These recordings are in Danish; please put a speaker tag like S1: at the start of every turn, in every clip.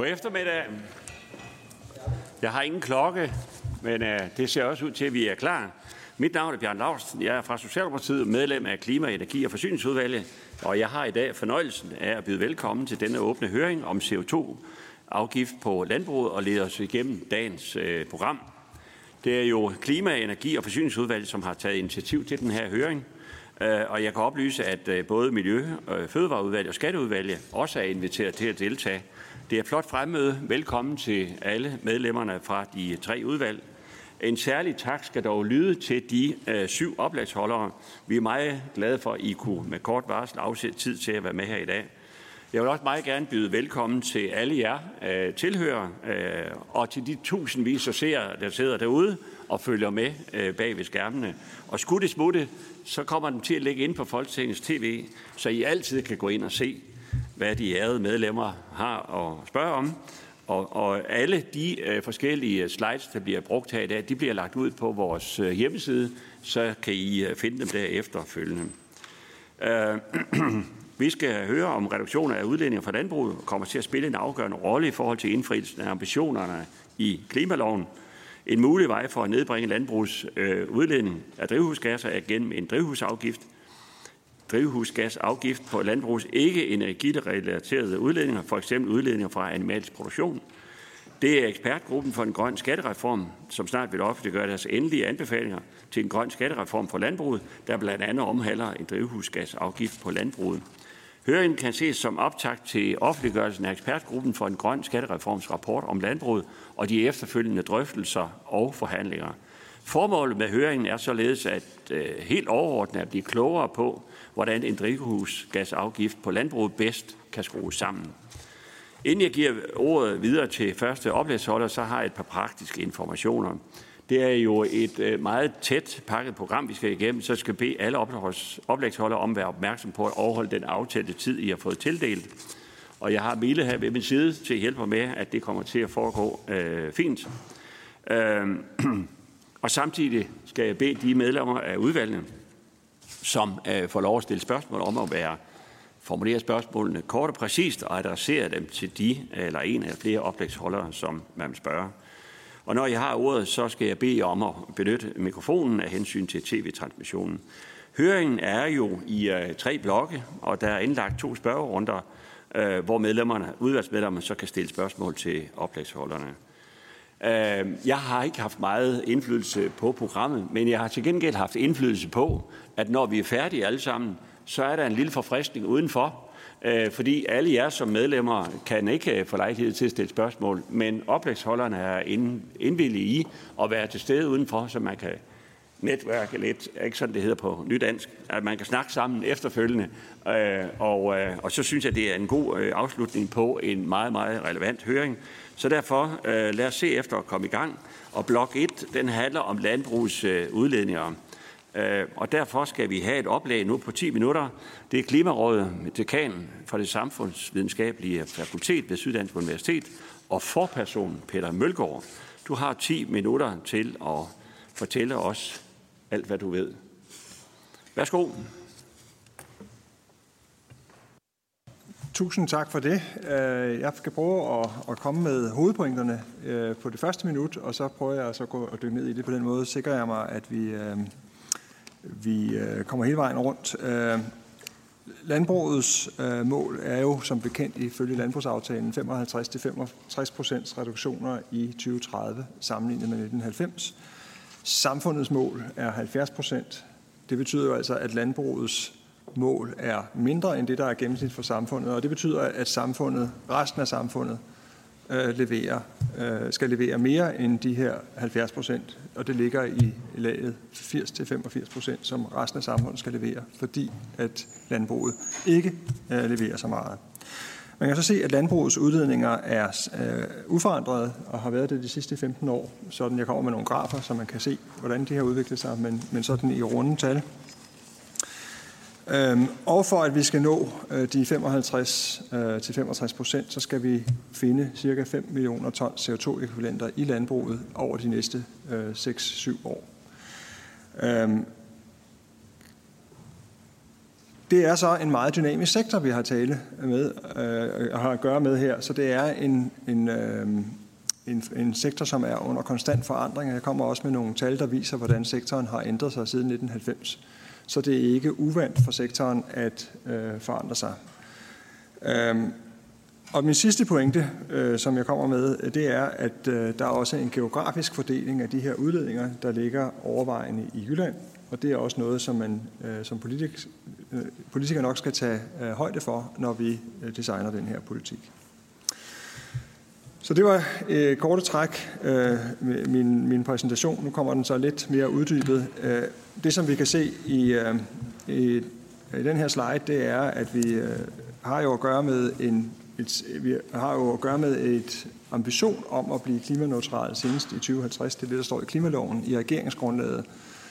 S1: God eftermiddag. Jeg har ingen klokke, men øh, det ser også ud til, at vi er klar. Mit navn er Bjørn Lausten. Jeg er fra Socialdemokratiet, medlem af Klima-, Energi- og Forsyningsudvalget, og jeg har i dag fornøjelsen af at byde velkommen til denne åbne høring om CO2-afgift på landbruget og lede os igennem dagens øh, program. Det er jo Klima-, Energi- og Forsyningsudvalget, som har taget initiativ til den her høring, Øh, og jeg kan oplyse, at øh, både Miljø- og Fødevareudvalget og Skatteudvalget også er inviteret til at deltage. Det er flot fremmøde. Velkommen til alle medlemmerne fra de tre udvalg. En særlig tak skal dog lyde til de øh, syv oplægsholdere. Vi er meget glade for, at I kunne med kort varsel afsætte tid til at være med her i dag. Jeg vil også meget gerne byde velkommen til alle jer øh, tilhører øh, og til de tusindvis af seere, der sidder derude og følger med øh, bag ved skærmene. Og skulle det smutte, så kommer den til at ligge ind på Folketingets tv, så I altid kan gå ind og se, hvad de ærede medlemmer har at spørge om. Og, og alle de øh, forskellige slides, der bliver brugt her i dag, de bliver lagt ud på vores øh, hjemmeside, så kan I øh, finde dem der efterfølgende. Øh, vi skal høre om reduktioner af udledninger fra landbruget kommer til at spille en afgørende rolle i forhold til indfrielsen af ambitionerne i klimaloven. En mulig vej for at nedbringe landbrugets øh, udledning af drivhusgasser er gennem en drivhusafgift. Drivhusgasafgift på landbrugets ikke energirelaterede udledninger, for eksempel udledninger fra animalsk produktion. Det er ekspertgruppen for en grøn skattereform, som snart vil offentliggøre deres endelige anbefalinger til en grøn skattereform for landbruget, der blandt andet omhandler en drivhusgasafgift på landbruget. Høringen kan ses som optakt til offentliggørelsen af ekspertgruppen for en grøn skattereforms rapport om landbruget og de efterfølgende drøftelser og forhandlinger. Formålet med høringen er således at øh, helt overordnet at blive klogere på, hvordan en drivhusgasafgift på landbruget bedst kan skrues sammen. Inden jeg giver ordet videre til første oplægsholder, så har jeg et par praktiske informationer. Det er jo et øh, meget tæt pakket program, vi skal igennem, så jeg skal bede alle oplægsholdere om at være opmærksom på at overholde den aftalte tid, I har fået tildelt. Og jeg har Mille her ved min side til at hjælpe mig med, at det kommer til at foregå øh, fint. Øh, og samtidig skal jeg bede de medlemmer af udvalgene, som øh, får lov at stille spørgsmål om at være formulere spørgsmålene kort og præcist og adressere dem til de eller en eller flere oplægsholdere, som man spørger. Og når jeg har ordet, så skal jeg bede om at benytte mikrofonen af hensyn til tv-transmissionen. Høringen er jo i øh, tre blokke, og der er indlagt to spørgerunder, øh, hvor medlemmerne, udvalgsmedlemmerne så kan stille spørgsmål til oplægsholderne. Øh, jeg har ikke haft meget indflydelse på programmet, men jeg har til gengæld haft indflydelse på, at når vi er færdige alle sammen, så er der en lille forfriskning udenfor, Øh, fordi alle jer som medlemmer kan ikke øh, få lejlighed til at stille spørgsmål, men oplægsholderne er indvillige i at være til stede udenfor, så man kan netværke lidt, ikke sådan det hedder på nydansk, at man kan snakke sammen efterfølgende, øh, og, øh, og så synes jeg, det er en god øh, afslutning på en meget, meget relevant høring. Så derfor lad os se efter at komme i gang. Og blok 1, den handler om landbrugets udledninger. Øh, og derfor skal vi have et oplæg nu på 10 minutter. Det er Klimarådet med dekan fra det samfundsvidenskabelige fakultet ved Syddansk Universitet og forpersonen Peter Mølgaard. Du har 10 minutter til at fortælle os alt, hvad du ved. Værsgo.
S2: Tusind tak for det. Øh, jeg skal prøve at komme med hovedpointerne øh, på det første minut, og så prøver jeg så at gå og dykke ned i det på den måde. Sikrer jeg mig, at vi øh, vi øh, kommer hele vejen rundt. Øh, landbrugets øh, mål er jo som bekendt ifølge landbrugsaftalen 55-65 procents reduktioner i 2030 sammenlignet med 1990. Samfundets mål er 70 procent. Det betyder jo altså, at landbrugets mål er mindre end det, der er gennemsnit for samfundet, og det betyder, at samfundet, resten af samfundet, øh, leverer, øh, skal levere mere end de her 70 procent, og det ligger i laget 80-85 procent, som resten af samfundet skal levere, fordi at landbruget ikke øh, leverer så meget. Man kan så se, at landbrugets udledninger er øh, uforandrede og har været det de sidste 15 år. Sådan jeg kommer med nogle grafer, så man kan se, hvordan det har udviklet sig, men, men sådan i runde tal. Øhm, og for at vi skal nå øh, de 55 øh, til 65 procent, så skal vi finde cirka 5 millioner ton CO2-ekvivalenter i landbruget over de næste øh, 6-7 år. Øhm, Det er så en meget dynamisk sektor, vi har tale med øh, har at gøre med her. Så det er en, en, øh, en, en sektor, som er under konstant forandring. Jeg kommer også med nogle tal, der viser, hvordan sektoren har ændret sig siden 1990. Så det er ikke uvandt for sektoren at øh, forandre sig. Øhm, og min sidste pointe, øh, som jeg kommer med, det er, at øh, der er også en geografisk fordeling af de her udledninger, der ligger overvejende i Jylland. Og det er også noget, som man øh, som politik, øh, politiker nok skal tage øh, højde for, når vi øh, designer den her politik. Så det var øh, korte træk øh, min, min præsentation. Nu kommer den så lidt mere uddybet. Øh, det, som vi kan se i, øh, i, i den her slide, det er, at vi øh, har jo at gøre med en et, vi har jo at gøre med et ambition om at blive klimaneutral senest i 2050. Det er det, der står i klimaloven. I regeringsgrundlaget,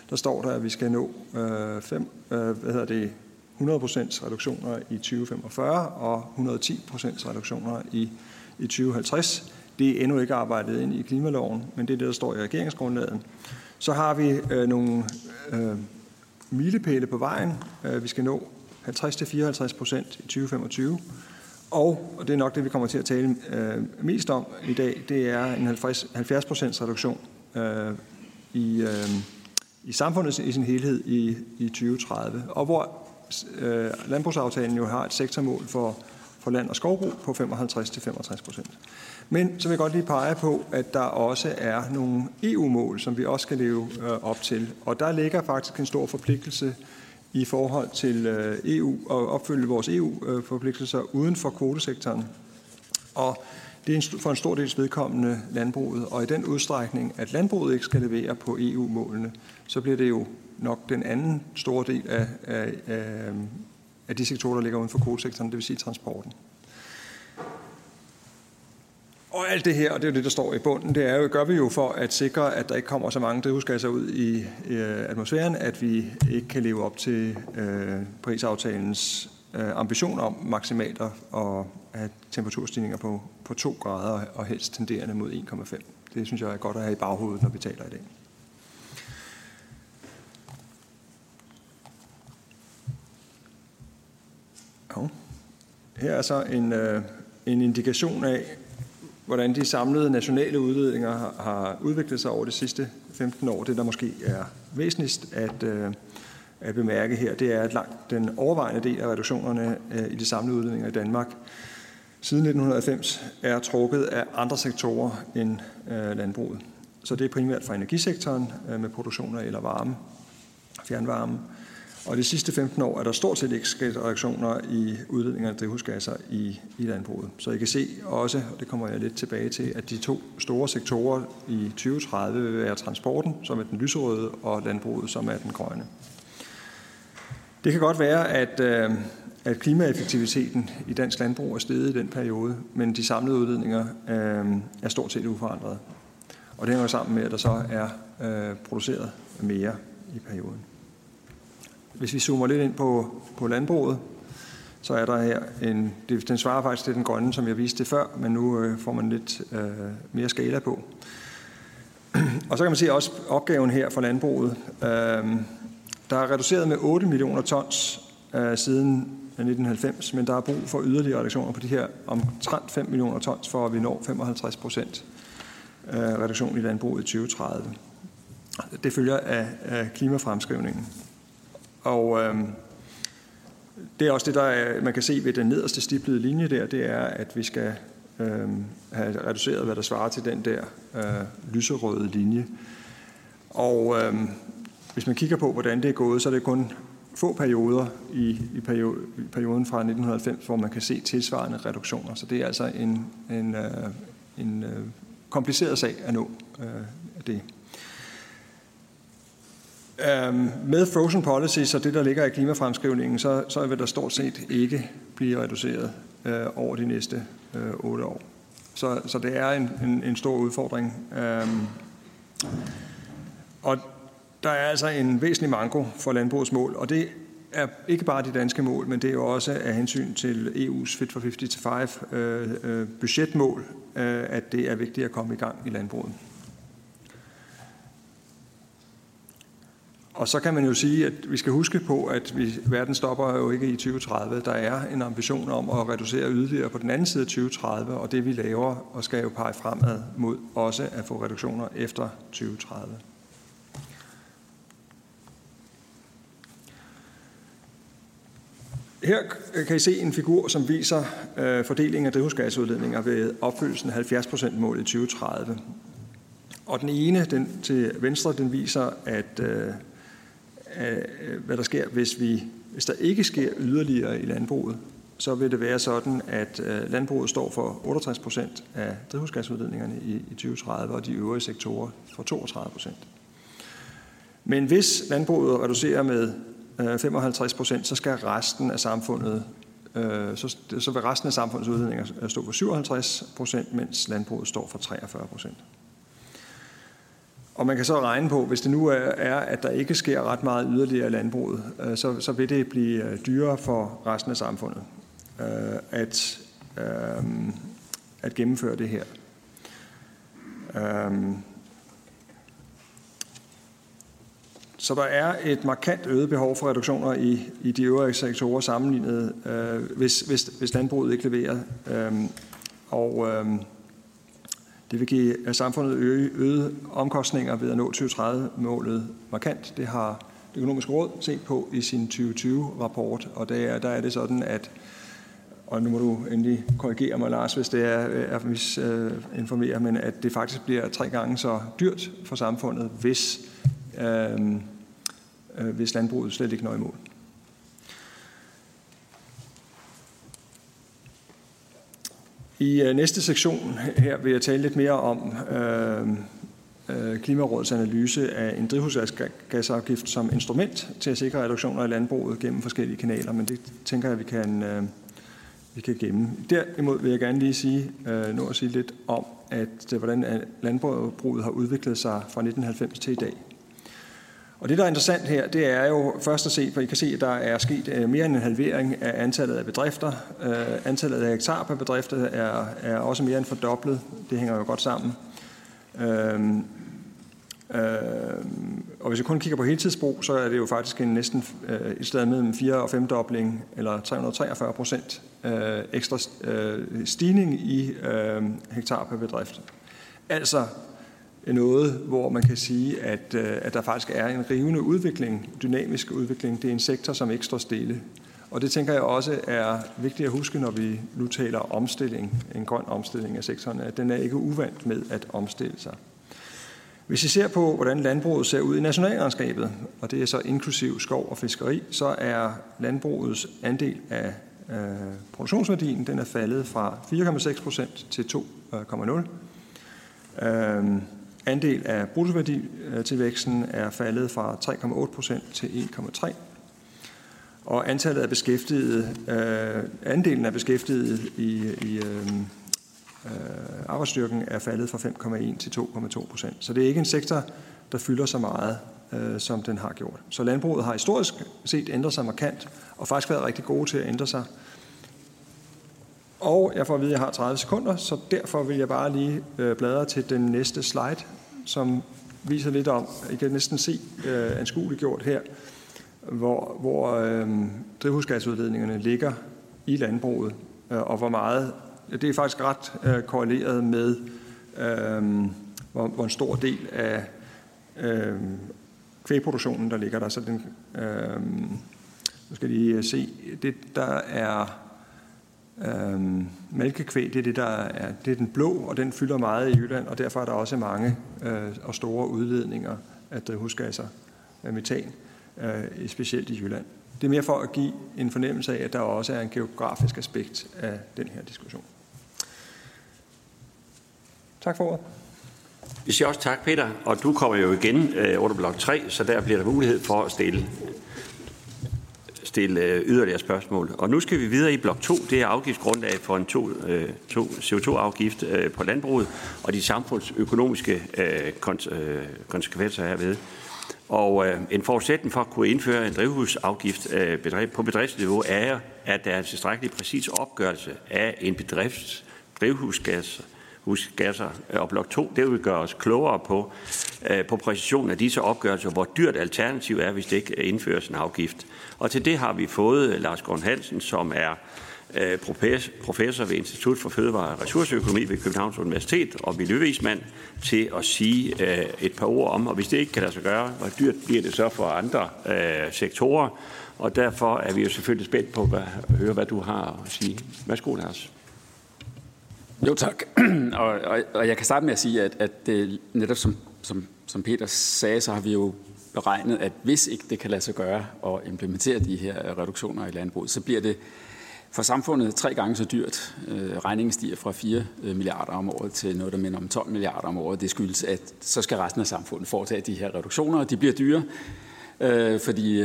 S2: der står der, at vi skal nå øh, fem, øh, hvad hedder det, 100% reduktioner i 2045 og 110% reduktioner i, i 2050. Det er endnu ikke arbejdet ind i klimaloven, men det er det, der står i regeringsgrundlaget. Så har vi øh, nogle øh, milepæle på vejen. Øh, vi skal nå 50-54% i 2025. Og, og det er nok det, vi kommer til at tale øh, mest om i dag, det er en 50, 70% reduktion øh, i, øh, i samfundet i sin helhed i, i 2030. Og hvor øh, landbrugsaftalen jo har et sektormål for, for land- og skovbrug på 55-65%. Men så vil jeg godt lige pege på, at der også er nogle EU-mål, som vi også skal leve øh, op til. Og der ligger faktisk en stor forpligtelse i forhold til øh, EU og opfylde vores EU-forpligtelser uden for kvotesektoren. Og det er for en stor dels vedkommende landbruget, og i den udstrækning, at landbruget ikke skal levere på EU-målene, så bliver det jo nok den anden store del af, af, af, af de sektorer, der ligger uden for kvotesektoren, det vil sige transporten. Og alt det her, og det er jo det, der står i bunden, det er jo, gør vi jo for at sikre, at der ikke kommer så mange drivhusgasser ud i øh, atmosfæren, at vi ikke kan leve op til øh, prisaftalens øh, ambition om maksimalt at have temperaturstigninger på, på 2 grader og helst tenderende mod 1,5. Det synes jeg er godt at have i baghovedet, når vi taler i dag. Her er så en, øh, en indikation af, hvordan de samlede nationale udledninger har, har udviklet sig over de sidste 15 år. Det, der måske er væsentligst at, øh, at bemærke her, det er, at langt den overvejende del af reduktionerne øh, i de samlede udledninger i Danmark siden 1990 er trukket af andre sektorer end øh, landbruget. Så det er primært fra energisektoren øh, med produktioner eller varme, fjernvarme, og de sidste 15 år er der stort set ikke sket reduktioner i udledninger af drivhusgasser i, i landbruget. Så I kan se også, og det kommer jeg lidt tilbage til, at de to store sektorer i 2030 vil være transporten, som er den lyserøde, og landbruget, som er den grønne. Det kan godt være, at, øh, at klimaeffektiviteten i dansk landbrug er steget i den periode, men de samlede udledninger øh, er stort set uforandret. Og det hænger sammen med, at der så er øh, produceret mere i perioden. Hvis vi zoomer lidt ind på, på landbruget, så er der her en, den svarer faktisk til den grønne, som jeg viste før, men nu øh, får man lidt øh, mere skala på. Og så kan man se også opgaven her for landbruget. Øh, der er reduceret med 8 millioner tons øh, siden 1990, men der er brug for yderligere reduktioner på de her omtrent 5 millioner tons, for at vi når 55 procent øh, reduktion i landbruget i 2030. Det følger af, af klimafremskrivningen. Og øh, det er også det, der er, man kan se ved den nederste stiplede linje der, det er, at vi skal øh, have reduceret, hvad der svarer til den der øh, lyserøde linje. Og øh, hvis man kigger på, hvordan det er gået, så er det kun få perioder i, i, periode, i perioden fra 1990, hvor man kan se tilsvarende reduktioner. Så det er altså en, en, øh, en øh, kompliceret sag at nå øh, det. Øhm, med frozen policies og det, der ligger i klimafremskrivningen, så, så vil der stort set ikke blive reduceret øh, over de næste øh, 8 år. Så, så det er en, en, en stor udfordring. Øhm, og der er altså en væsentlig manko for landbrugets mål, og det er ikke bare de danske mål, men det er jo også af hensyn til EU's Fit for 55 øh, øh, budgetmål, øh, at det er vigtigt at komme i gang i landbruget. Og så kan man jo sige, at vi skal huske på, at vi, verden stopper jo ikke i 2030. Der er en ambition om at reducere yderligere på den anden side af 2030, og det vi laver og skal jo pege fremad mod også at få reduktioner efter 2030. Her kan I se en figur, som viser øh, fordelingen af drivhusgasudledninger ved opfyldelsen af 70%-målet i 2030. Og den ene, den til venstre, den viser, at øh, Øh, hvad der sker, hvis, vi, hvis der ikke sker yderligere i landbruget, så vil det være sådan, at øh, landbruget står for 68 procent af drivhusgasudledningerne i, i 2030, og de øvrige sektorer for 32 procent. Men hvis landbruget reducerer med øh, 55 procent, så skal resten af samfundet øh, så, så vil resten af samfundets udledninger stå for 57 procent, mens landbruget står for 43 procent. Og man kan så regne på, hvis det nu er, at der ikke sker ret meget yderligere i landbruget, øh, så, så vil det blive øh, dyrere for resten af samfundet øh, at, at gennemføre det her. Så der er et markant øget behov for reduktioner i, i de øvrige sektorer sammenlignet, øh, hvis, hvis, hvis landbruget ikke leverer. Øh, og øh, det vil give samfundet øge, øget omkostninger ved at nå 2030-målet markant. Det har det økonomiske råd set på i sin 2020-rapport, og der er, der er det sådan, at og nu må du endelig korrigere mig, Lars, hvis det er, er misinformeret, men at det faktisk bliver tre gange så dyrt for samfundet, hvis øhm, øh, hvis landbruget slet ikke når i mål. I øh, næste sektion her vil jeg tale lidt mere om øh, øh, Klimarådets analyse af en drivhusgasafgift som instrument til at sikre reduktioner i landbruget gennem forskellige kanaler, men det tænker jeg, vi kan, øh, vi kan gemme. Derimod vil jeg gerne lige sige, øh, nå at sige lidt om, at øh, hvordan øh, landbruget har udviklet sig fra 1990 til i dag. Og det, der er interessant her, det er jo først at se, for I kan se, at der er sket øh, mere end en halvering af antallet af bedrifter. Øh, antallet af hektar per bedrifter er, er også mere end fordoblet. Det hænger jo godt sammen. Øhm, øhm, og hvis vi kun kigger på heltidsbrug, så er det jo faktisk en næsten øh, et sted mellem 4 og 5 dobling, eller 343 procent øh, ekstra øh, stigning i øh, hektar per bedrift. Altså noget, hvor man kan sige, at, øh, at der faktisk er en rivende udvikling, dynamisk udvikling. Det er en sektor, som ikke står stille. Og det tænker jeg også er vigtigt at huske, når vi nu taler omstilling, en grøn omstilling af sektoren, at den er ikke uvant med at omstille sig. Hvis I ser på, hvordan landbruget ser ud i nationalregnskabet, og det er så inklusiv skov og fiskeri, så er landbrugets andel af øh, produktionsværdien, den er faldet fra 4,6 procent til 2,0. Øh, andel af bruttoværditilvæksten øh, er faldet fra 3,8 procent til 1,3 og antallet af beskæftigede, øh, andelen af beskæftigede i, i øh, øh, arbejdsstyrken er faldet fra 5,1 til 2,2 procent. Så det er ikke en sektor, der fylder så meget, øh, som den har gjort. Så landbruget har historisk set ændret sig markant, og faktisk været rigtig gode til at ændre sig. Og jeg får at vide, at jeg har 30 sekunder, så derfor vil jeg bare lige øh, bladre til den næste slide, som viser lidt om, I kan næsten se øh, anskueligt gjort her, hvor, hvor øh, drivhusgasudledningerne ligger i landbruget, øh, og hvor meget, det er faktisk ret øh, korreleret med, øh, hvor, hvor en stor del af øh, kvægproduktionen, der ligger der. Så den, øh, nu skal lige se, det der er Øhm, mælkekvæg, det er, det, der er, det er den blå, og den fylder meget i Jylland, og derfor er der også mange øh, og store udledninger af drivhusgasser af metan, øh, specielt i Jylland. Det er mere for at give en fornemmelse af, at der også er en geografisk aspekt af den her diskussion. Tak for ordet.
S1: Vi siger også tak, Peter, og du kommer jo igen øh, under blok 3, så der bliver der mulighed for at stille stille øh, yderligere spørgsmål. Og nu skal vi videre i blok 2. Det er afgiftsgrundlag for en to, øh, to CO2-afgift øh, på landbruget og de samfundsøkonomiske øh, øh, konsekvenser herved. Og en forudsætning for at kunne indføre en drivhusafgift på bedriftsniveau er, at der er en tilstrækkelig præcis opgørelse af en bedrifts drivhusgas husgasser Og blok 2, det vil gøre os klogere på, på præcision af disse opgørelser, hvor dyrt alternativ er, hvis det ikke indføres en afgift. Og til det har vi fået øh, Lars Grøn Hansen, som er øh, professor ved Institut for Fødevare og Ressourceøkonomi ved Københavns Universitet og miljøvismand til at sige øh, et par ord om, og hvis det ikke kan lade sig gøre, hvor dyrt bliver det så for andre sektorer, og derfor er vi jo selvfølgelig spændt på at høre, hvad du har at sige. Værsgo, Lars.
S3: Jo, tak. og, og, og jeg kan starte med at sige, at, at det, netop som, som, som Peter sagde, så har vi jo beregnet, at hvis ikke det kan lade sig gøre at implementere de her reduktioner i landbruget, så bliver det for samfundet tre gange så dyrt. Øh, regningen stiger fra 4 øh, milliarder om året til noget, der minder om 12 milliarder om året. Det skyldes, at så skal resten af samfundet foretage de her reduktioner, og de bliver dyre, øh, fordi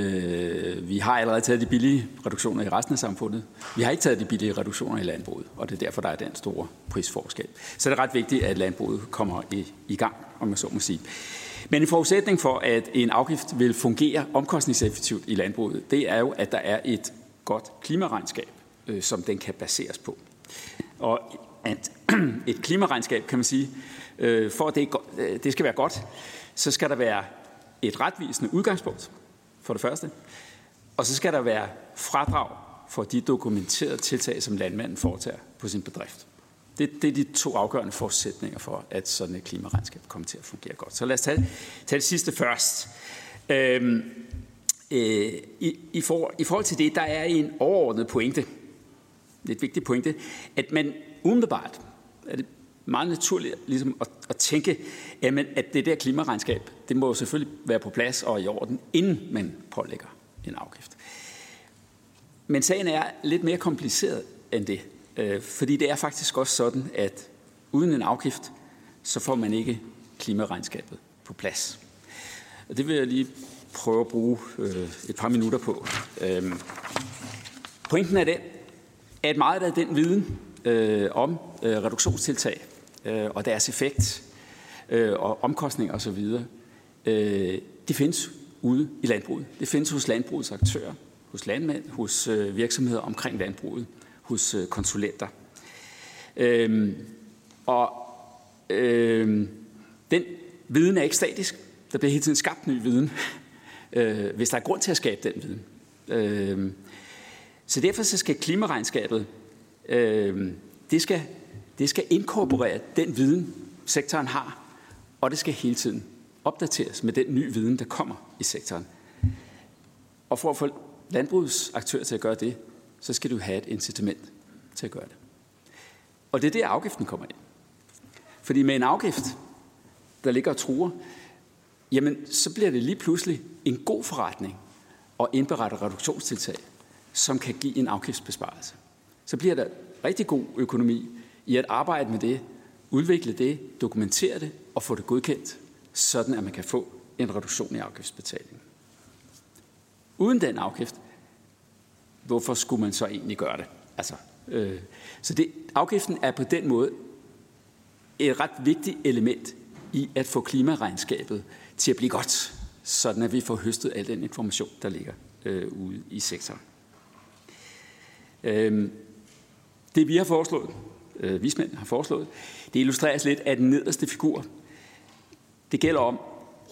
S3: vi har allerede taget de billige reduktioner i resten af samfundet. Vi har ikke taget de billige reduktioner i landbruget, og det er derfor, der er den store prisforskel. Så det er ret vigtigt, at landbruget kommer i, i gang, om man så må sige. Men en forudsætning for, at en afgift vil fungere omkostningseffektivt i landbruget, det er jo, at der er et godt klimaregnskab øh, som den kan baseres på. Og at et klimaregnskab, kan man sige, øh, for at det, øh, det skal være godt, så skal der være et retvisende udgangspunkt, for det første. Og så skal der være fradrag for de dokumenterede tiltag, som landmanden foretager på sin bedrift. Det, det er de to afgørende forudsætninger for, at sådan et klimaregnskab kommer til at fungere godt. Så lad os tage, tage det sidste først. Øhm, øh, i, i, for, I forhold til det, der er en overordnet pointe, lidt vigtigt pointe, at man umiddelbart er det meget naturligt ligesom at, at tænke, jamen, at det der klimaregnskab, det må selvfølgelig være på plads og i orden, inden man pålægger en afgift. Men sagen er lidt mere kompliceret end det, Øh, fordi det er faktisk også sådan, at uden en afgift, så får man ikke klimaregnskabet på plads. Og det vil jeg lige prøve at bruge øh, et par minutter på. Øhm, pointen er den, at meget af den viden øh, om reduktionstiltag og deres effekt og omkostninger osv., det findes ude i landbruget. Det findes hos landbrugets aktører, hos landmænd, hos virksomheder omkring landbruget, hos øh, konsulenter. Øhm, og øhm, den viden er ikke statisk. Der bliver hele tiden skabt ny viden, øh, hvis der er grund til at skabe den viden. Øh, så derfor så skal klimaregnskabet, øh, det, skal, det skal inkorporere den viden, sektoren har, og det skal hele tiden opdateres med den nye viden, der kommer i sektoren. Og for at få landbrugets aktører til at gøre det, så skal du have et incitament til at gøre det. Og det er der, afgiften kommer ind. Fordi med en afgift, der ligger og truer, jamen så bliver det lige pludselig en god forretning at indberette reduktionstiltag som kan give en afgiftsbesparelse. Så bliver der rigtig god økonomi i at arbejde med det, udvikle det, dokumentere det og få det godkendt, sådan at man kan få en reduktion i afgiftsbetalingen. Uden den afgift, hvorfor skulle man så egentlig gøre det? Altså, øh, så det, afgiften er på den måde et ret vigtigt element i at få klimaregnskabet til at blive godt, sådan at vi får høstet al den information, der ligger øh, ude i sektoren. Øh, det vi har foreslået, øh, vismændene har foreslået, det illustreres lidt af den nederste figur. Det gælder om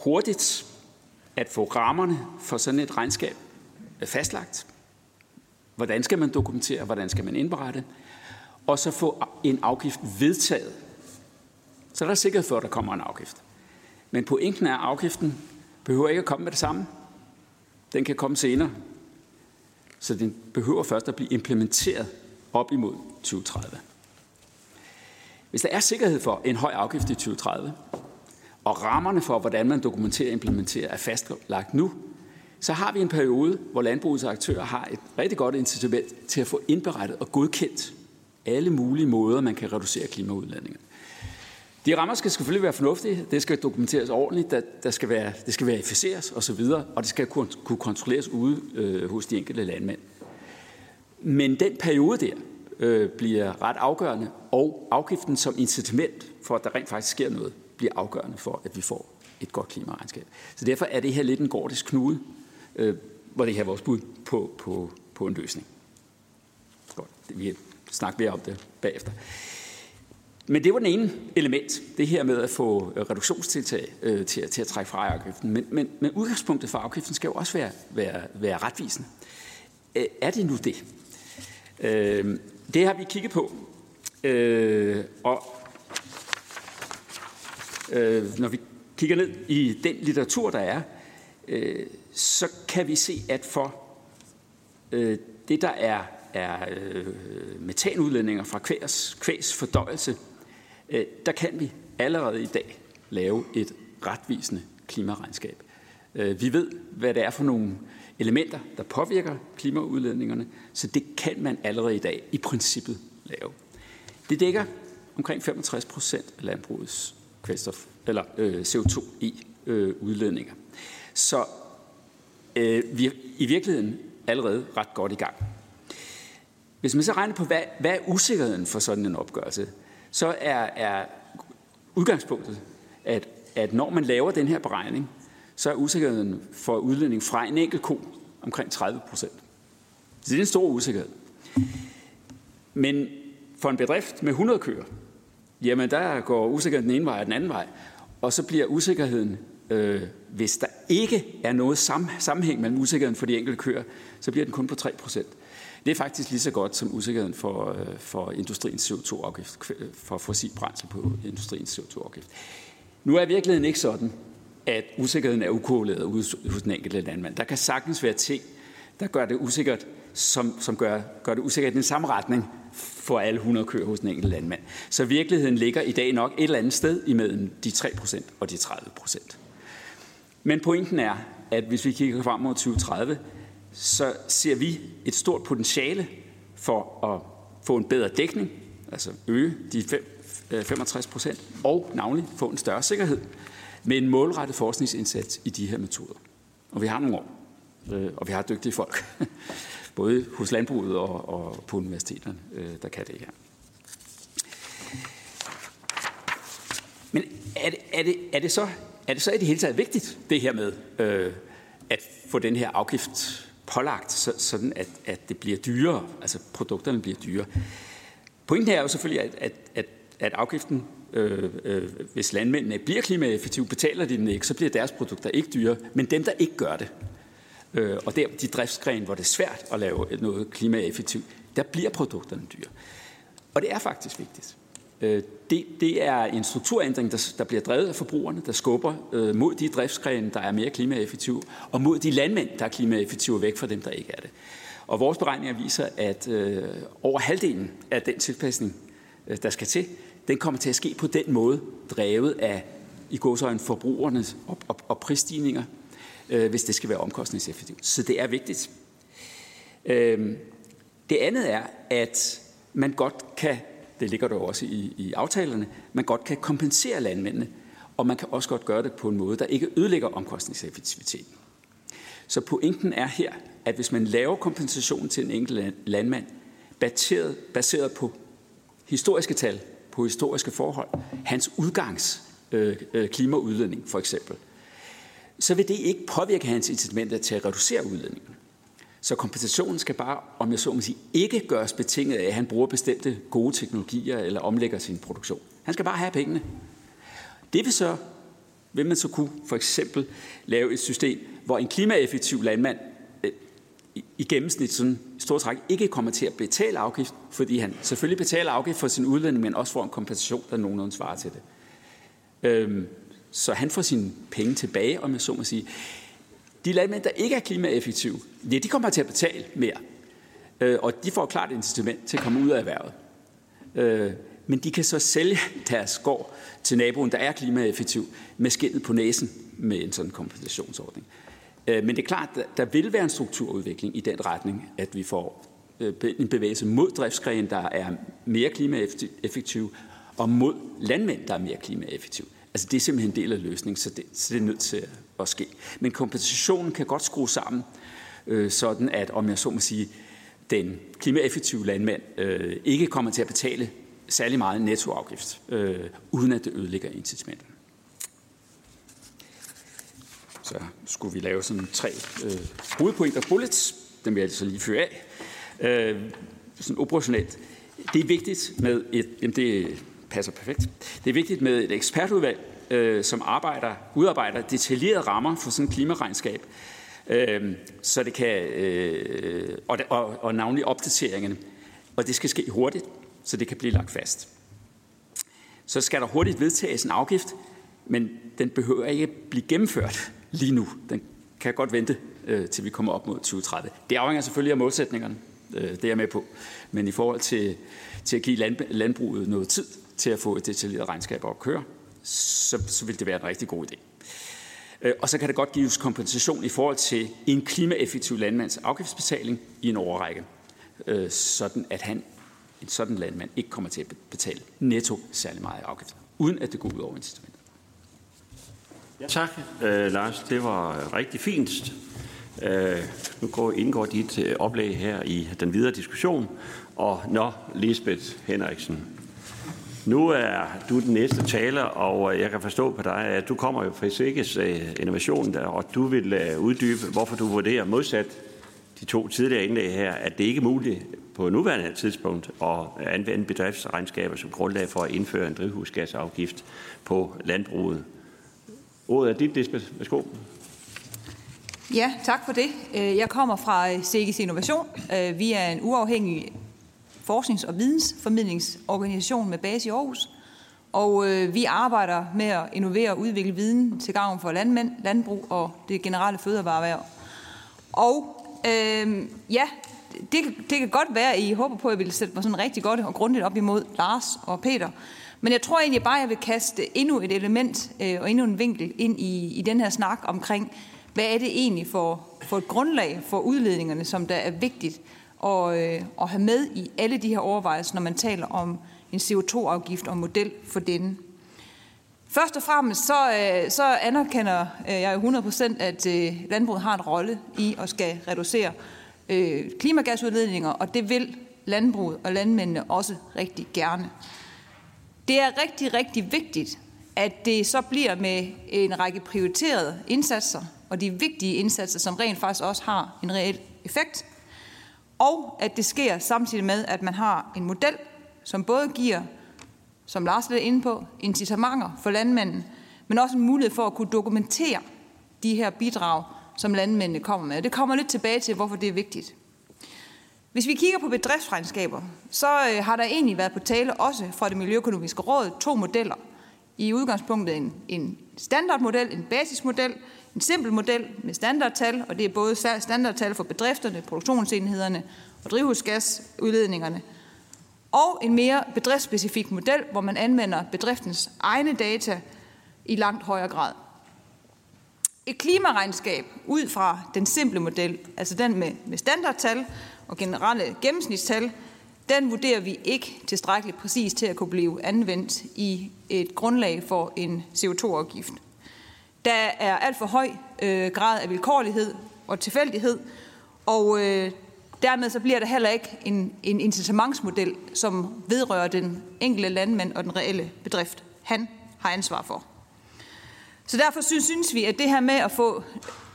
S3: hurtigt at få rammerne for sådan et regnskab øh, fastlagt. Hvordan skal man dokumentere, hvordan skal man indberette, og så få en afgift vedtaget. Så der er sikkerhed for, at der kommer en afgift. Men pointen er, at afgiften behøver ikke at komme med det samme. Den kan komme senere. Så den behøver først at blive implementeret op imod 2030. Hvis der er sikkerhed for en høj afgift i 2030, og rammerne for, hvordan man dokumenterer og implementerer, er fastlagt nu, så har vi en periode, hvor landbrugets aktører har et rigtig godt incitament til at få indberettet og godkendt alle mulige måder, man kan reducere klimaudledningen. De rammer skal selvfølgelig være fornuftige, det skal dokumenteres ordentligt, der, der skal være, det skal verificeres osv., og det skal kunne, kunne kontrolleres ude øh, hos de enkelte landmænd. Men den periode der øh, bliver ret afgørende, og afgiften som incitament for, at der rent faktisk sker noget, bliver afgørende for, at vi får et godt klimaregnskab. Så derfor er det her lidt en gordisk knude, øh, var det her er vores bud på, på, på en løsning. Godt, vi snakker mere om det bagefter. Men det var den ene element, det her med at få øh, reduktionstiltag øh, til, til at trække fra afgiften. Men, men, men udgangspunktet for afgiften skal jo også være, være, være retvisende. Øh, er det nu det? Øh, det har vi kigget på. Øh, og øh, når vi kigger ned i den litteratur, der er, øh, så kan vi se, at for øh, det, der er, er øh, metanudledninger fra kvæs, kvæs fordøjelse, øh, der kan vi allerede i dag lave et retvisende klimaregnskab. Øh, vi ved, hvad det er for nogle elementer, der påvirker klimaudledningerne, så det kan man allerede i dag i princippet lave. Det dækker omkring 65 procent af landbrugets kvælstof, eller øh, CO2 i e, øh, udledninger. Så øh, vi er i virkeligheden allerede ret godt i gang. Hvis man så regner på, hvad, hvad er usikkerheden for sådan en opgørelse, så er, er udgangspunktet, at, at når man laver den her beregning, så er usikkerheden for udledning fra en enkelt ko omkring 30 procent. Så det er en stor usikkerhed. Men for en bedrift med 100 køer, jamen der går usikkerheden den ene vej og den anden vej. Og så bliver usikkerheden, øh, hvis der ikke er noget sammenhæng mellem usikkerheden for de enkelte køer, så bliver den kun på 3%. Det er faktisk lige så godt som usikkerheden for, øh, for industriens CO2-afgift, øh, for fossil brændsel på industriens CO2-afgift. Nu er virkeligheden ikke sådan, at usikkerheden er ukorreleret hos den enkelte landmand. Der kan sagtens være ting, der gør det usikkert, som, som gør, gør det usikkert i den samme retning for alle 100 køer hos den enkelte landmand. Så virkeligheden ligger i dag nok et eller andet sted imellem de 3% og de 30%. Men pointen er, at hvis vi kigger frem mod 2030, så ser vi et stort potentiale for at få en bedre dækning, altså øge de 65 øh, procent, og navnlig få en større sikkerhed med en målrettet forskningsindsats i de her metoder. Og vi har nogle år, øh, og vi har dygtige folk, både hos landbruget og, og på universiteterne, øh, der kan det her. Men er det, er, det, er, det så, er det så i det hele taget vigtigt, det her med øh, at få den her afgift pålagt, så, sådan at, at det bliver dyrere, altså produkterne bliver dyrere? Pointen er jo selvfølgelig, at, at, at, at afgiften øh, øh, hvis landmændene bliver klimaeffektive, betaler de den ikke, så bliver deres produkter ikke dyre. Men dem, der ikke gør det, øh, og der de driftsgren, hvor det er svært at lave noget klimaeffektivt, der bliver produkterne dyre. Og det er faktisk vigtigt. Øh, det, det er en strukturændring, der, der bliver drevet af forbrugerne, der skubber øh, mod de driftsgrene, der er mere klimaeffektive, og mod de landmænd, der er klimaeffektive, væk fra dem, der ikke er det. Og vores beregninger viser, at øh, over halvdelen af den tilpasning, øh, der skal til, den kommer til at ske på den måde, drevet af i godsøjne forbrugernes og, og, og prisstigninger, øh, hvis det skal være omkostningseffektivt. Så det er vigtigt. Øh, det andet er, at man godt kan, det ligger der også i, i aftalerne, man godt kan kompensere landmændene, og man kan også godt gøre det på en måde, der ikke ødelægger omkostningseffektiviteten. Så pointen er her, at hvis man laver kompensation til en enkelt landmand, baseret, baseret på historiske tal, på historiske forhold, hans udgangs øh, øh, klimaudledning for eksempel, så vil det ikke påvirke hans incitament til at reducere udledningen. Så kompensationen skal bare, om jeg så må sige, ikke gøres betinget af, at han bruger bestemte gode teknologier eller omlægger sin produktion. Han skal bare have pengene. Det vil så, vil man så kunne for eksempel lave et system, hvor en klimaeffektiv landmand øh, i gennemsnit sådan stort træk ikke kommer til at betale afgift, fordi han selvfølgelig betaler afgift for sin udledning, men også får en kompensation, der nogenlunde svarer til det. Øhm, så han får sine penge tilbage, om jeg så må sige. De landmænd, der ikke er klimaeffektive, ja, de kommer til at betale mere. Øh, og de får klart et incitament til at komme ud af erhvervet. Øh, men de kan så sælge deres gård til naboen, der er klimaeffektiv, med skindet på næsen med en sådan kompensationsordning. Øh, men det er klart, at der vil være en strukturudvikling i den retning, at vi får øh, en bevægelse mod driftsgren, der er mere klimaeffektiv, og mod landmænd, der er mere klimaeffektiv. Altså det er simpelthen en del af løsningen, så det, så det er nødt til at ske. Men kompensationen kan godt skrue sammen, øh, sådan at, om jeg så må sige, den klimaeffektive landmand øh, ikke kommer til at betale særlig meget nettoafgift, øh, uden at det ødelægger incitamentet så skulle vi lave sådan tre øh, hovedpointer, bullets, dem vil jeg altså lige føre af, øh, sådan operationelt. Det er vigtigt med et, jamen det passer perfekt. Det er vigtigt med et ekspertudvalg, øh, som arbejder, udarbejder detaljerede rammer for sådan et klimaregnskab, øh, så det kan, øh, og, og, og navnlig opdateringerne. Og det skal ske hurtigt, så det kan blive lagt fast. Så skal der hurtigt vedtages en afgift, men den behøver ikke blive gennemført lige nu. Den kan godt vente, øh, til vi kommer op mod 2030. Det afhænger selvfølgelig af målsætningerne, øh, det er jeg med på. Men i forhold til, til at give land, landbruget noget tid til at få et detaljeret regnskab op at køre, så, så vil det være en rigtig god idé. Øh, og så kan det godt gives kompensation i forhold til en klimaeffektiv landmands afgiftsbetaling i en overrække, øh, sådan at han, en sådan landmand ikke kommer til at betale netto særlig meget afgift, uden at det går ud over incitamentet.
S1: Ja, tak, øh, Lars. Det var rigtig fint. Øh, nu går, indgår dit øh, oplæg her i den videre diskussion. Og nå, Lisbeth Henriksen, nu er du den næste taler, og øh, jeg kan forstå på dig, at du kommer jo fra Sikkes øh, innovation, der, og du vil øh, uddybe, hvorfor du vurderer modsat de to tidligere indlæg her, at det ikke er muligt på nuværende tidspunkt at anvende bedriftsregnskaber som grundlag for at indføre en drivhusgasafgift på landbruget. Ordet er dit, Lisbeth. Værsgo.
S4: Ja, tak for det. Jeg kommer fra Sikkes Innovation. Vi er en uafhængig forsknings- og vidensformidlingsorganisation med base i Aarhus. Og øh, vi arbejder med at innovere og udvikle viden til gavn for landmænd, landbrug og det generelle fødevareerhverv. Og øh, ja, det, det kan godt være, at I håber på, at jeg vil sætte mig sådan rigtig godt og grundigt op imod Lars og Peter. Men jeg tror egentlig bare, at jeg vil kaste endnu et element øh, og endnu en vinkel ind i, i den her snak omkring, hvad er det egentlig for, for et grundlag for udledningerne, som der er vigtigt at, øh, at have med i alle de her overvejelser, når man taler om en CO2-afgift og model for denne. Først og fremmest så, øh, så anerkender øh, jeg 100% at øh, landbruget har en rolle i at skal reducere øh, klimagasudledninger, og det vil landbruget og landmændene også rigtig gerne. Det er rigtig, rigtig vigtigt, at det så bliver med en række prioriterede indsatser, og de vigtige indsatser, som rent faktisk også har en reel effekt, og at det sker samtidig med, at man har en model, som både giver, som Lars er inde på, incitamenter for landmanden, men også en mulighed for at kunne dokumentere de her bidrag, som landmændene kommer med. Det kommer lidt tilbage til, hvorfor det er vigtigt. Hvis vi kigger på bedriftsregnskaber, så øh, har der egentlig været på tale også fra det Miljøøkonomiske Råd to modeller. I udgangspunktet en, en standardmodel, en basismodel, en simpel model med standardtal, og det er både standardtal for bedrifterne, produktionsenhederne og drivhusgasudledningerne, og en mere bedriftsspecifik model, hvor man anvender bedriftens egne data i langt højere grad. Et klimaregnskab ud fra den simple model, altså den med, med standardtal og generelle gennemsnitstal, den vurderer vi ikke tilstrækkeligt præcis til at kunne blive anvendt i et grundlag for en CO2-afgift. Der er alt for høj øh, grad af vilkårlighed og tilfældighed, og øh, dermed så bliver der heller ikke en, en incitamentsmodel, som vedrører den enkelte landmand og den reelle bedrift, han har ansvar for. Så derfor synes, synes vi, at det her med at få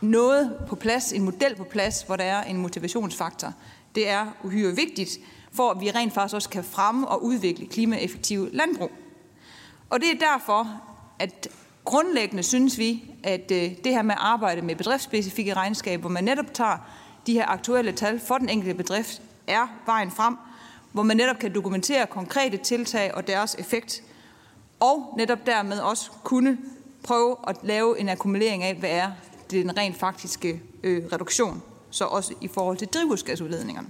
S4: noget på plads, en model på plads, hvor der er en motivationsfaktor, det er uhyre vigtigt, for at vi rent faktisk også kan fremme og udvikle klimaeffektive landbrug. Og det er derfor, at Grundlæggende synes vi, at øh, det her med at arbejde med bedriftsspecifikke regnskaber, hvor man netop tager de her aktuelle tal for den enkelte bedrift, er vejen frem, hvor man netop kan dokumentere konkrete tiltag og deres effekt, og netop dermed også kunne prøve at lave en akkumulering af, hvad er den rent faktiske øh, reduktion, så også i forhold til drivhusgasudledningerne.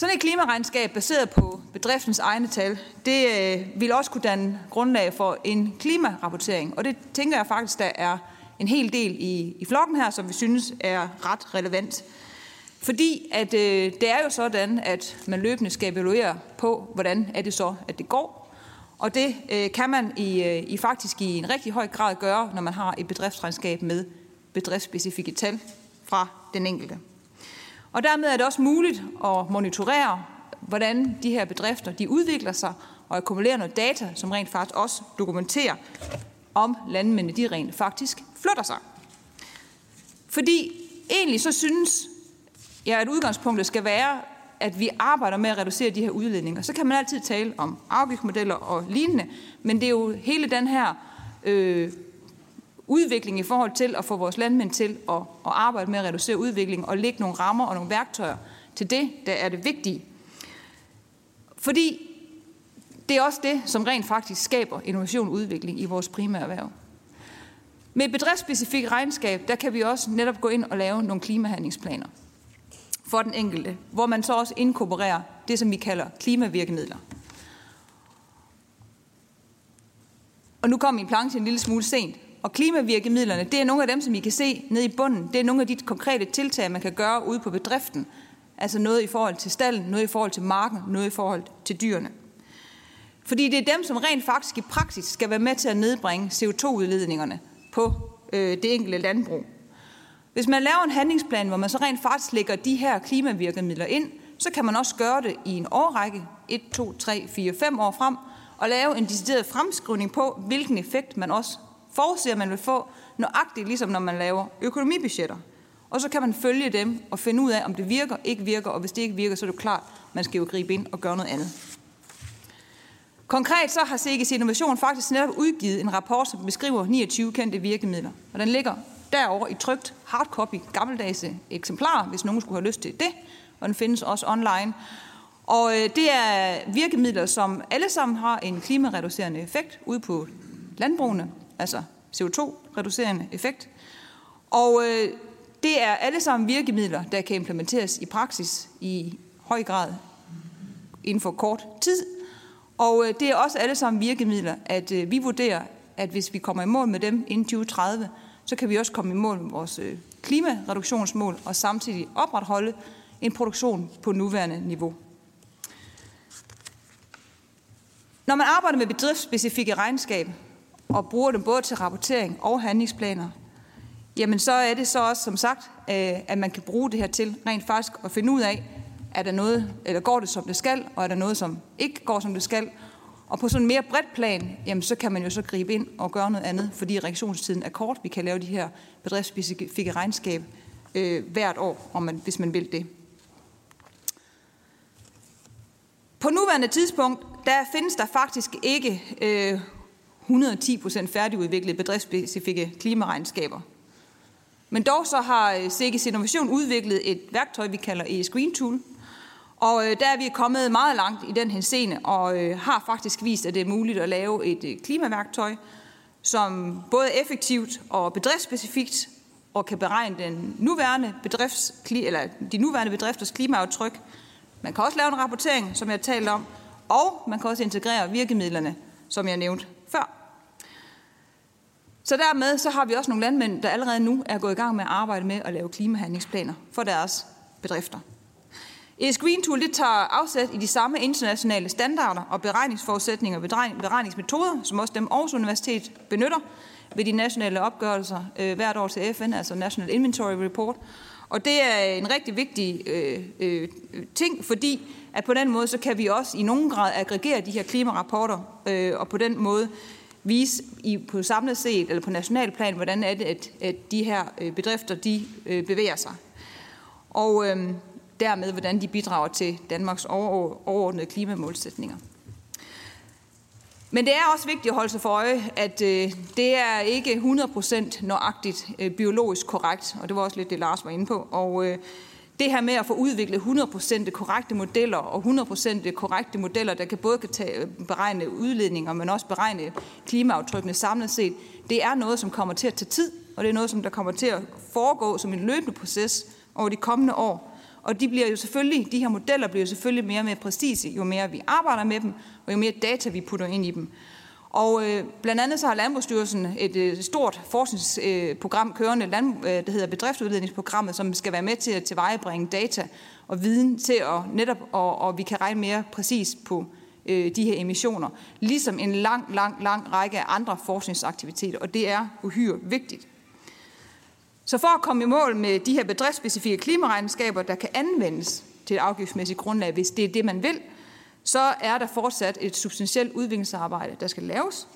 S4: Sådan et klimaregnskab baseret på bedriftens egne tal, det øh, vil også kunne danne grundlag for en klimarapportering. Og det tænker jeg faktisk, der er en hel del i, i flokken her, som vi synes er ret relevant. Fordi at, øh, det er jo sådan, at man løbende skal evaluere på, hvordan er det så, at det går. Og det øh, kan man i, øh, i faktisk i en rigtig høj grad gøre, når man har et bedriftsregnskab med bedriftsspecifikke tal fra den enkelte. Og dermed er det også muligt at monitorere, hvordan de her bedrifter de udvikler sig og akkumulere noget data, som rent faktisk også dokumenterer, om landmændene de rent faktisk flytter sig. Fordi egentlig så synes jeg, at udgangspunktet skal være, at vi arbejder med at reducere de her udledninger. Så kan man altid tale om afgiftsmodeller og lignende, men det er jo hele den her øh, udvikling i forhold til at få vores landmænd til at, at arbejde med at reducere udviklingen og lægge nogle rammer og nogle værktøjer til det, der er det vigtige. Fordi det er også det, som rent faktisk skaber innovation og udvikling i vores primære erhverv. Med et bedriftsspecifikt regnskab, der kan vi også netop gå ind og lave nogle klimahandlingsplaner for den enkelte, hvor man så også inkorporerer det, som vi kalder klimavirkemidler. Og nu kom min planche en lille smule sent. Og klimavirkemidlerne, det er nogle af dem, som I kan se nede i bunden. Det er nogle af de konkrete tiltag, man kan gøre ude på bedriften. Altså noget i forhold til stallen, noget i forhold til marken, noget i forhold til dyrene. Fordi det er dem, som rent faktisk i praksis skal være med til at nedbringe CO2-udledningerne på øh, det enkelte landbrug. Hvis man laver en handlingsplan, hvor man så rent faktisk lægger de her klimavirkemidler ind, så kan man også gøre det i en årrække, 1, 2, 3, 4, 5 år frem, og lave en decideret fremskrivning på, hvilken effekt man også forudser, man vil få, nøjagtigt ligesom når man laver økonomibudgetter. Og så kan man følge dem og finde ud af, om det virker, ikke virker, og hvis det ikke virker, så er det jo klart, man skal jo gribe ind og gøre noget andet. Konkret så har CGC Innovation faktisk netop udgivet en rapport, som beskriver 29 kendte virkemidler. Og den ligger derover i trygt hardcopy, gammeldags eksemplar, hvis nogen skulle have lyst til det. Og den findes også online. Og øh, det er virkemidler, som alle sammen har en klimareducerende effekt ude på landbrugene, altså CO2-reducerende effekt. Og øh, det er alle sammen virkemidler, der kan implementeres i praksis i høj grad inden for kort tid. Og øh, det er også alle sammen virkemidler, at øh, vi vurderer, at hvis vi kommer i mål med dem inden 2030, så kan vi også komme i mål med vores øh, klimareduktionsmål og samtidig opretholde en produktion på nuværende niveau. Når man arbejder med bedriftsspecifikke regnskab og bruger dem både til rapportering og handlingsplaner, jamen så er det så også som sagt, øh, at man kan bruge det her til rent faktisk at finde ud af, er der noget, eller går det som det skal, og er der noget, som ikke går som det skal. Og på sådan en mere bredt plan, jamen så kan man jo så gribe ind og gøre noget andet, fordi reaktionstiden er kort. Vi kan lave de her bedriftsspecifikke regnskab øh, hvert år, om man, hvis man vil det. På nuværende tidspunkt, der findes der faktisk ikke øh, 110% færdigudviklede bedriftsspecifikke klimaregnskaber. Men dog så har øh, Sikkes Innovation udviklet et værktøj, vi kalder e-Screen Tool. Og øh, der er vi kommet meget langt i den henseende, og øh, har faktisk vist, at det er muligt at lave et øh, klimaværktøj, som både er effektivt og bedriftsspecifikt, og kan beregne den nuværende bedrifts, eller de nuværende bedrifters klimaaftryk, man kan også lave en rapportering, som jeg talte om, og man kan også integrere virkemidlerne, som jeg nævnte før. Så dermed så har vi også nogle landmænd, der allerede nu er gået i gang med at arbejde med at lave klimahandlingsplaner for deres bedrifter. ESGreen Tool det tager afsæt i de samme internationale standarder og beregningsforudsætninger og beregningsmetoder, som også dem Aarhus Universitet benytter ved de nationale opgørelser øh, hvert år til FN, altså National Inventory Report. Og det er en rigtig vigtig øh, øh, ting, fordi at på den måde, så kan vi også i nogen grad aggregere de her klimarapporter, øh, og på den måde vise i, på samlet set, eller på nationalplan, hvordan er det, at, at de her øh, bedrifter, de øh, bevæger sig. Og øh, dermed, hvordan de bidrager til Danmarks overordnede klimamålsætninger. Men det er også vigtigt at holde sig for øje, at øh, det er ikke 100% nøjagtigt øh, biologisk korrekt, og det var også lidt det, Lars var inde på. Og øh, det her med at få udviklet 100% korrekte modeller, og 100% korrekte modeller, der kan både kan tage, øh, beregne udledninger, men også beregne klimaaftrykkene samlet set, det er noget, som kommer til at tage tid, og det er noget, som der kommer til at foregå som en løbende proces over de kommende år. Og de bliver jo selvfølgelig, de her modeller bliver jo selvfølgelig mere og mere præcise, jo mere vi arbejder med dem, og jo mere data vi putter ind i dem. Og øh, blandt andet så har Landbrugsstyrelsen et øh, stort forskningsprogram kørende, land, øh, det hedder bedriftsudledningsprogrammet, som skal være med til at tilvejebringe data og viden til at netop, og, og vi kan regne mere præcis på øh, de her emissioner, ligesom en lang, lang, lang række af andre forskningsaktiviteter, og det er uhyre vigtigt. Så for at komme i mål med de her bedriftsspecifikke klimaregnskaber, der kan anvendes til et afgiftsmæssigt grundlag, hvis det er det, man vil, så er der fortsat et substantielt udviklingsarbejde, der skal laves.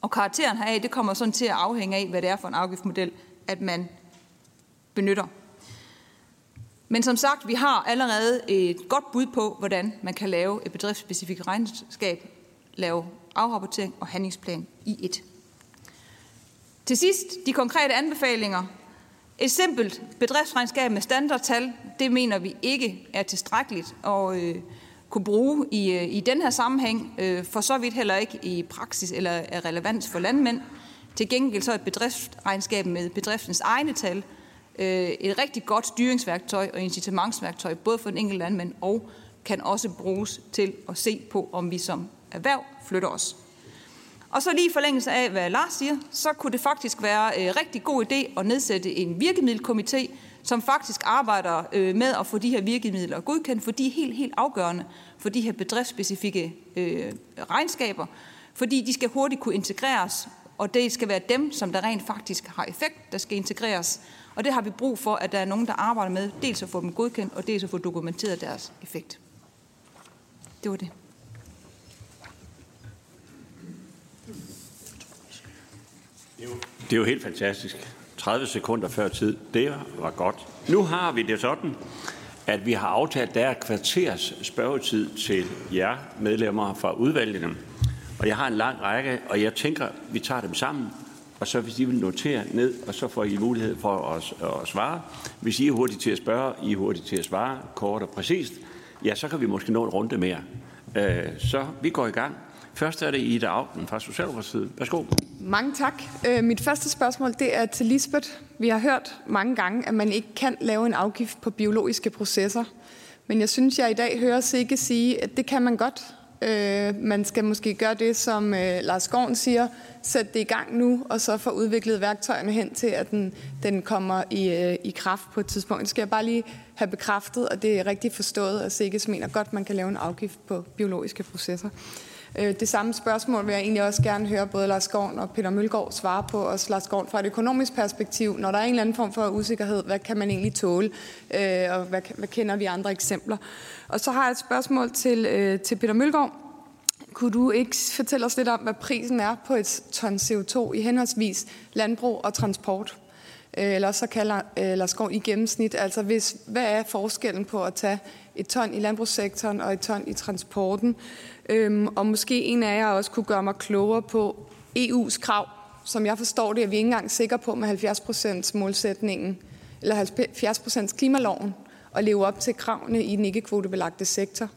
S4: Og karakteren heraf, det kommer sådan til at afhænge af, hvad det er for en afgiftsmodel, at man benytter. Men som sagt, vi har allerede et godt bud på, hvordan man kan lave et bedriftsspecifikt regnskab, lave afrapportering og handlingsplan i et. Til sidst, de konkrete anbefalinger. Et simpelt bedriftsregnskab med standardtal, det mener vi ikke er tilstrækkeligt og øh, kunne bruge i, øh, i den her sammenhæng, øh, for så vidt heller ikke i praksis eller er relevans for landmænd. Til gengæld så er et bedriftsregnskab med bedriftens egne tal øh, et rigtig godt styringsværktøj og incitamentsværktøj, både for den enkelte landmand og kan også bruges til at se på, om vi som erhverv flytter os. Og så lige i forlængelse af, hvad Lars siger, så kunne det faktisk være en rigtig god idé at nedsætte en virkemiddelkomité, som faktisk arbejder øh, med at få de her virkemidler godkendt, for de er helt, helt afgørende for de her bedriftsspecifikke øh, regnskaber, fordi de skal hurtigt kunne integreres, og det skal være dem, som der rent faktisk har effekt, der skal integreres. Og det har vi brug for, at der er nogen, der arbejder med, dels at få dem godkendt, og dels at få dokumenteret deres effekt. Det var det.
S1: Det er jo helt fantastisk. 30 sekunder før tid. Det var godt. Nu har vi det sådan, at vi har aftalt, at der er kvarters spørgetid til jer medlemmer fra udvalgene. Og jeg har en lang række, og jeg tænker, at vi tager dem sammen. Og så hvis I vil notere ned, og så får I mulighed for at, at svare. Hvis I er hurtigt til at spørge, I er hurtigt til at svare, kort og præcist, ja, så kan vi måske nå en runde mere. Øh, så vi går i gang. Først er det Ida Augen fra Socialdemokratiet. Værsgo.
S5: Mange tak. Øh, mit første spørgsmål det er til Lisbeth. Vi har hørt mange gange, at man ikke kan lave en afgift på biologiske processer. Men jeg synes, jeg i dag hører Sikke sige, at det kan man godt. Øh, man skal måske gøre det, som øh, Lars Gården siger, sætte det i gang nu, og så få udviklet værktøjerne hen til, at den, den kommer i, i kraft på et tidspunkt. Det skal jeg bare lige have bekræftet, og det er rigtigt forstået, at Sikkes mener godt, at man kan lave en afgift på biologiske processer. Øh, det samme spørgsmål vil jeg egentlig også gerne høre både Lars Gård og Peter Mølgaard svare på, også Lars Gård fra et økonomisk perspektiv. Når der er en eller anden form for usikkerhed, hvad kan man egentlig tåle, øh, og hvad, hvad kender vi andre eksempler? Og så har jeg et spørgsmål til, øh, til Peter Mølgaard. Kunne du ikke fortælle os lidt om, hvad prisen er på et ton CO2 i henholdsvis landbrug og transport? Øh, eller så kalder Lars Gård i gennemsnit. Altså, hvis, hvad er forskellen på at tage et ton i landbrugssektoren og et ton i transporten? Øhm, og måske en af jer også kunne gøre mig klogere på EU's krav. Som jeg forstår det, er vi ikke engang sikre på med 70% målsætningen, eller 70 klimaloven, og leve op til kravene i den ikke-kvotebelagte sektor.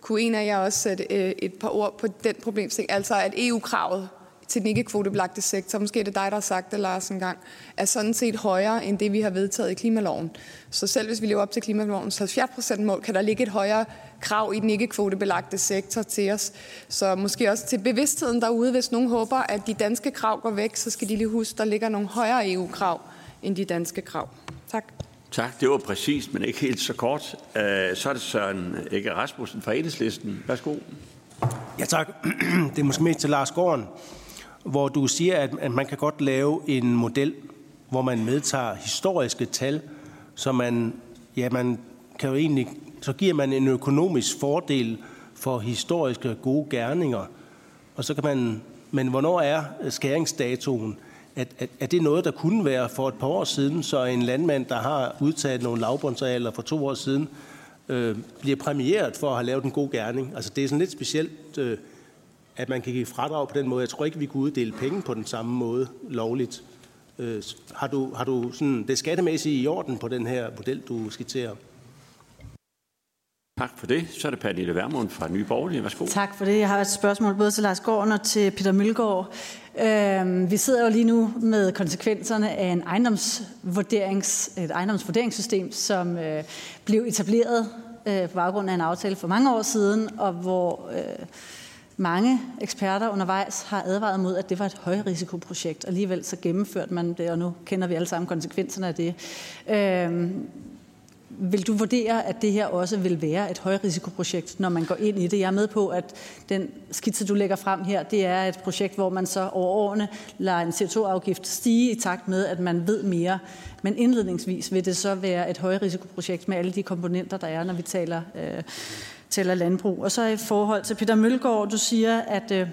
S5: Kunne en af jer også sætte øh, et par ord på den problemstilling, altså at EU-kravet til den ikke-kvotebelagte sektor, måske er det dig, der har sagt det, Lars, en gang, er sådan set højere end det, vi har vedtaget i klimaloven. Så selv hvis vi lever op til klimalovens 70% mål, kan der ligge et højere krav i den ikke-kvotebelagte sektor til os. Så måske også til bevidstheden derude, hvis nogen håber, at de danske krav går væk, så skal de lige huske, at der ligger nogle højere EU-krav end de danske krav. Tak.
S1: Tak, det var præcist, men ikke helt så kort. Øh, så er det Søren Ikke Rasmussen fra Enhedslisten. Værsgo.
S6: Ja tak. Det er måske mest til Lars Gården, hvor du siger, at man kan godt lave en model, hvor man medtager historiske tal, så man, ja, man kan jo egentlig så giver man en økonomisk fordel for historiske gode gerninger. Og så kan man, men hvornår er skæringsdatoen? Er, er, er det noget, der kunne være for et par år siden, så en landmand, der har udtaget nogle lavbundsarealer for to år siden, øh, bliver præmieret for at have lavet en god gerning? Altså det er sådan lidt specielt, øh, at man kan give fradrag på den måde. Jeg tror ikke, vi kunne uddele penge på den samme måde lovligt. Øh, har du, har du sådan det skattemæssige i orden på den her model, du skitserer?
S1: Tak for det. Så er det Pernille Vermund fra Nye Borgerlige. Værsgo.
S7: Tak for det. Jeg har et spørgsmål både til Lars Gården og til Peter Mølgaard. Øh, vi sidder jo lige nu med konsekvenserne af en ejendomsvurderings, et ejendomsvurderingssystem, som øh, blev etableret øh, på baggrund af en aftale for mange år siden, og hvor øh, mange eksperter undervejs har advaret mod, at det var et højrisikoprojekt. Alligevel så gennemførte man det, og nu kender vi alle sammen konsekvenserne af det. Øh, vil du vurdere, at det her også vil være et højrisikoprojekt, når man går ind i det? Jeg er med på, at den skitse, du lægger frem her, det er et projekt, hvor man så over årene lader en CO2-afgift stige i takt med, at man ved mere. Men indledningsvis vil det så være et højrisikoprojekt med alle de komponenter, der er, når vi taler, øh, tæller landbrug. Og så i forhold til Peter Mølgaard, du siger, at øh,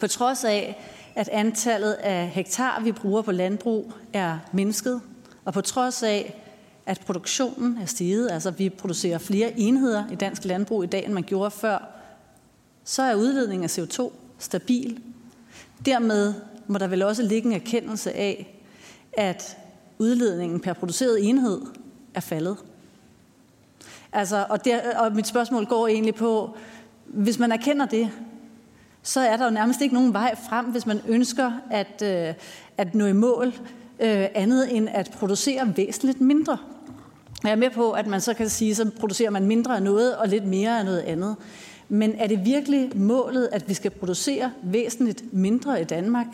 S7: på trods af, at antallet af hektar, vi bruger på landbrug, er mindsket, og på trods af, at produktionen er steget, altså vi producerer flere enheder i dansk landbrug i dag, end man gjorde før, så er udledningen af CO2 stabil. Dermed må der vel også ligge en erkendelse af, at udledningen per produceret enhed er faldet. Altså, og, der, og mit spørgsmål går egentlig på, hvis man erkender det, så er der jo nærmest ikke nogen vej frem, hvis man ønsker at, øh, at nå i mål øh, andet end at producere væsentligt mindre. Jeg er med på, at man så kan sige, så producerer man mindre af noget og lidt mere af noget andet. Men er det virkelig målet, at vi skal producere væsentligt mindre i Danmark?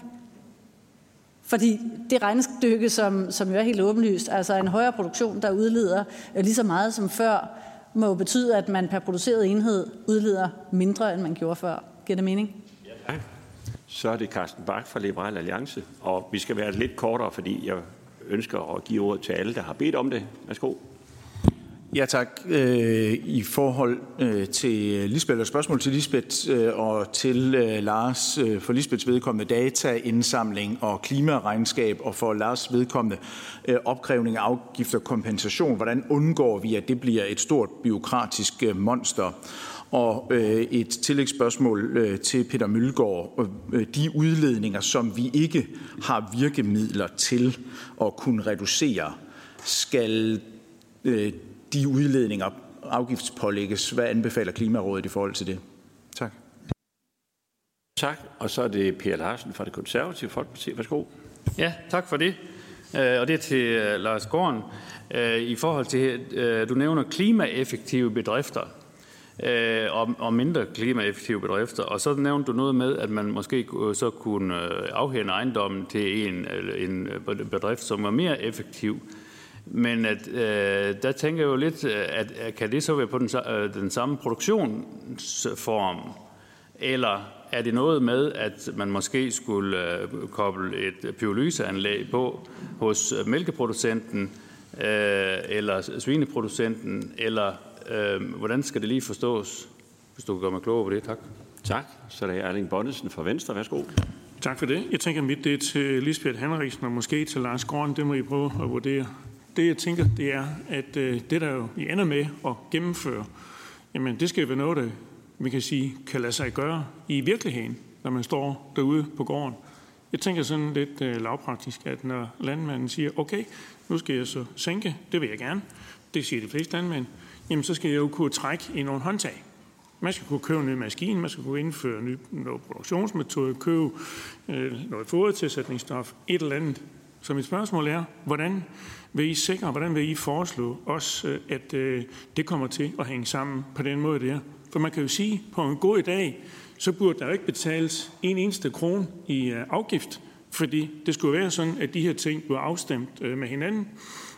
S7: Fordi det regnestykke, som, som jo er helt åbenlyst, altså en højere produktion, der udleder lige så meget som før, må jo betyde, at man per produceret enhed udleder mindre, end man gjorde før. Giver det mening?
S1: Ja. Så er det Carsten Bak fra Liberal Alliance, og vi skal være lidt kortere, fordi jeg ønsker at give ordet til alle, der har bedt om det. Værsgo.
S8: Ja tak. Øh, I forhold øh, til Lisbeth, og spørgsmål til Lisbeth øh, og til Lars for Lisbeths vedkommende dataindsamling og klimaregnskab og for Lars vedkommende opkrævning af afgifter og kompensation. Hvordan undgår vi, at det bliver et stort byråkratisk monster? Og et tillægsspørgsmål til Peter Mølgaard. De udledninger, som vi ikke har virkemidler til at kunne reducere, skal de udledninger afgiftspålægges. Hvad anbefaler Klimarådet i forhold til det? Tak.
S1: Tak. Og så er det Per Larsen fra det konservative Folkeparti. Værsgo.
S9: Ja, tak for det. Øh, og det er til øh, Lars Gården. Øh, I forhold til, du nævner klimaeffektive bedrifter og mindre klimaeffektive bedrifter. Og så nævnte du noget med, at man måske så kunne afhænde ejendommen til en, en bedrift, som er mere effektiv. Men at, øh, der tænker jeg jo lidt, at, at kan det så være på den, øh, den samme produktionsform, eller er det noget med, at man måske skulle øh, koble et pyrolyseanlæg på hos mælkeproducenten, øh, eller svineproducenten, eller øh, hvordan skal det lige forstås, hvis du kan gøre mig klogere på det? Tak.
S1: Tak. Så er det Erling Bonnesen fra Venstre. Værsgo.
S10: Tak for det. Jeg tænker mit det er til Lisbeth Henriksen og måske til Lars Gården. Det må I prøve at vurdere. Det, jeg tænker, det er, at øh, det, der jo vi ender med at gennemføre, jamen det skal være noget, der vi kan sige, kan lade sig gøre i virkeligheden, når man står derude på gården. Jeg tænker sådan lidt øh, lavpraktisk, at når landmanden siger, okay, nu skal jeg så sænke, det vil jeg gerne, det siger de fleste landmænd, jamen så skal jeg jo kunne trække i nogle håndtag. Man skal kunne købe en ny maskine, man skal kunne indføre ny, noget produktionsmetode, købe øh, noget fodertilsætningsstof, et eller andet. Så mit spørgsmål er, hvordan vil I sikre, hvordan vil I foreslå os, øh, at øh, det kommer til at hænge sammen på den måde, der? For man kan jo sige, at på en god dag, så burde der jo ikke betales en eneste krone i øh, afgift, fordi det skulle være sådan, at de her ting blev afstemt med hinanden.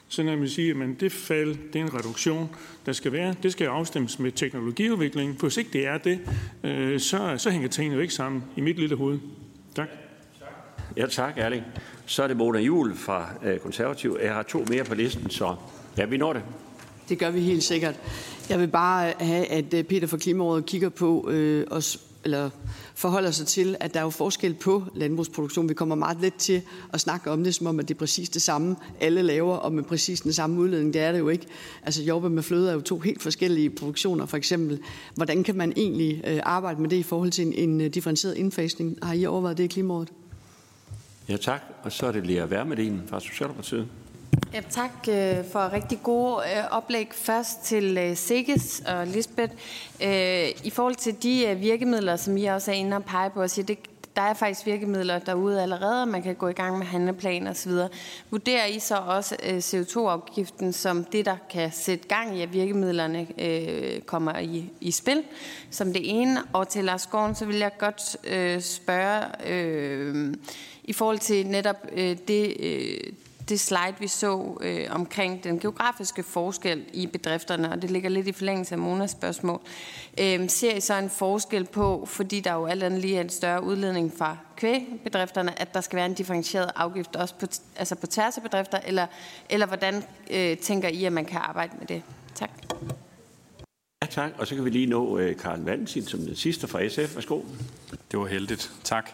S10: Så når man siger, at det fald, det er en reduktion, der skal være, det skal afstemmes med teknologiudviklingen. For hvis ikke det er det, så, så hænger tingene jo ikke sammen i mit lille hoved. Tak.
S1: Ja, tak, Erling. Så er det Mona Jul fra øh, Konservativ. Jeg har to mere på listen, så ja, vi når det.
S11: Det gør vi helt sikkert. Jeg vil bare øh, have, at øh, Peter fra Klimarådet kigger på øh, os, eller forholder sig til, at der er jo forskel på landbrugsproduktion. Vi kommer meget let til at snakke om det, som om at det er præcis det samme, alle laver, og med præcis den samme udledning. Det er det jo ikke. Altså jobbe med fløde er jo to helt forskellige produktioner, for eksempel. Hvordan kan man egentlig øh, arbejde med det i forhold til en, en differencieret differentieret indfasning? Har I overvejet det i Klimarådet?
S1: Ja, tak. Og så er det Lea Wermelin fra Socialdemokratiet.
S12: Ja, tak øh, for rigtig gode øh, oplæg. Først til øh, Sikkes og Lisbeth. Øh, I forhold til de øh, virkemidler, som I også er inde og pege på, og siger, det, der er faktisk virkemidler derude allerede, og man kan gå i gang med handleplan osv. Vurderer I så også øh, CO2-afgiften som det, der kan sætte gang i, at virkemidlerne kommer i, i spil, som det ene? Og til Lars Gården, så vil jeg godt spørge... Øh, i forhold til netop øh, det, øh, det slide, vi så øh, omkring den geografiske forskel i bedrifterne, og det ligger lidt i forlængelse af Monas spørgsmål. Øh, ser I så en forskel på, fordi der jo alt andet lige er en større udledning fra kvægbedrifterne, at der skal være en differentieret afgift også på, altså på tværs af bedrifter, eller, eller hvordan øh, tænker I, at man kan arbejde med det? Tak.
S1: Ja, tak. Og så kan vi lige nå øh, Karl Valentin som den sidste fra SF. Værsgo.
S13: Det var heldigt. Tak.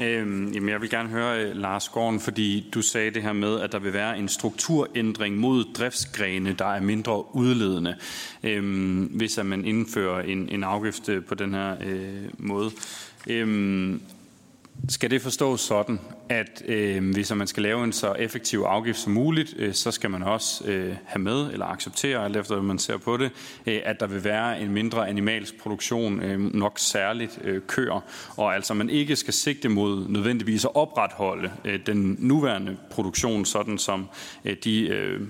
S13: Øhm, jamen jeg vil gerne høre øh, Lars Gården, fordi du sagde det her med, at der vil være en strukturændring mod driftsgrene, der er mindre udledende, øhm, hvis at man indfører en, en afgift øh, på den her øh, måde. Øhm, skal det forstås sådan, at øh, hvis man skal lave en så effektiv afgift som muligt, øh, så skal man også øh, have med eller acceptere, alt efter man ser på det, øh, at der vil være en mindre animalsk produktion, øh, nok særligt øh, køer, og altså man ikke skal sigte mod nødvendigvis at opretholde øh, den nuværende produktion, sådan som øh, de øh,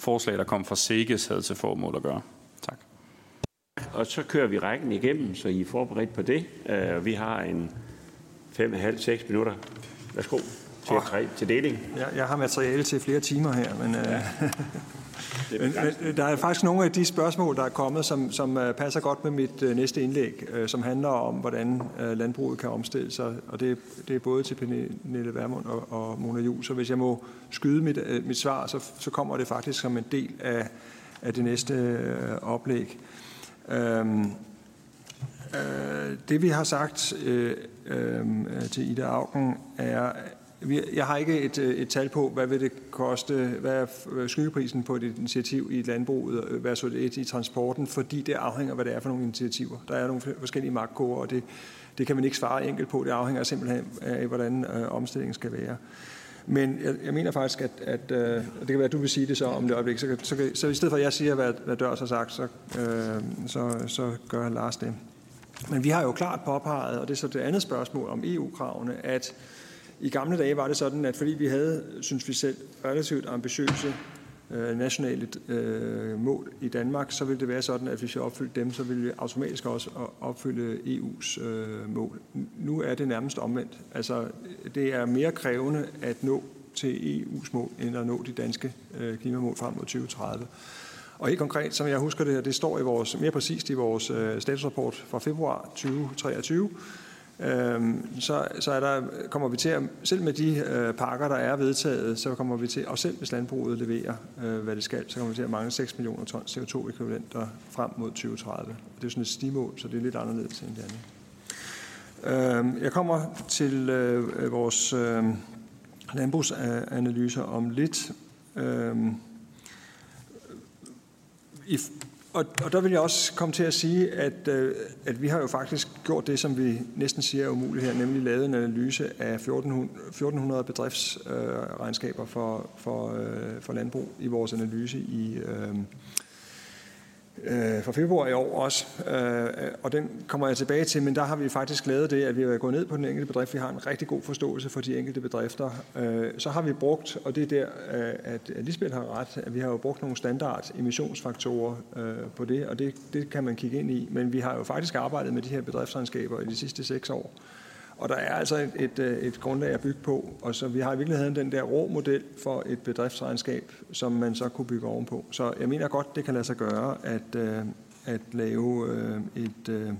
S13: forslag, der kom fra SEGES, havde til formål at gøre. Tak.
S1: Og så kører vi rækken igennem, så I er forberedt på det. Uh, vi har en 5,5-6 minutter. Værsgo til, oh. tre, til deling.
S2: Jeg, jeg har materiale til flere timer her, men, ja. øh, men, men der er faktisk nogle af de spørgsmål, der er kommet, som, som uh, passer godt med mit uh, næste indlæg, uh, som handler om, hvordan uh, landbruget kan omstille sig. Og det, det er både til Pernille Vermund og, og Mona Juhl. Så hvis jeg må skyde mit, uh, mit svar, så, så kommer det faktisk som en del af, af det næste uh, oplæg. Øh, Øh, det vi har sagt øh, øh, til Ida Augen er, jeg har ikke et, øh, et tal på, hvad vil det koste, hvad er skyggeprisen på et initiativ i landbruget øh, versus et i transporten, fordi det afhænger, hvad det er for nogle initiativer. Der er nogle forskellige magtkoder, og det, det kan man ikke svare enkelt på. Det afhænger simpelthen af, hvordan øh, omstillingen skal være. Men jeg, jeg mener faktisk, at, at øh, det kan være, at du vil sige det så om det øjeblik, så, så, så, så i stedet for at jeg siger, hvad, hvad Dørs har sagt, så, øh, så, så gør Lars det. Men vi har jo klart påpeget, og det er så det andet spørgsmål om EU-kravene, at i gamle dage var det sådan, at fordi vi havde, synes vi selv, relativt ambitiøse øh, nationale øh, mål i Danmark, så ville det være sådan, at hvis vi opfyldte dem, så ville vi automatisk også opfylde EU's øh, mål. Nu er det nærmest omvendt. Altså, det er mere krævende at nå til EU's mål, end at nå de danske øh, klimamål frem mod 2030. Og helt konkret, som jeg husker det her, det står i vores, mere præcist i vores øh, statusrapport fra februar 2023, øhm, så, så er der, kommer vi til at, selv med de øh, pakker, der er vedtaget, så kommer vi til, og selv hvis landbruget leverer, øh, hvad det skal, så kommer vi til at mangle 6 millioner ton CO2-ekvivalenter frem mod 2030. Det er sådan et stimål, så det er lidt anderledes end det andet. Øhm, jeg kommer til øh, vores øh, landbrugsanalyser om lidt. Øhm, i, og, og der vil jeg også komme til at sige, at, øh, at vi har jo faktisk gjort det, som vi næsten siger er umuligt her, nemlig lavet en analyse af 1400 bedriftsregnskaber for, for, øh, for landbrug i vores analyse i, øh, øh, fra februar i år også, øh, og den kommer jeg tilbage til, men der har vi faktisk lavet det, at vi har gået ned på den enkelte bedrift. Vi har en rigtig god forståelse for de enkelte bedrifter. Øh, så har vi brugt, og det er der, øh, at Lisbeth har ret, at vi har jo brugt nogle standard emissionsfaktorer øh, på det, og det, det kan man kigge ind i, men vi har jo faktisk arbejdet med de her bedriftsregnskaber i de sidste seks år. Og der er altså et, et, øh, et grundlag at bygge på, og så vi har i virkeligheden den der rå model for et bedriftsregnskab, som man så kunne bygge ovenpå. Så jeg mener godt, det kan lade sig gøre at, øh, at lave øh, et,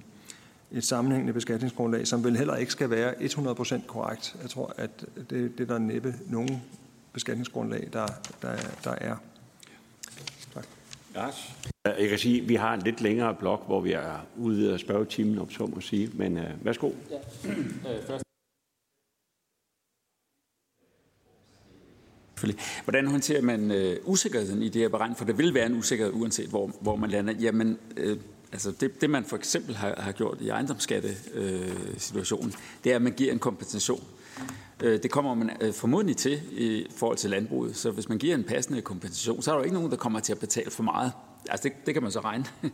S2: et sammenhængende beskatningsgrundlag, som vel heller ikke skal være 100% korrekt. Jeg tror, at det, det er der næppe nogen beskatningsgrundlag, der, der, der er.
S1: Lars? Jeg kan sige, at vi har en lidt længere blok, hvor vi er ude at spørge timen, om så må sige. Men uh, værsgo. Ja. Først.
S3: Hvordan håndterer man øh, usikkerheden i det her beregning? For der vil være en usikkerhed, uanset hvor, hvor man lander. Jamen, øh, altså det, det man for eksempel har, har gjort i ejendomsskattesituationen, øh, det er, at man giver en kompensation. Øh, det kommer man øh, formodentlig til i forhold til landbruget. Så hvis man giver en passende kompensation, så er der jo ikke nogen, der kommer til at betale for meget Altså det, det kan man så regne,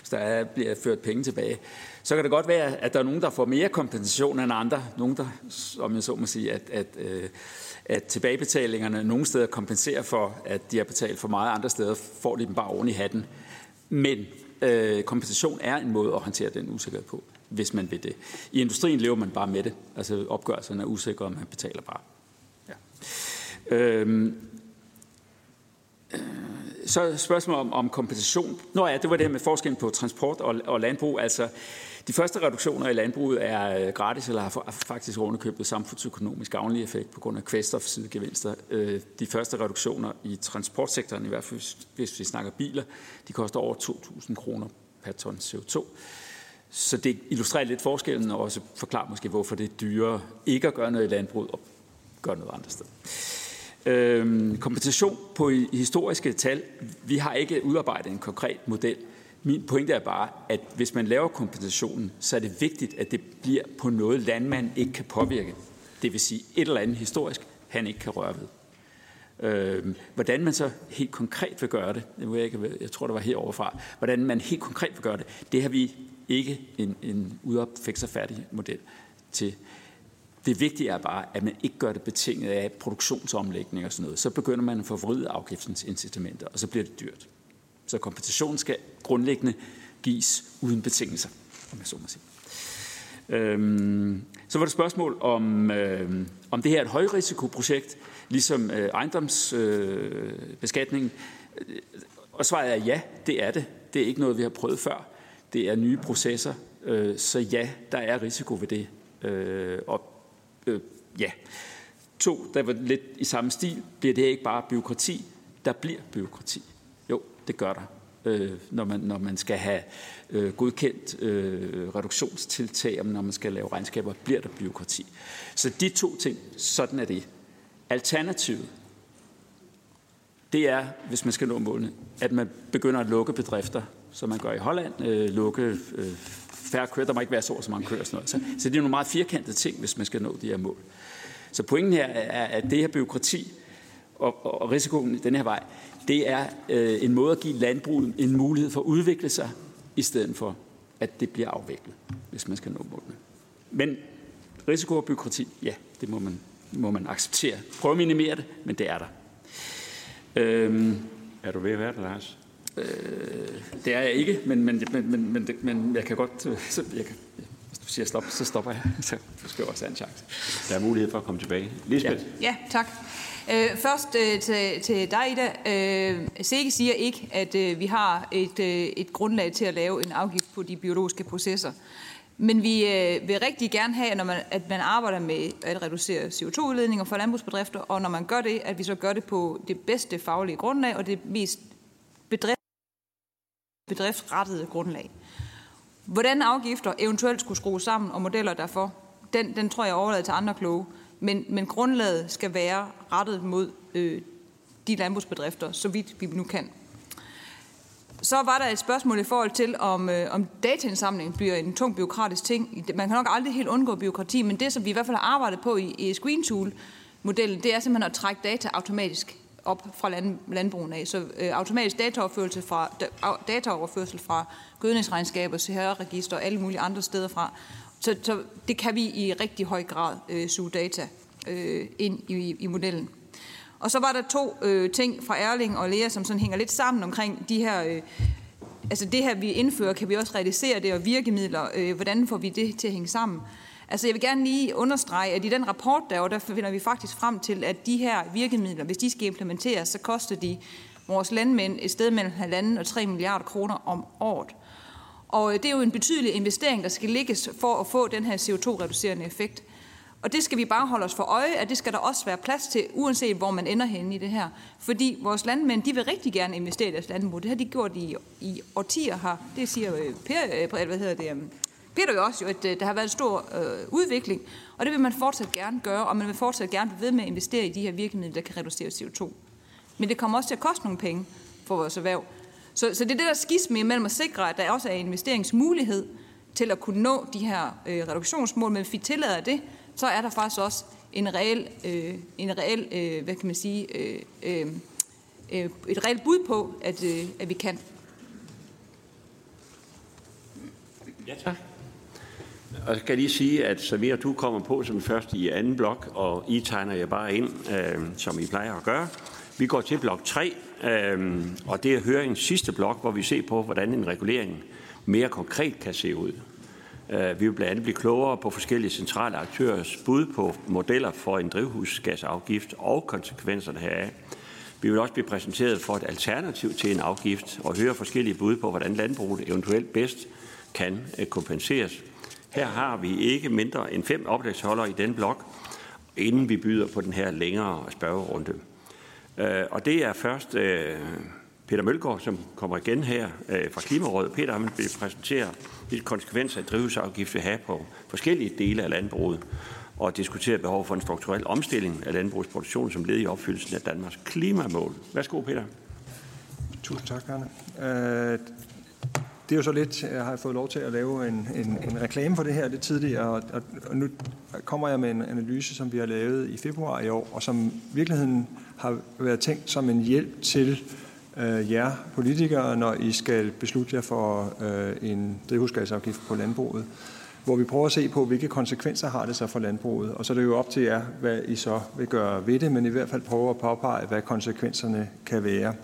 S3: hvis der er, bliver ført penge tilbage. Så kan det godt være, at der er nogen, der får mere kompensation end andre. Nogen, der, om jeg så må sige, at, at, øh, at tilbagebetalingerne nogle steder kompenserer for, at de har betalt for meget, andre steder får de dem bare oven i hatten. Men øh, kompensation er en måde at håndtere den usikkerhed på, hvis man vil det. I industrien lever man bare med det. Altså opgørelserne er usikre, og man betaler bare. Ja. Øhm, øh, så spørgsmål om, om kompensation. Nå ja, det var det her med forskellen på transport og, og landbrug. Altså, de første reduktioner i landbruget er øh, gratis eller har faktisk ovenikøbet samfundsøkonomisk gavnlig effekt på grund af kvælstofsidegevinster. Øh, de første reduktioner i transportsektoren, i hvert fald hvis vi snakker biler, de koster over 2.000 kroner per ton CO2. Så det illustrerer lidt forskellen, og også forklarer måske, hvorfor det er dyrere ikke at gøre noget i landbruget og gøre noget andet sted. Øhm, kompensation på historiske tal. Vi har ikke udarbejdet en konkret model. Min pointe er bare, at hvis man laver kompensationen, så er det vigtigt, at det bliver på noget, landmand ikke kan påvirke. Det vil sige et eller andet historisk, han ikke kan røre ved. Øh, hvordan man så helt konkret vil gøre det, det jeg, ikke, jeg tror, det var heroverfra, hvordan man helt konkret vil gøre det, det har vi ikke en, en udopfikser færdig model til. Det vigtige er bare, at man ikke gør det betinget af produktionsomlægning og sådan noget. Så begynder man at forvride afgiftens incitamenter, og så bliver det dyrt. Så kompensation skal grundlæggende gives uden betingelser, om jeg så må sige. Øhm, så var det spørgsmål om, øh, om det her er et højrisikoprojekt, ligesom øh, ejendomsbeskatningen. Øh, og svaret er ja, det er det. Det er ikke noget, vi har prøvet før. Det er nye processer, øh, så ja, der er risiko ved det. Øh, og øh, ja. To, der var lidt i samme stil, bliver det ikke bare byråkrati, der bliver byråkrati. Jo, det gør der, øh, når, man, når man skal have øh, godkendt øh, reduktionstiltag, og når man skal lave regnskaber, bliver der byråkrati. Så de to ting, sådan er det. Alternativet, det er, hvis man skal nå målene, at man begynder at lukke bedrifter, som man gør i Holland, øh, lukke øh, færre kører, der må ikke være så så mange kører sådan noget. Så, så det er nogle meget firkantede ting, hvis man skal nå de her mål. Så pointen her er, at det her byråkrati og, og risikoen den her vej, det er øh, en måde at give landbruget en mulighed for at udvikle sig, i stedet for, at det bliver afviklet, hvis man skal nå målene. Men risiko og byråkrati, ja, det må man, må man acceptere. Prøv at minimere det, men det er der.
S1: Øhm, er du ved at være der, Lars?
S3: Øh, det er jeg ikke, men, men, men, men, men, men jeg kan godt... Øh, så jeg kan, hvis du siger stop, så stopper jeg. Så du skal også have en chance.
S1: Der er mulighed for at komme tilbage. Lisbeth?
S4: Ja, ja tak. Øh, først øh, til, til dig, Ida. Øh, Sikke siger ikke, at øh, vi har et, øh, et grundlag til at lave en afgift på de biologiske processer. Men vi øh, vil rigtig gerne have, når man, at man arbejder med at reducere CO2-udledninger for landbrugsbedrifter, og når man gør det, at vi så gør det på det bedste faglige grundlag og det mest bedriftsrettede grundlag. Hvordan afgifter eventuelt skulle skrues sammen og modeller derfor, den, den tror jeg overlader til andre kloge. Men, men grundlaget skal være rettet mod øh, de landbrugsbedrifter, så vidt vi nu kan. Så var der et spørgsmål i forhold til, om, øh, om dataindsamling bliver en tung byråkratisk ting. Man kan nok aldrig helt undgå byråkrati, men det, som vi i hvert fald har arbejdet på i, i Screen Tool-modellen, det er simpelthen at trække data automatisk op fra land, landbrugen af. Så øh, automatisk dataoverførsel fra, dataoverførsel fra gødningsregnskaber, CHR-register og alle mulige andre steder fra. Så, så det kan vi i rigtig høj grad øh, suge data øh, ind i, i modellen. Og så var der to øh, ting fra Erling og Lea, som sådan hænger lidt sammen omkring de her... Øh, altså det her, vi indfører, kan vi også realisere det, og virkemidler, øh, hvordan får vi det til at hænge sammen? Altså jeg vil gerne lige understrege, at i den rapport der, der finder vi faktisk frem til, at de her virkemidler, hvis de skal implementeres, så koster de vores landmænd et sted mellem 1,5 og 3 milliarder kroner om året. Og øh, det er jo en betydelig investering, der skal lægges for at få den her CO2-reducerende effekt. Og det skal vi bare holde os for øje, at det skal der også være plads til, uanset hvor man ender henne i det her. Fordi vores landmænd, de vil rigtig gerne investere i deres landbrug. Det har de gjort i, i årtier her. Det siger øh, per, øh, hvad hedder det, øhm, Peter jo også, jo, at øh, der har været en stor øh, udvikling. Og det vil man fortsat gerne gøre, og man vil fortsat gerne blive ved med at investere i de her virkemidler, der kan reducere CO2. Men det kommer også til at koste nogle penge for vores erhverv. Så, så det er det, der skisme imellem at sikre, at der også er investeringsmulighed til at kunne nå de her øh, reduktionsmål. Men hvis vi tillader det, så er der faktisk også en reel, øh, en reel øh, hvad kan man sige, øh, øh, øh et reelt bud på, at, øh, at vi kan.
S1: Ja, tak. Og så kan jeg lige sige, at Samir, du kommer på som først i anden blok, og I tegner jeg bare ind, øh, som I plejer at gøre. Vi går til blok 3, øh, og det er høringens sidste blok, hvor vi ser på, hvordan en regulering mere konkret kan se ud. Øh, vi vil blandt andet blive klogere på forskellige centrale aktørers bud på modeller for en drivhusgasafgift og konsekvenserne heraf. Vi vil også blive præsenteret for et alternativ til en afgift og høre forskellige bud på, hvordan landbruget eventuelt bedst kan øh, kompenseres. Her har vi ikke mindre end fem oplægsholdere i den blok, inden vi byder på den her længere spørgerunde. Øh, og det er først øh, Peter Mølgaard, som kommer igen her øh, fra Klimarådet. Peter han vil præsentere, hvilke konsekvenser drivhusafgift vil have på forskellige dele af landbruget og diskutere behov for en strukturel omstilling af landbrugsproduktion som led i opfyldelsen af Danmarks klimamål. Værsgo, Peter.
S2: Tusind tak, Arne. Øh, det er jo så lidt, øh, jeg har fået lov til at lave en, en, en reklame for det her lidt tidligere, og, og nu kommer jeg med en analyse, som vi har lavet i februar i år, og som i virkeligheden har været tænkt som en hjælp til øh, jer politikere, når I skal beslutte jer for øh, en drivhusgasafgift på landbruget, hvor vi prøver at se på, hvilke konsekvenser har det så for landbruget, og så er det jo op til jer, hvad I så vil gøre ved det, men i hvert fald prøver at påpege, hvad konsekvenserne kan være.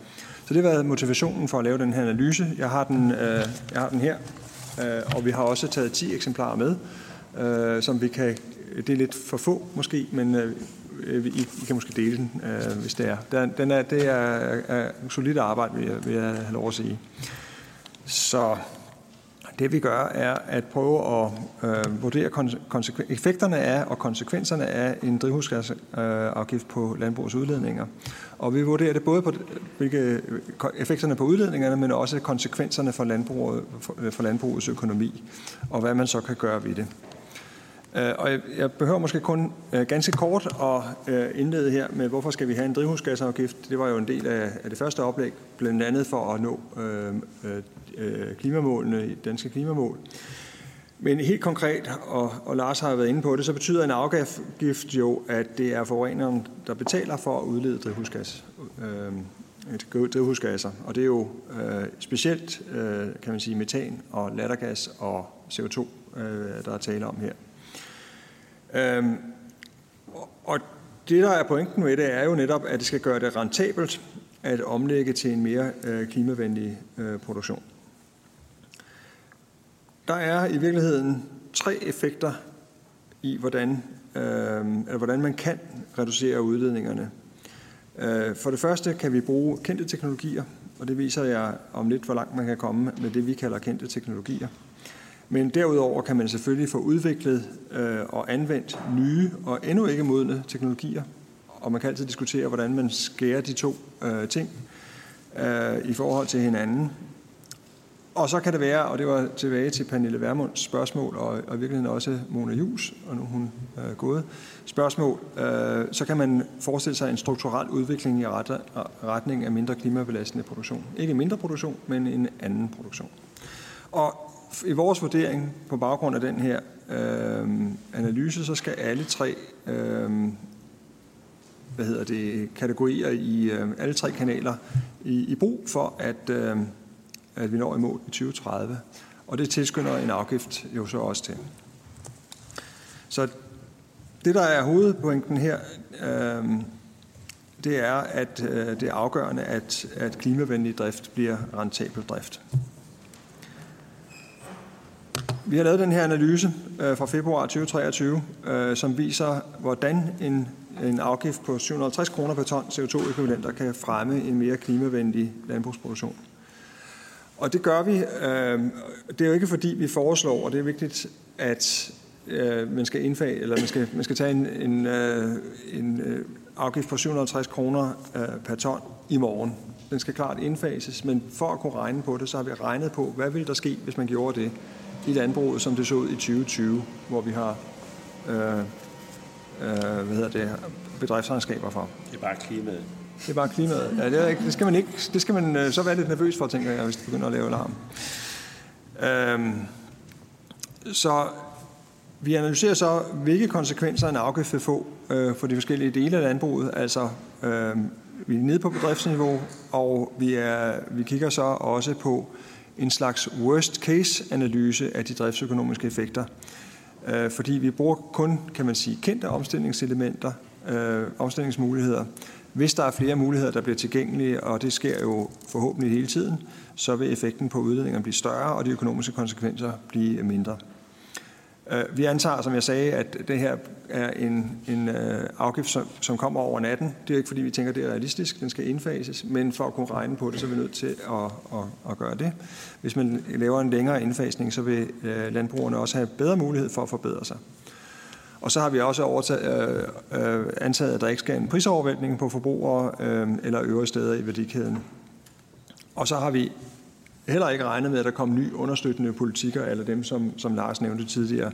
S2: Så det har været motivationen for at lave den her analyse. Jeg har den, øh, jeg har den her, øh, og vi har også taget 10 eksemplarer med, øh, som vi kan, det er lidt for få måske, men øh, øh I, I kan måske dele den, øh, hvis det er. Den, den er det er, er solidt arbejde, vil jeg, vil jeg have lov at sige. Så det vi gør, er at prøve at øh, vurdere effekterne af og konsekvenserne af en drivhusgasafgift øh, på landbrugets udledninger. Og vi vurderer det både på hvilke effekterne på udledningerne, men også konsekvenserne for, landbruget, for, landbrugets økonomi, og hvad man så kan gøre ved det. Øh, og jeg behøver måske kun øh, ganske kort at øh, indlede her med, hvorfor skal vi have en drivhusgasafgift. Det var jo en del af det første oplæg, blandt andet for at nå klimamålene, danske klimamål. Men helt konkret, og, og Lars har været inde på det, så betyder en afgift jo, at det er forureneren, der betaler for at udlede drivhusgas, øh, drivhusgasser. Og det er jo øh, specielt, øh, kan man sige, metan og lattergas og CO2, øh, der er tale om her. Øhm, og det, der er pointen med det, er jo netop, at det skal gøre det rentabelt at omlægge til en mere øh, klimavenlig øh, produktion. Der er i virkeligheden tre effekter i, hvordan, øh, eller hvordan man kan reducere udledningerne. Øh, for det første kan vi bruge kendte teknologier, og det viser jeg om lidt, hvor langt man kan komme med det, vi kalder kendte teknologier. Men derudover kan man selvfølgelig få udviklet øh, og anvendt nye og endnu ikke modne teknologier. Og man kan altid diskutere, hvordan man skærer de to øh, ting øh, i forhold til hinanden. Og så kan det være, og det var tilbage til Pernille Vermunds spørgsmål, og, og i virkeligheden også Mona Jus, og nu er hun øh, gået, spørgsmål, øh, så kan man forestille sig en strukturel udvikling i ret, retning af mindre klimabelastende produktion. Ikke mindre produktion, men en anden produktion. Og i vores vurdering på baggrund af den her øh, analyse, så skal alle tre øh, hvad hedder det, kategorier i øh, alle tre kanaler i, i brug for, at, øh, at vi når i mål i 2030. Og det tilskynder en afgift jo så også til. Så det, der er hovedpointen her, øh, det er, at øh, det er afgørende, at, at klimavenlig drift bliver rentabel drift. Vi har lavet den her analyse øh, fra februar 2023, øh, som viser, hvordan en, en afgift på 750 kroner per ton CO2-ekvivalenter kan fremme en mere klimavenlig landbrugsproduktion. Og det gør vi. Øh, det er jo ikke fordi, vi foreslår, og det er vigtigt, at øh, man skal indfage, eller man skal, man skal tage en, en, øh, en øh, afgift på 750 kroner øh, per ton i morgen. Den skal klart indfases, men for at kunne regne på det, så har vi regnet på, hvad vil der ske, hvis man gjorde det i landbruget, som det så ud i 2020, hvor vi har øh, øh, hvad hedder det, bedriftsregnskaber for.
S1: Det er bare klimaet.
S2: Det er bare klimaet. Ja, det, er ikke, det skal man ikke. Det skal man øh, så være lidt nervøs for, tænker jeg, hvis det begynder at lave larm. Øhm, så vi analyserer så, hvilke konsekvenser en afgift vil få øh, for de forskellige dele af landbruget. Altså, øh, vi er nede på bedriftsniveau, og vi, er, vi kigger så også på, en slags worst case analyse af de driftsøkonomiske effekter. Øh, fordi vi bruger kun, kan man sige, kendte omstillingselementer, øh, omstillingsmuligheder. Hvis der er flere muligheder, der bliver tilgængelige, og det sker jo forhåbentlig hele tiden, så vil effekten på udledningen blive større, og de økonomiske konsekvenser blive mindre. Øh, vi antager, som jeg sagde, at det her er en, en øh, afgift, som, som kommer over natten. Det er ikke, fordi vi tænker, at det er realistisk. Den skal indfases, men for at kunne regne på det, så er vi nødt til at, at, at gøre det. Hvis man laver en længere indfasning, så vil øh, landbrugerne også have bedre mulighed for at forbedre sig. Og så har vi også overtaget, øh, øh, antaget, at der ikke skal en prisovervæltning på forbrugere øh, eller øvrige steder i værdikæden. Og så har vi heller ikke regnet med, at der kommer nye understøttende politikker, eller dem, som, som Lars nævnte tidligere.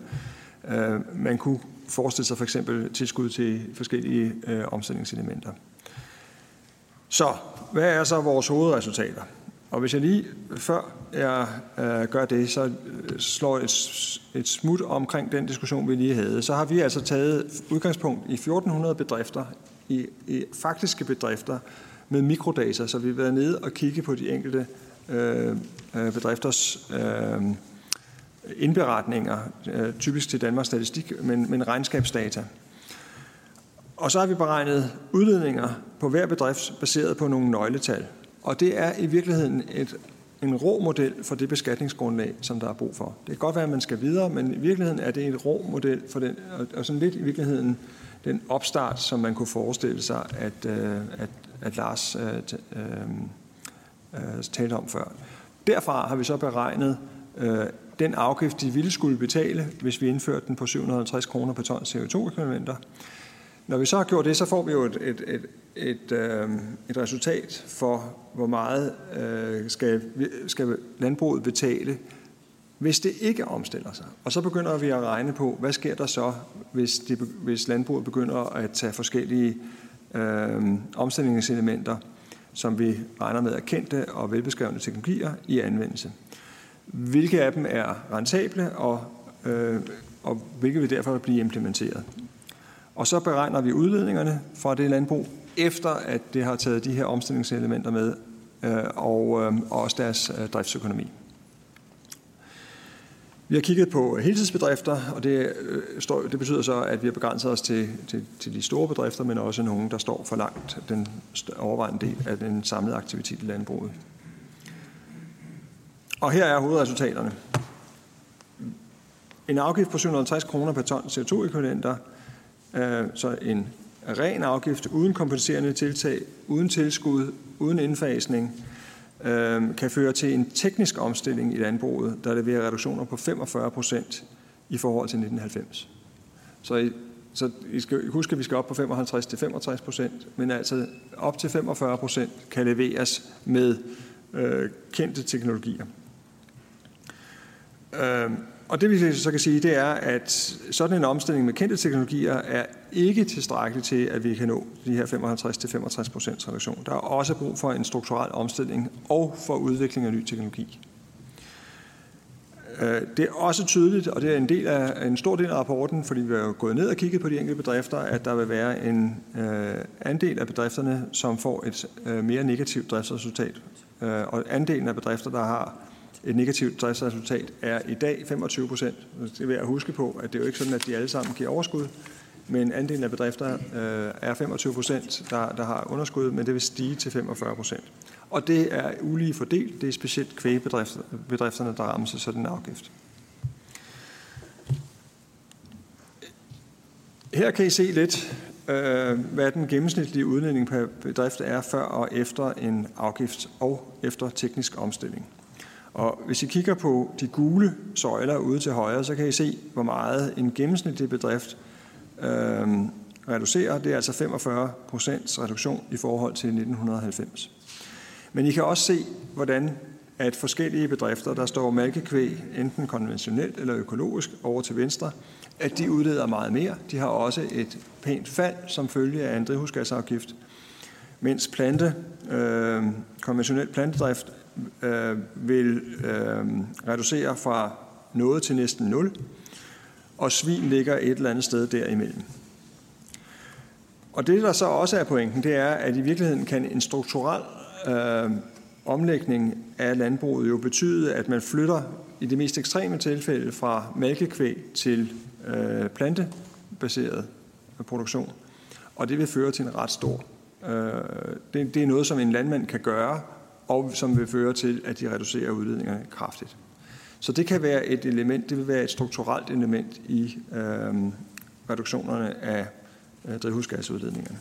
S2: Øh, man kunne forestille sig for eksempel tilskud til forskellige øh, omstillingselementer. Så hvad er så vores hovedresultater? Og hvis jeg lige, før jeg øh, gør det, så øh, slår et, et smut omkring den diskussion, vi lige havde, så har vi altså taget udgangspunkt i 1400 bedrifter, i, i faktiske bedrifter med mikrodata, så vi har været nede og kigge på de enkelte øh, øh bedrifters øh, indberetninger, øh, typisk til Danmarks Statistik, men, men regnskabsdata. Og så har vi beregnet udledninger på hver bedrift baseret på nogle nøgletal. Og det er i virkeligheden et, en rå model for det beskatningsgrundlag, som der er brug for. Det kan godt være, at man skal videre, men i virkeligheden er det en rå model for den, og sådan lidt i virkeligheden den opstart, som man kunne forestille sig, at, øh, at, at Lars øh, øh, øh, talte om før. Derfra har vi så beregnet øh, den afgift, de ville skulle betale, hvis vi indførte den på 750 kroner per ton CO2-ekvivalenter. Når vi så har gjort det, så får vi jo et, et, et, et, øh, et resultat for, hvor meget øh, skal, skal landbruget betale, hvis det ikke omstiller sig. Og så begynder vi at regne på, hvad sker der så, hvis, det, hvis landbruget begynder at tage forskellige øh, omstillingselementer, som vi regner med er kendte og velbeskrevne teknologier, i anvendelse. Hvilke af dem er rentable, og, øh, og hvilke vil derfor blive implementeret. Og så beregner vi udledningerne fra det landbrug, efter at det har taget de her omstillingselementer med, øh, og, øh, og også deres øh, driftsøkonomi. Vi har kigget på heltidsbedrifter, og det, øh, står, det betyder så, at vi har begrænset os til, til, til de store bedrifter, men også nogle, der står for langt den overvejende del af den samlede aktivitet i landbruget. Og her er hovedresultaterne. En afgift på 750 kroner per ton CO2-ekvivalenter – Øh, så en ren afgift uden kompenserende tiltag, uden tilskud, uden indfasning, øh, kan føre til en teknisk omstilling i landbruget, der leverer reduktioner på 45 procent i forhold til 1990. Så, I, så I skal huske, at vi skal op på 55 til 65 procent, men altså op til 45 procent kan leveres med øh, kendte teknologier. Øh, og det vi så kan sige, det er, at sådan en omstilling med kendte teknologier er ikke tilstrækkeligt til, at vi kan nå de her 55-65% reduktion. Der er også brug for en strukturel omstilling og for udvikling af ny teknologi. Øh, det er også tydeligt, og det er en, del af, en stor del af rapporten, fordi vi har gået ned og kigget på de enkelte bedrifter, at der vil være en øh, andel af bedrifterne, som får et øh, mere negativt driftsresultat. Øh, og andelen af bedrifter, der har et negativt driftsresultat er i dag 25 procent. Det er værd at huske på, at det er jo ikke sådan, at de alle sammen giver overskud, men andelen af bedrifter øh, er 25 procent, der, der har underskud, men det vil stige til 45 procent. Og det er ulige fordelt. Det er specielt kvægebedrifterne, der rammes af sådan en afgift. Her kan I se lidt, øh, hvad den gennemsnitlige udledning per bedrift er før og efter en afgift og efter teknisk omstilling. Og hvis I kigger på de gule søjler ude til højre, så kan I se, hvor meget en gennemsnitlig bedrift øh, reducerer. Det er altså 45 procents reduktion i forhold til 1990. Men I kan også se, hvordan at forskellige bedrifter, der står malkekvæg, enten konventionelt eller økologisk, over til venstre, at de udleder meget mere. De har også et pænt fald som følge af en drivhusgasafgift, mens plante, øh, konventionel plantedrift øh, vil øh, reducere fra noget til næsten 0, og svin ligger et eller andet sted derimellem. Og det, der så også er pointen, det er, at i virkeligheden kan en strukturel øh, omlægning af landbruget jo betyde, at man flytter i det mest ekstreme tilfælde fra mælkekvæg til øh, plantebaseret produktion. Og det vil føre til en ret stor. Øh, det, det er noget, som en landmand kan gøre, og som vil føre til, at de reducerer udledningerne kraftigt. Så det kan være et element, det vil være et strukturelt element i øh, reduktionerne af øh, drivhusgasudledningerne.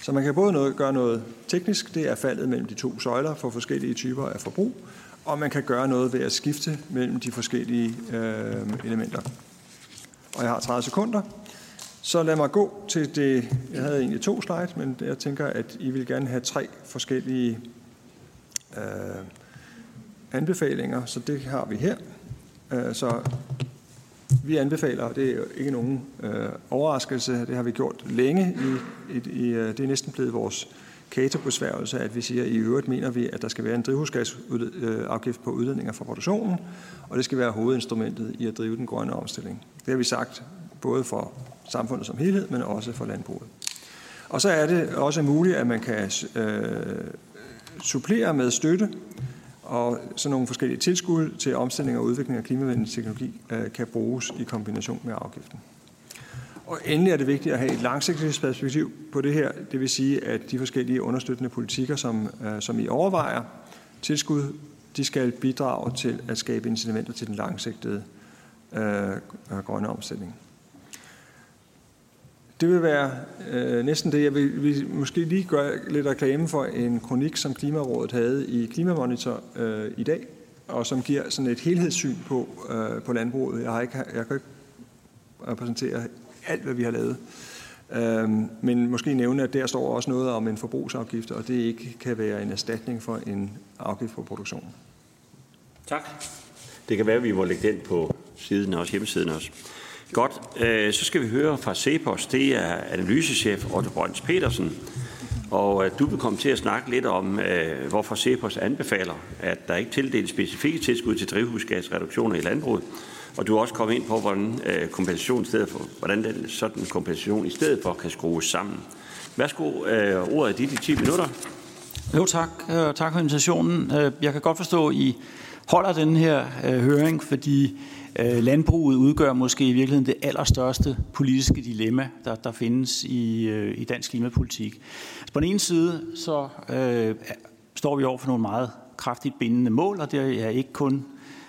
S2: Så man kan både noget, gøre noget teknisk, det er faldet mellem de to søjler for forskellige typer af forbrug, og man kan gøre noget ved at skifte mellem de forskellige øh, elementer. Og jeg har 30 sekunder, så lad mig gå til det, jeg havde egentlig to slides, men jeg tænker, at I vil gerne have tre forskellige øh, anbefalinger, så det har vi her. Øh, så vi anbefaler, og det er jo ikke nogen øh, overraskelse, det har vi gjort længe, i, i, i, øh, det er næsten blevet vores katerbesværgelse, at vi siger, at i øvrigt mener vi, at der skal være en drivhusgasafgift på udledninger fra produktionen, og det skal være hovedinstrumentet i at drive den grønne omstilling. Det har vi sagt både for samfundet som helhed, men også for landbruget. Og så er det også muligt, at man kan øh, supplere med støtte, og sådan nogle forskellige tilskud til omstilling og udvikling af klimavenlig teknologi øh, kan bruges i kombination med afgiften. Og endelig er det vigtigt at have et langsigtet perspektiv på det her. Det vil sige, at de forskellige understøttende politikker, som, øh, som I overvejer, tilskud, de skal bidrage til at skabe incitamenter til den langsigtede øh, øh grønne omstilling. Det vil være øh, næsten det. Jeg vil, vil måske lige gøre lidt reklame for en kronik, som Klimarådet havde i Klimamonitor øh, i dag, og som giver sådan et helhedssyn på, øh, på landbruget. Jeg, har ikke, jeg kan ikke repræsentere alt, hvad vi har lavet. Øh, men måske nævne, at der står også noget om en forbrugsafgift, og det ikke kan være en erstatning for en afgift på produktionen.
S1: Tak. Det kan være, at vi må lægge den på siden også, hjemmesiden også. Godt, øh, så skal vi høre fra Cepos. Det er analysechef Otto Brøns Petersen. Og øh, du vil komme til at snakke lidt om, øh, hvorfor Cepos anbefaler, at der ikke tildeles specifikke tilskud til drivhusgasreduktioner i landbruget. Og du er også kommet ind på, hvordan kompensation i stedet for, hvordan den sådan kompensation i stedet for kan skrues sammen. Værsgo, ordet er dit i 10 minutter.
S14: Jo, tak. Tak for invitationen. Jeg kan godt forstå, at I holder den her høring, fordi Øh, landbruget udgør måske i virkeligheden det allerstørste politiske dilemma, der, der findes i, øh, i dansk klimapolitik. Altså, på den ene side så øh, står vi over for nogle meget kraftigt bindende mål, og det er ikke kun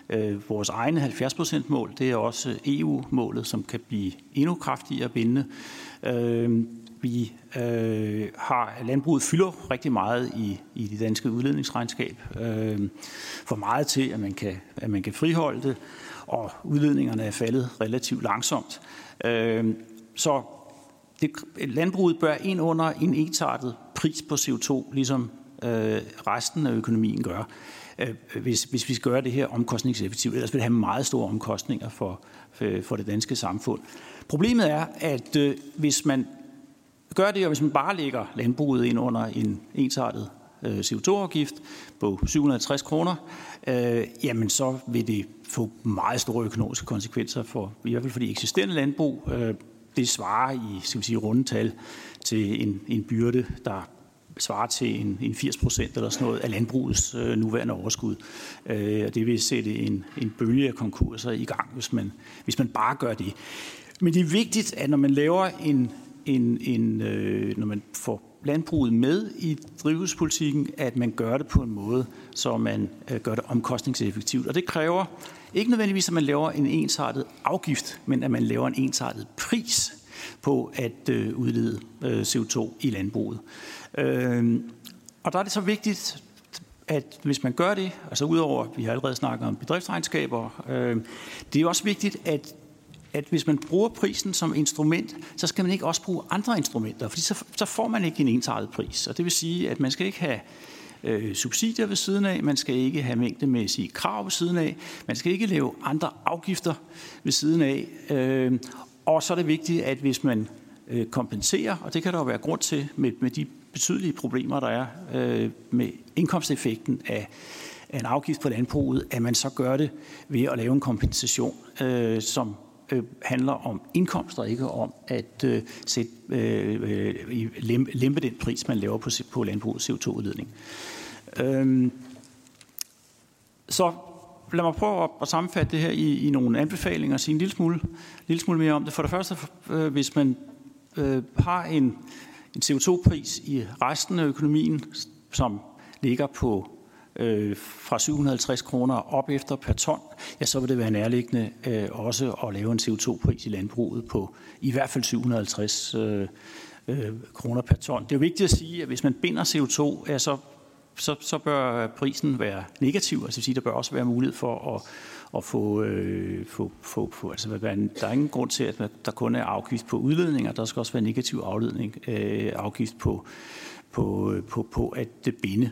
S14: øh, vores egne 70% mål, det er også EU-målet, som kan blive endnu kraftigere bindende. Øh, vi øh, har landbruget fylder rigtig meget i, i det danske udledningsregnskab. Øh, for meget til, at man kan, at man kan friholde det og udledningerne er faldet relativt langsomt. Øhm, så det, landbruget bør ind under en ensartet pris på CO2, ligesom øh, resten af økonomien gør, øh, hvis, hvis vi skal gøre det her omkostningseffektivt. Ellers vil det have meget store omkostninger for, for, for det danske samfund. Problemet er, at øh, hvis man gør det, og hvis man bare lægger landbruget ind under en ensartet Øh, CO2-afgift på 750 kroner, øh, jamen så vil det få meget store økonomiske konsekvenser for, i hvert fald for de eksisterende landbrug. Øh, det svarer i skal vi sige, rundetal til en, en byrde, der svarer til en, en 80 procent eller sådan noget af landbrugets øh, nuværende overskud. Øh, og det vil sætte en, en bølge af konkurser i gang, hvis man, hvis man bare gør det. Men det er vigtigt, at når man laver en, en, en øh, når man får landbruget med i drivhuspolitikken, at man gør det på en måde, så man øh, gør det omkostningseffektivt. Og det kræver ikke nødvendigvis, at man laver en ensartet afgift, men at man laver en ensartet pris på at øh, udlede øh, CO2 i landbruget. Øhm, og der er det så vigtigt, at hvis man gør det, altså udover, vi har allerede snakket om bedriftsregnskaber, øhm, det er også vigtigt, at at hvis man bruger prisen som instrument, så skal man ikke også bruge andre instrumenter, fordi så, så får man ikke en ensartet pris. Og det vil sige, at man skal ikke have øh, subsidier ved siden af, man skal ikke have mængdemæssige krav ved siden af, man skal ikke lave andre afgifter ved siden af. Øh, og så er det vigtigt, at hvis man øh, kompenserer, og det kan der jo være grund til med, med de betydelige problemer, der er øh, med indkomsteffekten af, af en afgift på landbruget, at man så gør det ved at lave en kompensation, øh, som øh, handler om indkomster, ikke om at øh, sætte, øh, øh lempe, lempe den pris, man laver på, på landbrugets CO2-udledning. Øhm, så lad mig prøve at, at sammenfatte det her i, i nogle anbefalinger og sige en lille smule, lille smule mere om det. For det første, øh, hvis man øh, har en, en CO2-pris i resten af økonomien, som ligger på øh, fra 750 kroner op efter per ton, ja, så vil det være nærliggende øh, også at lave en CO2-pris i landbruget på i hvert fald 750 øh, øh, kroner per ton. Det er jo vigtigt at sige, at hvis man binder CO2, ja, så, så, så bør prisen være negativ. Altså sige, der bør også være mulighed for at, at få, øh, få, få, få altså, der er ingen grund til, at der kun er afgift på udledninger. Der skal også være negativ afledning, øh, afgift på, på, øh, på, på at binde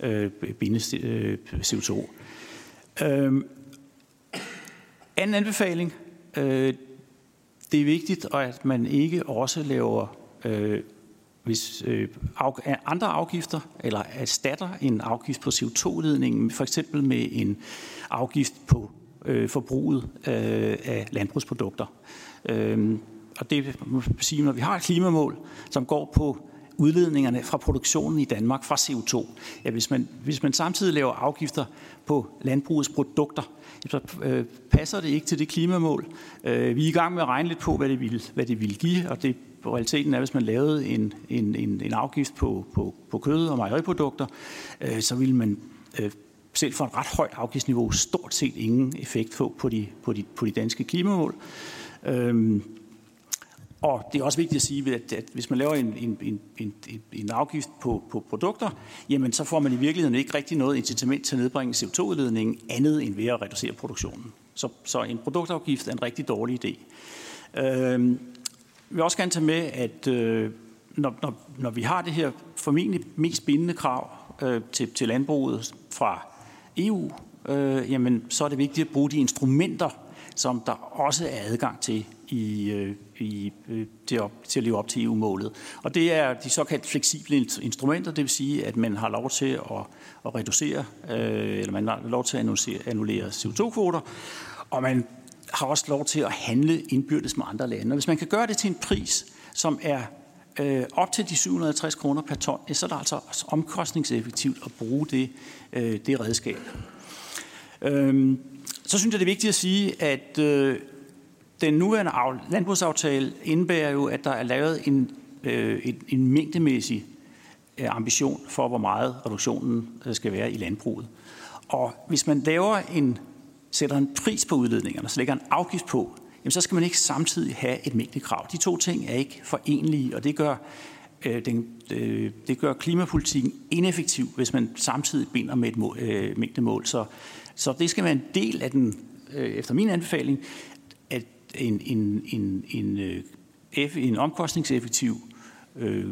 S14: øh, binde øh, CO2. Øh, anden anbefaling. Øh, det er vigtigt, at man ikke også laver øh, hvis øh, af, andre afgifter eller erstatter en afgift på CO2-ledningen, for eksempel med en afgift på øh, forbruget øh, af landbrugsprodukter. Øh, og det vil sige, når vi har et klimamål, som går på udledningerne fra produktionen i Danmark fra CO2. Ja, hvis, man, hvis man samtidig laver afgifter på landbrugets produkter, så øh, passer det ikke til det klimamål. Øh, vi er i gang med at regne lidt på, hvad det vil, hvad det vil give, og det realiteten er, hvis man lavede en, en, en, en afgift på, på, på kød og mejeriprodukter, øh, så ville man øh, selv for et ret højt afgiftsniveau stort set ingen effekt få på de, på de, på de danske klimamål. Øh, og det er også vigtigt at sige, at, at hvis man laver en, en, en, en, en afgift på, på produkter, jamen så får man i virkeligheden ikke rigtig noget incitament til at nedbringe CO2-udledningen andet end ved at reducere produktionen. Så, så en produktafgift er en rigtig dårlig idé. Øh, jeg vil også gerne tage med, at øh, når, når, når vi har det her formentlig mest bindende krav øh, til, til landbruget fra EU, øh, jamen, så er det vigtigt at bruge de instrumenter, som der også er adgang til i, øh, i, øh, til, op, til at leve op til EU-målet. Og det er de såkaldt fleksible instrumenter, det vil sige, at man har lov til at, at reducere, øh, eller man har lov til at annullere CO2-kvoter, og man har også lov til at handle indbyrdes med andre lande. Og hvis man kan gøre det til en pris, som er øh, op til de 750 kroner per ton, så er det altså omkostningseffektivt at bruge det, øh, det redskab. Øh, så synes jeg, det er vigtigt at sige, at øh, den nuværende landbrugsaftale indebærer jo, at der er lavet en, øh, en, en mængdemæssig øh, ambition for, hvor meget reduktionen øh, skal være i landbruget. Og hvis man laver en sætter en pris på udledningerne, så lægger en afgift på, jamen så skal man ikke samtidig have et mængdekrav. De to ting er ikke forenlige, og det gør, øh, den, øh, det gør klimapolitikken ineffektiv, hvis man samtidig binder med et mål, øh, mængdemål. Så, så det skal være en del af den, øh, efter min anbefaling, at en, en, en, en, øh, en omkostningseffektiv øh,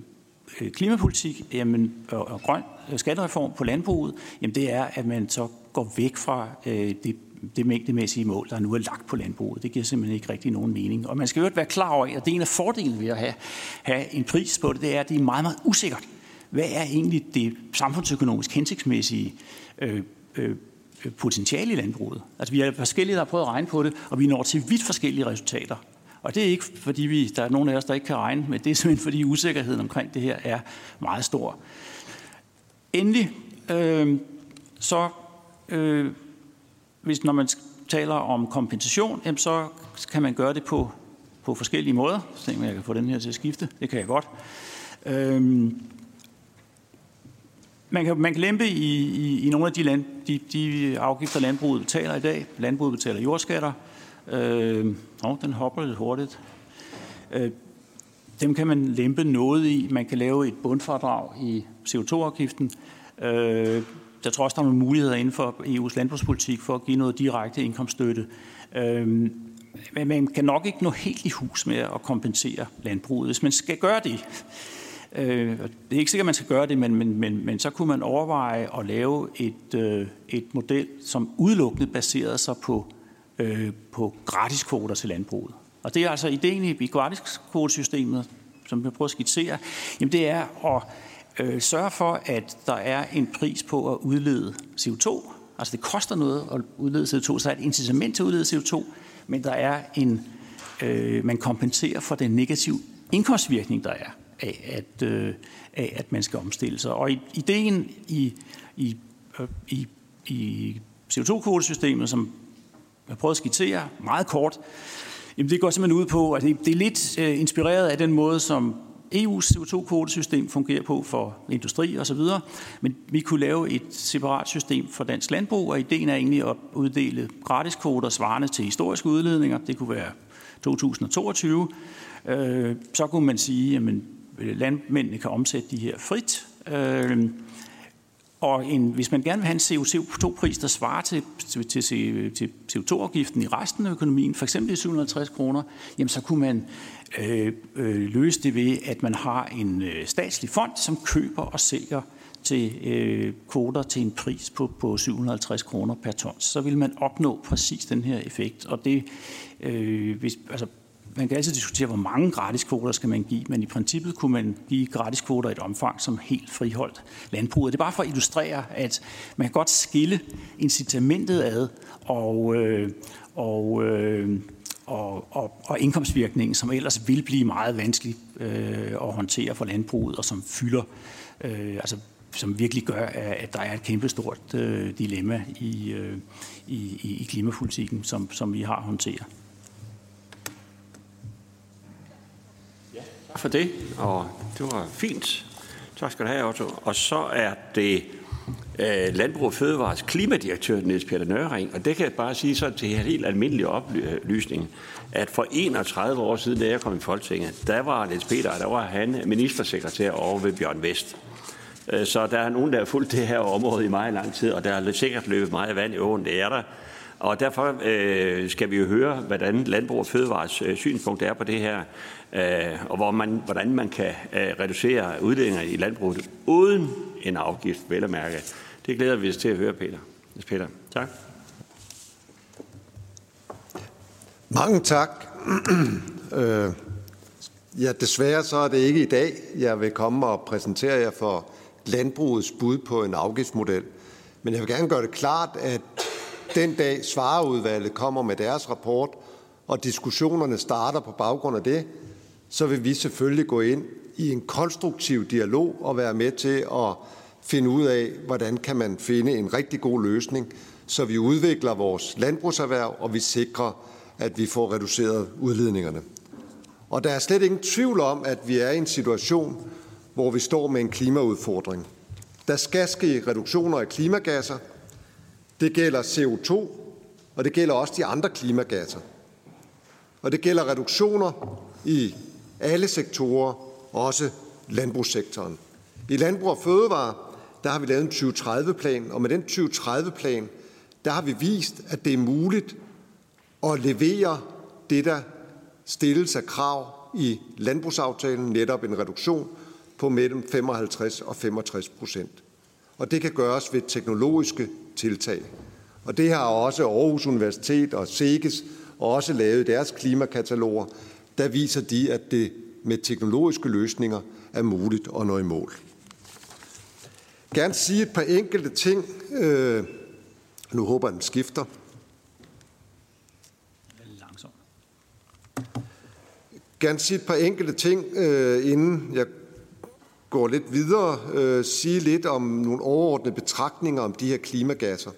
S14: øh, klimapolitik jamen, og, og grøn øh, skattereform på landbruget, jamen det er, at man så går væk fra øh, det det mængdemæssige mål, der nu er lagt på landbruget. Det giver simpelthen ikke rigtig nogen mening. Og man skal jo være klar over, at det er en af fordelene ved at have, have en pris på det, det er, at det er meget, meget usikkert. Hvad er egentlig det samfundsøkonomisk hensigtsmæssige øh, øh, potentiale i landbruget? Altså vi er forskellige, der har prøvet at regne på det, og vi når til vidt forskellige resultater. Og det er ikke, fordi vi, der er nogen af os, der ikke kan regne, men det er simpelthen, fordi usikkerheden omkring det her er meget stor. Endelig, øh, så øh, hvis, når man taler om kompensation, jamen, så kan man gøre det på, på forskellige måder. Så jeg kan få den her til at skifte. Det kan jeg godt. Øh, man kan, man kan lempe i, i, i nogle af de, land, de, de afgifter, landbruget betaler i dag. Landbruget betaler jordskatter. Øh, oh, den hopper lidt hurtigt. Øh, dem kan man lempe noget i. Man kan lave et bundfradrag i CO2-afgiften. Øh, jeg tror også, der er nogle muligheder inden for EU's landbrugspolitik for at give noget direkte indkomststøtte. Øh, men man kan nok ikke nå helt i hus med at kompensere landbruget. Hvis man skal gøre det, øh, det er ikke sikkert, at man skal gøre det, men, men, men, men så kunne man overveje at lave et, øh, et model, som udelukkende baserede sig på, øh, på gratiskvoter til landbruget. Og det er altså ideen i gratiskvotesystemet, som jeg prøver at skitsere, jamen det er at øh, sørge for, at der er en pris på at udlede CO2. Altså det koster noget at udlede CO2, så er et incitament til at udlede CO2, men der er en, øh, man kompenserer for den negative indkomstvirkning, der er af, at, øh, af, at man skal omstille sig. Og ideen i, i, øh, i, i CO2-kvotesystemet, som jeg prøver at skitsere meget kort, jamen det går simpelthen ud på, at det, det er lidt øh, inspireret af den måde, som EU's CO2-kvotesystem fungerer på for industri osv., men vi kunne lave et separat system for dansk landbrug, og ideen er egentlig at uddele gratiskvoter svarende til historiske udledninger. Det kunne være 2022. Øh, så kunne man sige, at Øh, landmændene kan omsætte de her frit. Øh, og en, hvis man gerne vil have en CO2-pris, der svarer til, til, til, til CO2-afgiften i resten af økonomien, for eksempel i 750 kroner, jamen så kunne man øh, øh, løse det ved, at man har en øh, statslig fond, som køber og sælger til øh, kvoter til en pris på, på 750 kroner per ton, så vil man opnå præcis den her effekt. Og det, øh, hvis, altså, man kan altid diskutere, hvor mange gratis kvoter skal man give, men i princippet kunne man give gratis kvoter i et omfang som helt friholdt landbruget. Det er bare for at illustrere, at man kan godt skille incitamentet ad og, øh, og, øh, og, og, og indkomstvirkningen, som ellers vil blive meget vanskelig øh, at håndtere for landbruget, og som fylder, øh, altså som virkelig gør, at der er et kæmpestort øh, dilemma i, øh, i, i klimapolitikken, som, som vi har håndteret.
S1: Tak for det, og det var fint. Tak skal du have, Otto. Og så er det øh, Landbrug og Fødevares klimadirektør, Niels Peter Nøring, og det kan jeg bare sige så til en helt almindelig oplysning, at for 31 år siden, da jeg kom i Folketinget, der var Niels Peter, der var han ministersekretær over ved Bjørn Vest. Øh, så der er nogen, der har fulgt det her område i meget lang tid, og der er sikkert løbet meget vand i åen, det er der. Og derfor øh, skal vi jo høre, hvordan Landbrug og Fødevares øh, synspunkt er på det her, øh, og hvor man, hvordan man kan øh, reducere udledninger i landbruget uden en afgift, vel at mærke. Det glæder vi os til at høre, Peter. Peter, tak.
S15: Mange tak. øh, ja, desværre så er det ikke i dag, jeg vil komme og præsentere jer for landbrugets bud på en afgiftsmodel. Men jeg vil gerne gøre det klart, at den dag svareudvalget kommer med deres rapport, og diskussionerne starter på baggrund af det, så vil vi selvfølgelig gå ind i en konstruktiv dialog og være med til at finde ud af, hvordan kan man finde en rigtig god løsning, så vi udvikler vores landbrugserhverv, og vi sikrer, at vi får reduceret udledningerne. Og der er slet ingen tvivl om, at vi er i en situation, hvor vi står med en klimaudfordring. Der skal ske reduktioner af klimagasser, det gælder CO2, og det gælder også de andre klimagasser. Og det gælder reduktioner i alle sektorer, også landbrugssektoren. I Landbrug og Fødevare, der har vi lavet en 2030-plan, og med den 2030-plan, der har vi vist, at det er muligt at levere det, der stilles af krav i landbrugsaftalen, netop en reduktion på mellem 55 og 65 procent. Og det kan gøres ved teknologiske tiltag. Og det har også Aarhus Universitet og SEGES også lavet deres klimakataloger. Der viser de, at det med teknologiske løsninger er muligt at nå i mål. Gerne sige et par enkelte ting. Øh, nu håber jeg, den skifter. Gerne sige et par enkelte ting, øh, inden jeg går lidt videre, øh, sige lidt om nogle overordnede betragtninger om de her klimagasser.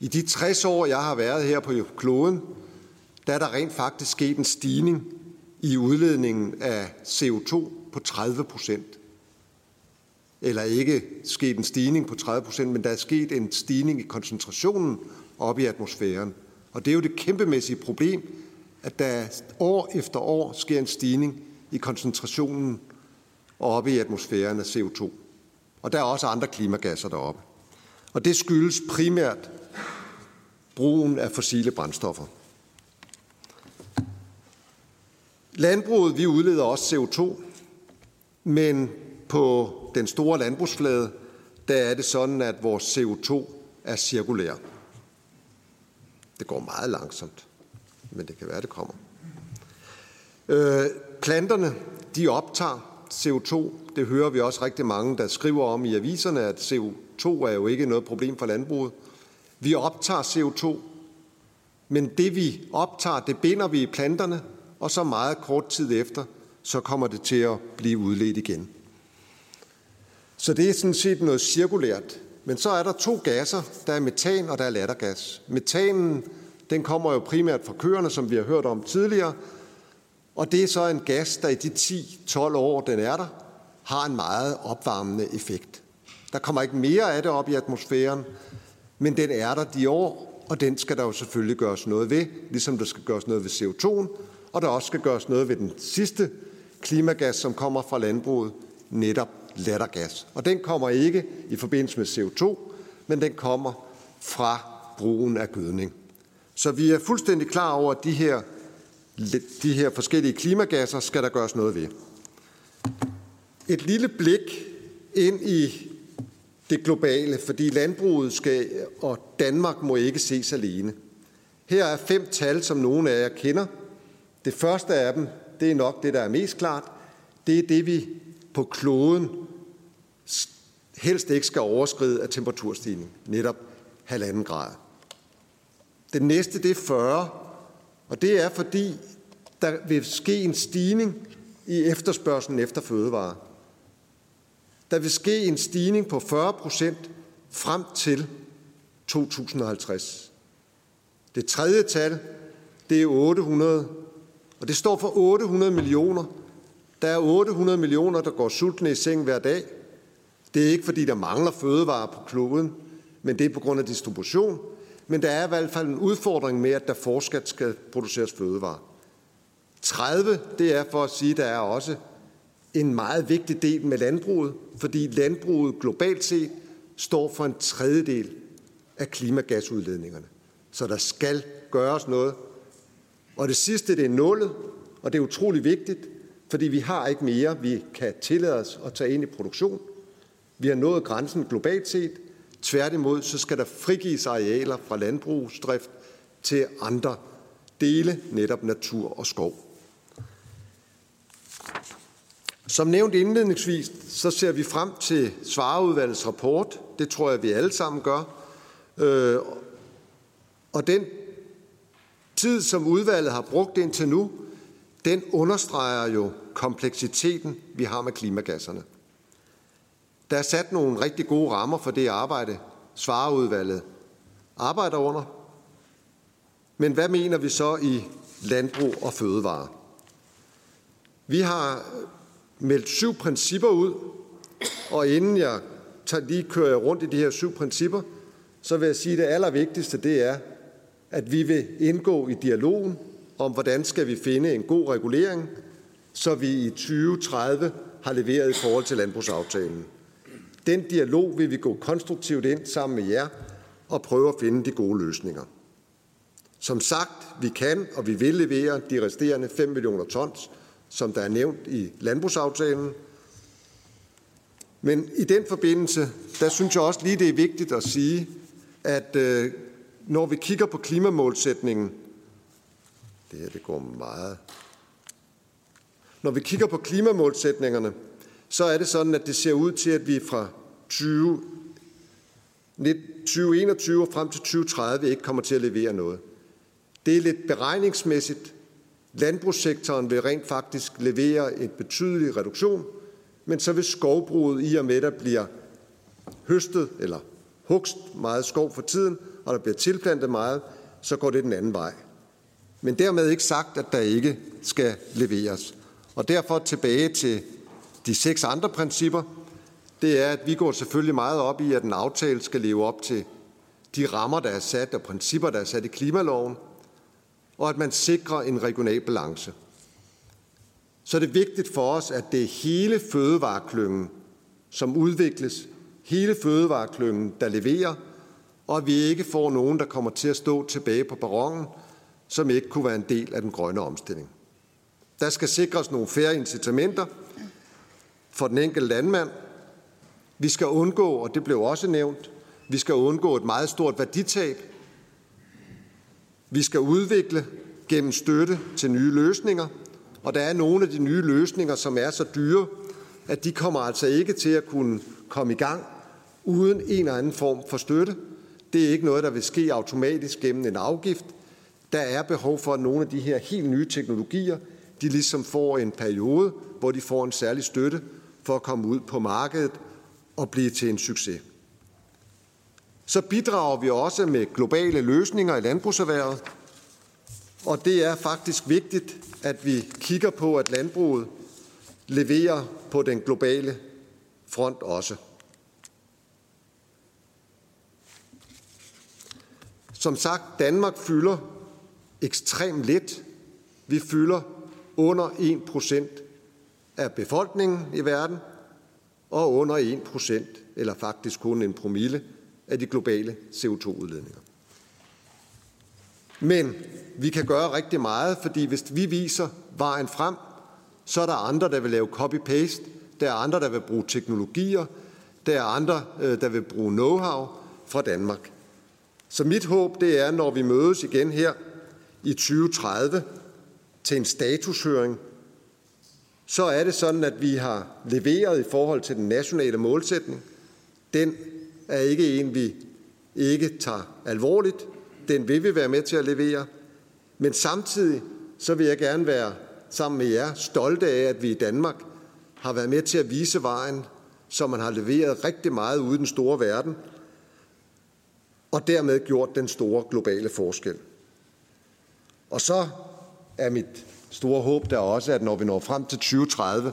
S15: I de 60 år, jeg har været her på kloden, der er der rent faktisk sket en stigning i udledningen af CO2 på 30 procent. Eller ikke sket en stigning på 30 procent, men der er sket en stigning i koncentrationen op i atmosfæren. Og det er jo det kæmpemæssige problem, at der år efter år sker en stigning i koncentrationen og oppe i atmosfæren af CO2. Og der er også andre klimagasser deroppe. Og det skyldes primært brugen af fossile brændstoffer. Landbruget, vi udleder også CO2, men på den store landbrugsflade, der er det sådan, at vores CO2 er cirkulær. Det går meget langsomt, men det kan være, det kommer. Øh, planterne, de optager CO2. Det hører vi også rigtig mange, der skriver om i aviserne, at CO2 er jo ikke noget problem for landbruget. Vi optager CO2, men det vi optager, det binder vi i planterne, og så meget kort tid efter, så kommer det til at blive udledt igen. Så det er sådan set noget cirkulært. Men så er der to gasser. Der er metan, og der er lattergas. Metanen, den kommer jo primært fra køerne, som vi har hørt om tidligere, og det er så en gas, der i de 10-12 år, den er der, har en meget opvarmende effekt. Der kommer ikke mere af det op i atmosfæren, men den er der de år, og den skal der jo selvfølgelig gøres noget ved, ligesom der skal gøres noget ved CO2'en, og der også skal gøres noget ved den sidste klimagas, som kommer fra landbruget, netop lattergas. Og den kommer ikke i forbindelse med CO2, men den kommer fra brugen af gødning. Så vi er fuldstændig klar over, at de her de her forskellige klimagasser skal der gøres noget ved. Et lille blik ind i det globale, fordi landbruget skal, og Danmark må ikke ses alene. Her er fem tal, som nogle af jer kender. Det første af dem, det er nok det, der er mest klart. Det er det, vi på kloden helst ikke skal overskride af temperaturstigning. Netop halvanden grad. Det næste, det er 40, og det er fordi, der vil ske en stigning i efterspørgselen efter fødevarer. Der vil ske en stigning på 40 procent frem til 2050. Det tredje tal, det er 800, og det står for 800 millioner. Der er 800 millioner, der går sultne i seng hver dag. Det er ikke, fordi der mangler fødevarer på kloden, men det er på grund af distribution. Men der er i hvert fald en udfordring med, at der fortsat skal produceres fødevarer. 30, det er for at sige, at der er også en meget vigtig del med landbruget, fordi landbruget globalt set står for en tredjedel af klimagasudledningerne. Så der skal gøres noget. Og det sidste, det er nullet, og det er utrolig vigtigt, fordi vi har ikke mere, vi kan tillade os at tage ind i produktion. Vi har nået grænsen globalt set. Tværtimod, så skal der frigives arealer fra landbrugsdrift til andre dele, netop natur og skov. Som nævnt indledningsvis, så ser vi frem til Svareudvalgets rapport. Det tror jeg, vi alle sammen gør. Øh, og den tid, som udvalget har brugt indtil nu, den understreger jo kompleksiteten, vi har med klimagasserne. Der er sat nogle rigtig gode rammer for det arbejde, Svareudvalget arbejder under. Men hvad mener vi så i landbrug og fødevare? Vi har meldt syv principper ud, og inden jeg tager lige kører rundt i de her syv principper, så vil jeg sige, at det allervigtigste det er, at vi vil indgå i dialogen om, hvordan skal vi finde en god regulering, så vi i 2030 har leveret i forhold til landbrugsaftalen. Den dialog vil vi gå konstruktivt ind sammen med jer og prøve at finde de gode løsninger. Som sagt, vi kan og vi vil levere de resterende 5 millioner tons, som der er nævnt i landbrugsaftalen. Men i den forbindelse, der synes jeg også lige, det er vigtigt at sige, at øh, når vi kigger på klimamålsætningen, det her det går meget. Når vi kigger på klimamålsætningerne, så er det sådan, at det ser ud til, at vi fra 20, 2021 og frem til 2030 ikke kommer til at levere noget. Det er lidt beregningsmæssigt. Landbrugssektoren vil rent faktisk levere en betydelig reduktion, men så vil skovbruget i og med, der bliver høstet eller hugst meget skov for tiden, og der bliver tilplantet meget, så går det den anden vej. Men dermed ikke sagt, at der ikke skal leveres. Og derfor tilbage til de seks andre principper, det er, at vi går selvfølgelig meget op i, at en aftale skal leve op til de rammer, der er sat, og principper, der er sat i klimaloven, og at man sikrer en regional balance. Så det er vigtigt for os, at det er hele fødevareklyngen, som udvikles, hele fødevareklyngen, der leverer, og at vi ikke får nogen, der kommer til at stå tilbage på barongen, som ikke kunne være en del af den grønne omstilling. Der skal sikres nogle færre incitamenter for den enkelte landmand. Vi skal undgå, og det blev også nævnt, vi skal undgå et meget stort værditab. Vi skal udvikle gennem støtte til nye løsninger, og der er nogle af de nye løsninger, som er så dyre, at de kommer altså ikke til at kunne komme i gang uden en eller anden form for støtte. Det er ikke noget, der vil ske automatisk gennem en afgift. Der er behov for, at nogle af de her helt nye teknologier, de ligesom får en periode, hvor de får en særlig støtte for at komme ud på markedet og blive til en succes. Så bidrager vi også med globale løsninger i landbrugserhvervet, og det er faktisk vigtigt, at vi kigger på, at landbruget leverer på den globale front også. Som sagt, Danmark fylder ekstremt lidt. Vi fylder under 1 procent af befolkningen i verden, og under 1 procent, eller faktisk kun en promille, af de globale CO2-udledninger. Men vi kan gøre rigtig meget, fordi hvis vi viser vejen frem, så er der andre, der vil lave copy-paste, der er andre, der vil bruge teknologier, Der er andre, øh, der vil bruge know-how fra Danmark. Så mit håb det er, når vi mødes igen her i 2030 til en statushøring, så er det sådan, at vi har leveret i forhold til den nationale målsætning. Den er ikke en, vi ikke tager alvorligt. Den vil vi være med til at levere. Men samtidig så vil jeg gerne være sammen med jer stolte af, at vi i Danmark har været med til at vise vejen, så man har leveret rigtig meget ude i den store verden, og dermed gjort den store globale forskel. Og så er mit store håb der også, at når vi når frem til 2030,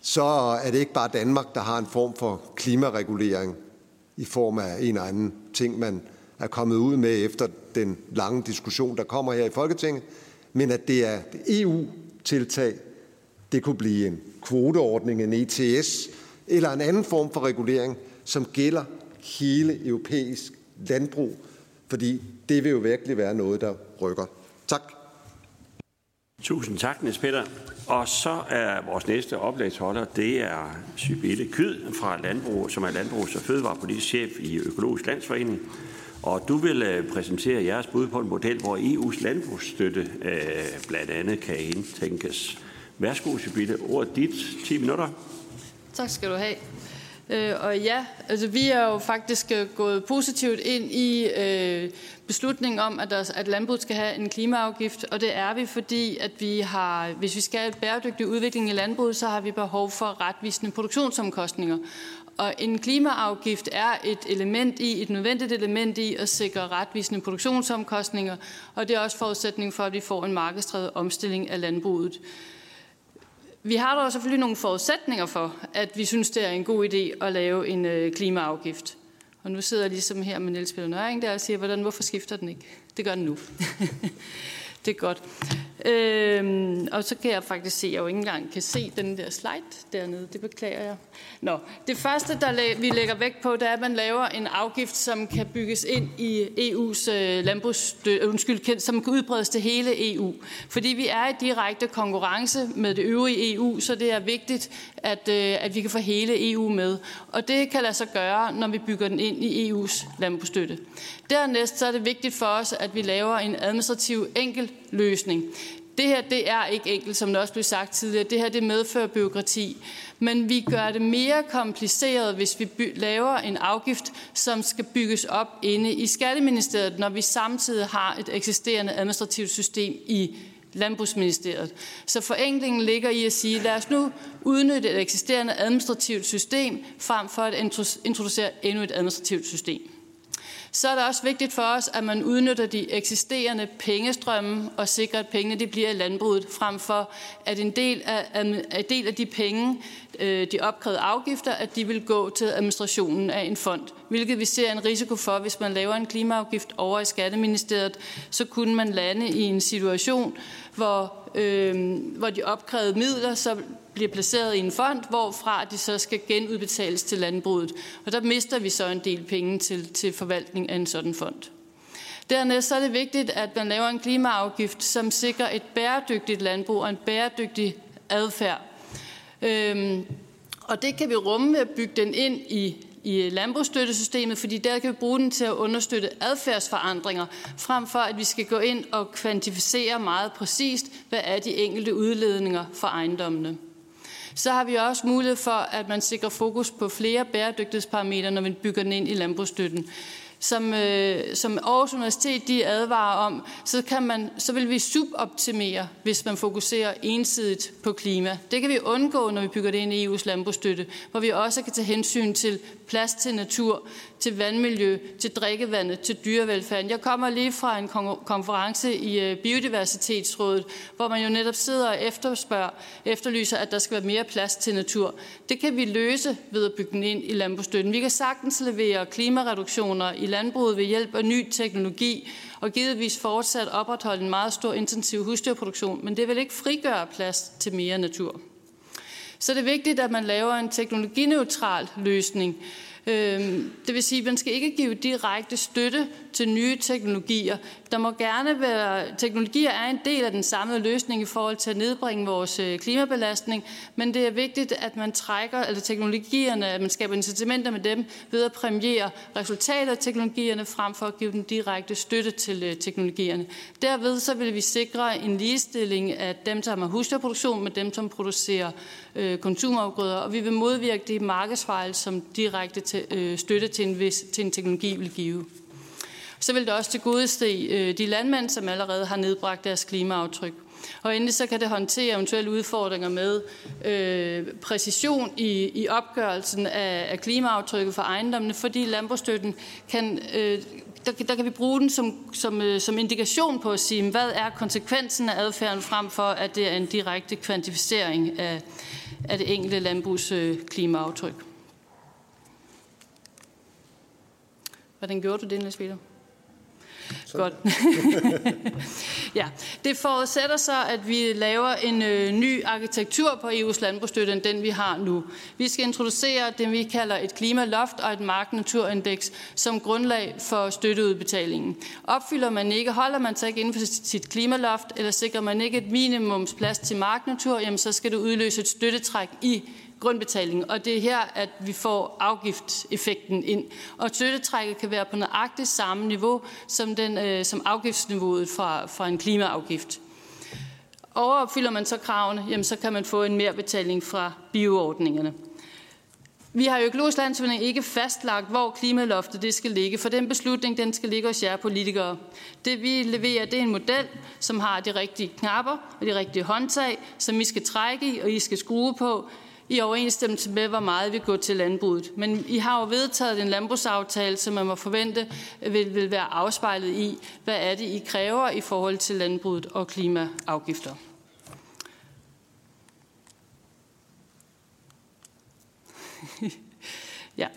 S15: så er det ikke bare Danmark, der har en form for klimaregulering i form af en eller anden ting, man er kommet ud med efter den lange diskussion, der kommer her i Folketinget, men at det er EU-tiltag. E det kunne blive en kvoteordning, en ETS eller en anden form for regulering, som gælder hele europæisk landbrug, fordi det vil jo virkelig være noget, der rykker. Tak.
S1: Tusind tak, Niels Peter. Og så er vores næste oplægsholder, det er Sybille Kyd fra Landbrug, som er Landbrugs- og Fødevarepolitisk chef i Økologisk Landsforening. Og du vil øh, præsentere jeres bud på en model, hvor EU's landbrugsstøtte øh, blandt andet kan indtænkes. Værsgo, Sybille. Ordet dit. 10 minutter.
S16: Tak skal du have. Øh, og ja, altså vi er jo faktisk øh, gået positivt ind i øh, beslutningen om, at, der, at landbruget skal have en klimaafgift, og det er vi, fordi at vi har, hvis vi skal have bæredygtig udvikling i landbruget, så har vi behov for retvisende produktionsomkostninger. Og en klimaafgift er et element i, et nødvendigt element i at sikre retvisende produktionsomkostninger, og det er også forudsætning for, at vi får en markedsdrevet omstilling af landbruget. Vi har dog selvfølgelig nogle forudsætninger for, at vi synes, det er en god idé at lave en øh, klimaafgift. Og nu sidder jeg ligesom her med Niels Peter Nøring der og siger, hvordan, hvorfor skifter den ikke? Det gør den nu. det er godt. Øhm, og så kan jeg faktisk se, at jeg jo ikke engang kan se den der slide dernede. Det beklager jeg. Nå, det første, der vi lægger vægt på, det er, at man laver en afgift, som kan bygges ind i EU's øh, landbrugsstøtte, øh, undskyld, som kan udbredes til hele EU. Fordi vi er i direkte konkurrence med det øvrige EU, så det er vigtigt, at, øh, at vi kan få hele EU med. Og det kan lade sig gøre, når vi bygger den ind i EU's landbrugsstøtte. Dernæst så er det vigtigt for os, at vi laver en administrativ enkel løsning. Det her det er ikke enkelt, som det også blev sagt tidligere. Det her det medfører byråkrati. Men vi gør det mere kompliceret, hvis vi laver en afgift, som skal bygges op inde i Skatteministeriet, når vi samtidig har et eksisterende administrativt system i Landbrugsministeriet. Så forenklingen ligger i at sige, lad os nu udnytte et eksisterende administrativt system, frem for at introducere endnu et administrativt system så er det også vigtigt for os, at man udnytter de eksisterende pengestrømme og sikrer, at pengene de bliver i landbruget, frem for at en del af, en del af de penge, øh, de opkrævede afgifter, at de vil gå til administrationen af en fond. Hvilket vi ser en risiko for, hvis man laver en klimaafgift over i Skatteministeriet, så kunne man lande i en situation, hvor, øh, hvor de opkrævede midler så bliver placeret i en fond, hvorfra de så skal genudbetales til landbruget. Og der mister vi så en del penge til, til forvaltning af en sådan fond. Dernæst så er det vigtigt, at man laver en klimaafgift, som sikrer et bæredygtigt landbrug og en bæredygtig adfærd. Øhm, og det kan vi rumme ved at bygge den ind i i landbrugsstøttesystemet, fordi der kan vi bruge den til at understøtte adfærdsforandringer, frem for at vi skal gå ind og kvantificere meget præcist, hvad er de enkelte udledninger for ejendommene. Så har vi også mulighed for, at man sikrer fokus på flere bæredygtighedsparametre, når vi bygger den ind i landbrugsstøtten som, øh, som Aarhus Universitet de advarer om, så, kan man, så vil vi suboptimere, hvis man fokuserer ensidigt på klima. Det kan vi undgå, når vi bygger det ind i EU's landbrugsstøtte, hvor vi også kan tage hensyn til plads til natur, til vandmiljø, til drikkevandet, til dyrevelfærden. Jeg kommer lige fra en konference i øh, Biodiversitetsrådet, hvor man jo netop sidder og efterspørger, efterlyser, at der skal være mere plads til natur. Det kan vi løse ved at bygge den ind i landbrugsstøtten. Vi kan sagtens levere klimareduktioner i landbruget ved hjælp af ny teknologi, og givetvis fortsat opretholde en meget stor intensiv husdyrproduktion, men det vil ikke frigøre plads til mere natur. Så det er vigtigt, at man laver en teknologineutral løsning, Øhm, det vil sige, at man skal ikke give direkte støtte til nye teknologier. Der må gerne være, teknologier er en del af den samlede løsning i forhold til at nedbringe vores øh, klimabelastning, men det er vigtigt, at man trækker, eller teknologierne, at man skaber incitamenter med dem ved at præmiere resultater af teknologierne frem for at give dem direkte støtte til øh, teknologierne. Derved så vil vi sikre en ligestilling af dem, som har husdyrproduktion med dem, som producerer øh, konsumafgrøder, og vi vil modvirke de markedsfejl, som direkte øh, støtte til en, vis, til en teknologi vil give. Så vil det også tilgodese øh, de landmænd, som allerede har nedbragt deres klimaaftryk. Og endelig så kan det håndtere eventuelle udfordringer med øh, præcision i, i opgørelsen af, af klimaaftrykket for ejendommene, fordi landbrugsstøtten kan, øh, der, der kan vi bruge den som, som, øh, som indikation på at sige, hvad er konsekvensen af adfærden frem for, at det er en direkte kvantificering af, af det enkelte landbrugs øh, klimaaftryk. Hvordan gjorde du det, Niels Peter? Godt. ja, det forudsætter så, at vi laver en øh, ny arkitektur på EU's landbrugsstøtte, end den vi har nu. Vi skal introducere det, vi kalder et klimaloft og et marknaturindeks som grundlag for støtteudbetalingen. Opfylder man ikke, holder man sig ikke inden for sit klimaloft, eller sikrer man ikke et minimumsplads til marknatur, jamen så skal det udløse et støttetræk i grundbetalingen. Og det er her, at vi får afgiftseffekten ind. Og støttetrækket kan være på nøjagtigt samme niveau som, den, øh, som afgiftsniveauet fra, fra en klimaafgift. Overopfylder man så kravene, jamen så kan man få en mere betaling fra bioordningerne. Vi har jo økologisk landsforening ikke fastlagt, hvor klimaloftet det skal ligge, for den beslutning den skal ligge hos jer politikere. Det vi leverer, det er en model, som har de rigtige knapper og de rigtige håndtag, som I skal trække i, og I skal skrue på, i overensstemmelse med, hvor meget vi går til landbruget. Men I har jo vedtaget en landbrugsaftale, som man må forvente øh, vil, vil være afspejlet i, hvad er det, I kræver i forhold til landbruget og klimaafgifter. ja.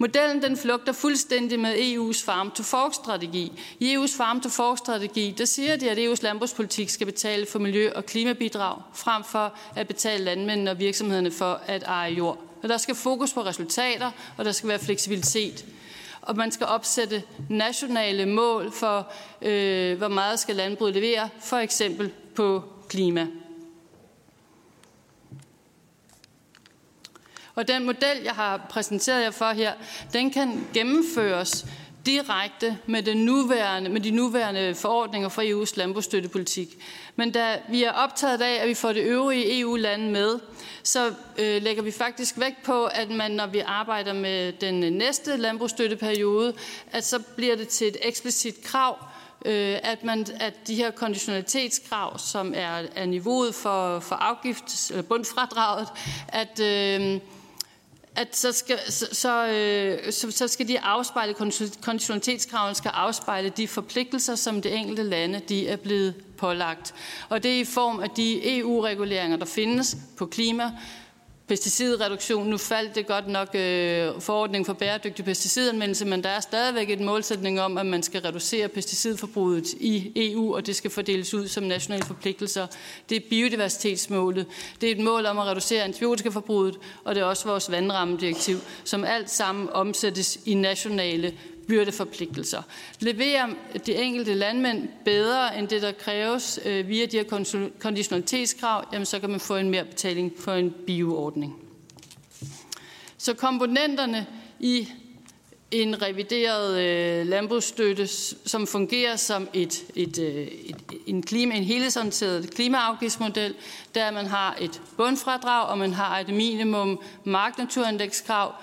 S16: Modellen den flugter fuldstændig med EU's farm-to-fork-strategi. I EU's farm-to-fork-strategi, der siger de, at EU's landbrugspolitik skal betale for miljø- og klimabidrag, frem for at betale landmændene og virksomhederne for at eje jord. Og der skal fokus på resultater, og der skal være fleksibilitet. Og man skal opsætte nationale mål for, øh, hvor meget skal landbruget levere, for eksempel på klima. Og den model, jeg har præsenteret jer for her, den kan gennemføres direkte med, den nuværende, med de nuværende forordninger fra EU's landbrugsstøttepolitik. Men da vi er optaget af, at vi får det øvrige EU-lande med, så øh, lægger vi faktisk vægt på, at man, når vi arbejder med den næste landbrugsstøtteperiode, at så bliver det til et eksplicit krav, øh, at, man, at de her konditionalitetskrav, som er, er niveauet for, for afgifts- eller bundfradraget, at... Øh, at så skal, så, så, øh, så, så skal de afspejle, konditionalitetskravene skal afspejle de forpligtelser, som det enkelte lande de er blevet pålagt. Og det er i form af de EU-reguleringer, der findes på klima, pesticidreduktion. Nu faldt det godt nok øh, forordningen for bæredygtig pesticidanvendelse, men der er stadigvæk et målsætning om, at man skal reducere pesticidforbruget i EU, og det skal fordeles ud som nationale forpligtelser. Det er biodiversitetsmålet. Det er et mål om at reducere antibiotikaforbruget, og det er også vores vandrammedirektiv, som alt sammen omsættes i nationale byrdeforpligtelser. Leverer de enkelte landmænd bedre end det, der kræves øh, via de her konditionalitetskrav, jamen så kan man få en mere betaling for en bioordning. Så komponenterne i en revideret øh, landbrugsstøtte, som fungerer som et, et, øh, et, en, klima, en helhedsorienteret klimaafgiftsmodel, der man har et bundfradrag, og man har et minimum marknaturindekskrav,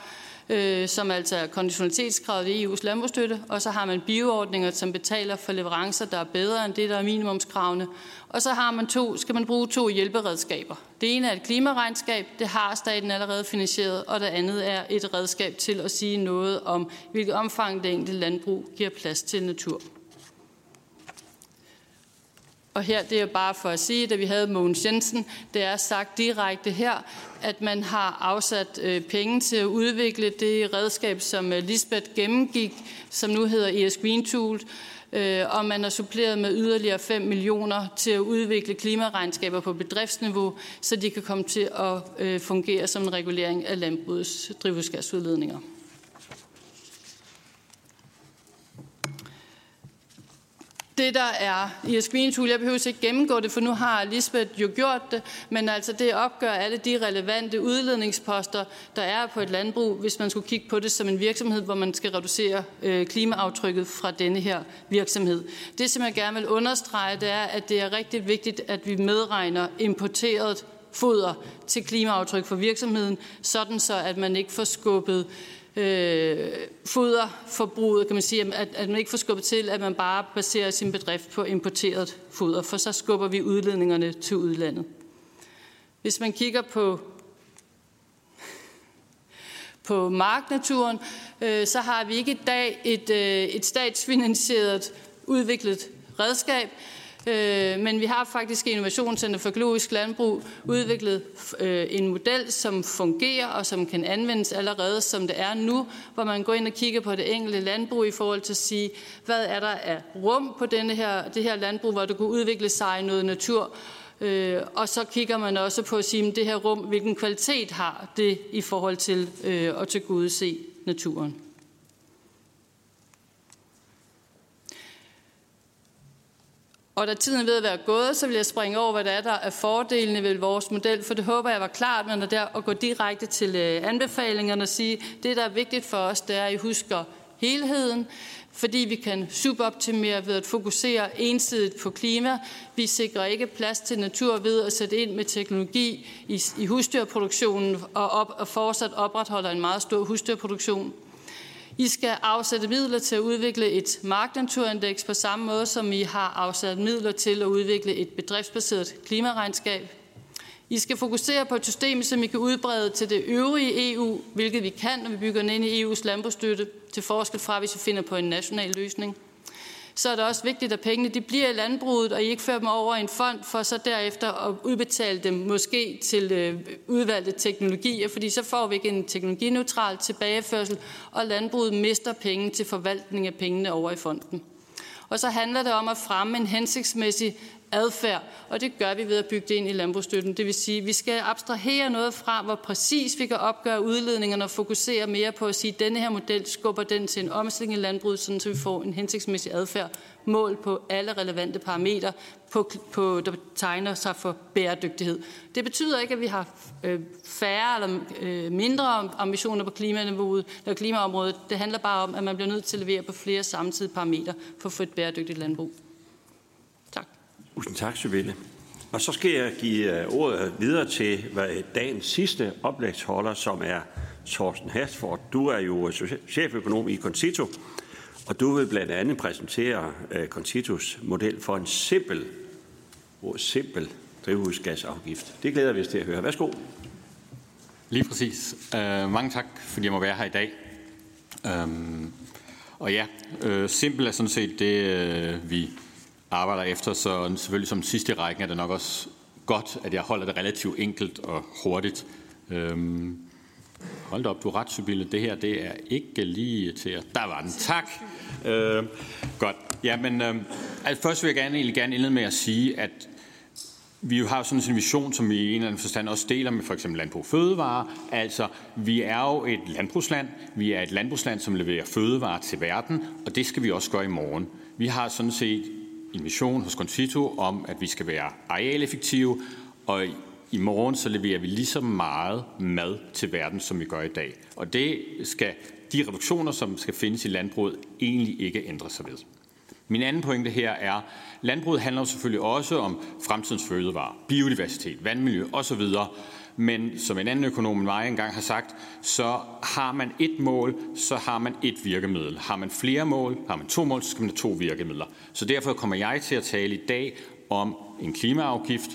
S16: øh, som altså er konditionalitetskravet i EU's landbrugsstøtte, og så har man bioordninger, som betaler for leverancer, der er bedre end det, der er minimumskravene. Og så har man to, skal man bruge to hjælperedskaber. Det ene er et klimaregnskab, det har staten allerede finansieret, og det andet er et redskab til at sige noget om, hvilket omfang det enkelte landbrug giver plads til natur. Og her det er bare for at sige, at vi havde Mogens Jensen, det er sagt direkte her, at man har afsat øh, penge til at udvikle det redskab, som øh, Lisbeth gennemgik, som nu hedder ES Green Tool, øh, og man har suppleret med yderligere 5 millioner til at udvikle klimaregnskaber på bedriftsniveau, så de kan komme til at øh, fungere som en regulering af landbrugets drivhusgasudledninger. Det, der er i screen tool. Jeg behøver ikke gennemgå det, for nu har Lisbeth jo gjort det, men altså det opgør alle de relevante udledningsposter, der er på et landbrug, hvis man skulle kigge på det som en virksomhed, hvor man skal reducere øh, klimaaftrykket fra denne her virksomhed. Det, som jeg gerne vil understrege, det er, at det er rigtig vigtigt, at vi medregner importeret foder til klimaaftryk for virksomheden, sådan så at man ikke får skubbet øh, foderforbruget, kan man sige, at, at man ikke får skubbet til, at man bare baserer sin bedrift på importeret foder, for så skubber vi udledningerne til udlandet. Hvis man kigger på på marknaturen, øh, så har vi ikke i dag et, øh, et statsfinansieret udviklet redskab, Øh, men vi har faktisk i Innovationscenter for Økologisk Landbrug udviklet øh, en model, som fungerer og som kan anvendes allerede som det er nu, hvor man går ind og kigger på det enkelte landbrug i forhold til at sige, hvad er der af rum på denne her, det her landbrug, hvor det kunne udvikle sig noget natur, Øh, og så kigger man også på at sige, at det her rum, hvilken kvalitet har det i forhold til øh, at tilgodese naturen. Og da tiden er ved at være gået, så vil jeg springe over, hvad der er, der er fordelene ved vores model, for det håber jeg var klart, men der at gå direkte til øh, anbefalingerne og sige, det der er vigtigt for os, det er, at I husker helheden, fordi vi kan suboptimere ved at fokusere ensidigt på klima. Vi sikrer ikke plads til natur ved at sætte ind med teknologi i, i husdyrproduktionen og, op, og fortsat opretholder en meget stor husdyrproduktion. I skal afsætte midler til at udvikle et marknaturindeks på samme måde, som I har afsat midler til at udvikle et bedriftsbaseret klimaregnskab. I skal fokusere på et system, som I kan udbrede til det øvrige EU, hvilket vi kan, når vi bygger den ind i EU's landbrugsstøtte, til forskel fra, hvis vi finder på en national løsning så er det også vigtigt, at pengene de bliver i landbruget, og I ikke fører dem over i en fond, for så derefter at udbetale dem måske til øh, udvalgte teknologier, fordi så får vi ikke en teknologineutral tilbageførsel, og landbruget mister penge til forvaltning af pengene over i fonden. Og så handler det om at fremme en hensigtsmæssig adfærd, og det gør vi ved at bygge det ind i landbrugsstøtten. Det vil sige, at vi skal abstrahere noget fra, hvor præcis vi kan opgøre udledningerne og fokusere mere på at sige, at denne her model skubber den til en omstilling i landbruget, sådan så vi får en hensigtsmæssig adfærd, mål på alle relevante parametre, på, på, der tegner sig for bæredygtighed. Det betyder ikke, at vi har øh, færre eller øh, mindre ambitioner på klimaniveauet eller klimaområdet. Det handler bare om, at man bliver nødt til at levere på flere samtidige parametre for at få et bæredygtigt landbrug.
S1: Tusind tak, Sybille. Og så skal jeg give øh, ordet videre til dagens sidste oplægsholder, som er Thorsten Hasford. Du er jo cheføkonom i Concito, og du vil blandt andet præsentere øh, Concitos model for en simpel, simpel drivhusgasafgift. Det glæder vi os til at høre. Værsgo.
S17: Lige præcis. Uh, mange tak, fordi jeg må være her i dag. Um, og ja, uh, simpel er sådan set det, uh, vi arbejder efter, så selvfølgelig som sidste i rækken er det nok også godt, at jeg holder det relativt enkelt og hurtigt. Øhm, hold da op, du er ret, Sybille. Det her, det er ikke lige til at... Der var den. Tak. Øh, godt. Jamen, øh, altså først vil jeg gerne, egentlig gerne indlede med at sige, at vi jo har sådan en vision, som vi i en eller anden forstand også deler med for eksempel Landbrug Fødevare. Altså, vi er jo et landbrugsland. Vi er et landbrugsland, som leverer fødevarer til verden, og det skal vi også gøre i morgen. Vi har sådan set en mission hos Concito om, at vi skal være arealeffektive, og i morgen så leverer vi lige så meget mad til verden, som vi gør i dag. Og det skal de reduktioner, som skal findes i landbruget, egentlig ikke ændre sig ved. Min anden pointe her er, at landbruget handler selvfølgelig også om fremtidens fødevarer, biodiversitet, vandmiljø osv., men som en anden økonom end mig engang har sagt, så har man et mål, så har man et virkemiddel. Har man flere mål, har man to mål, så skal man have to virkemidler. Så derfor kommer jeg til at tale i dag om en klimaafgift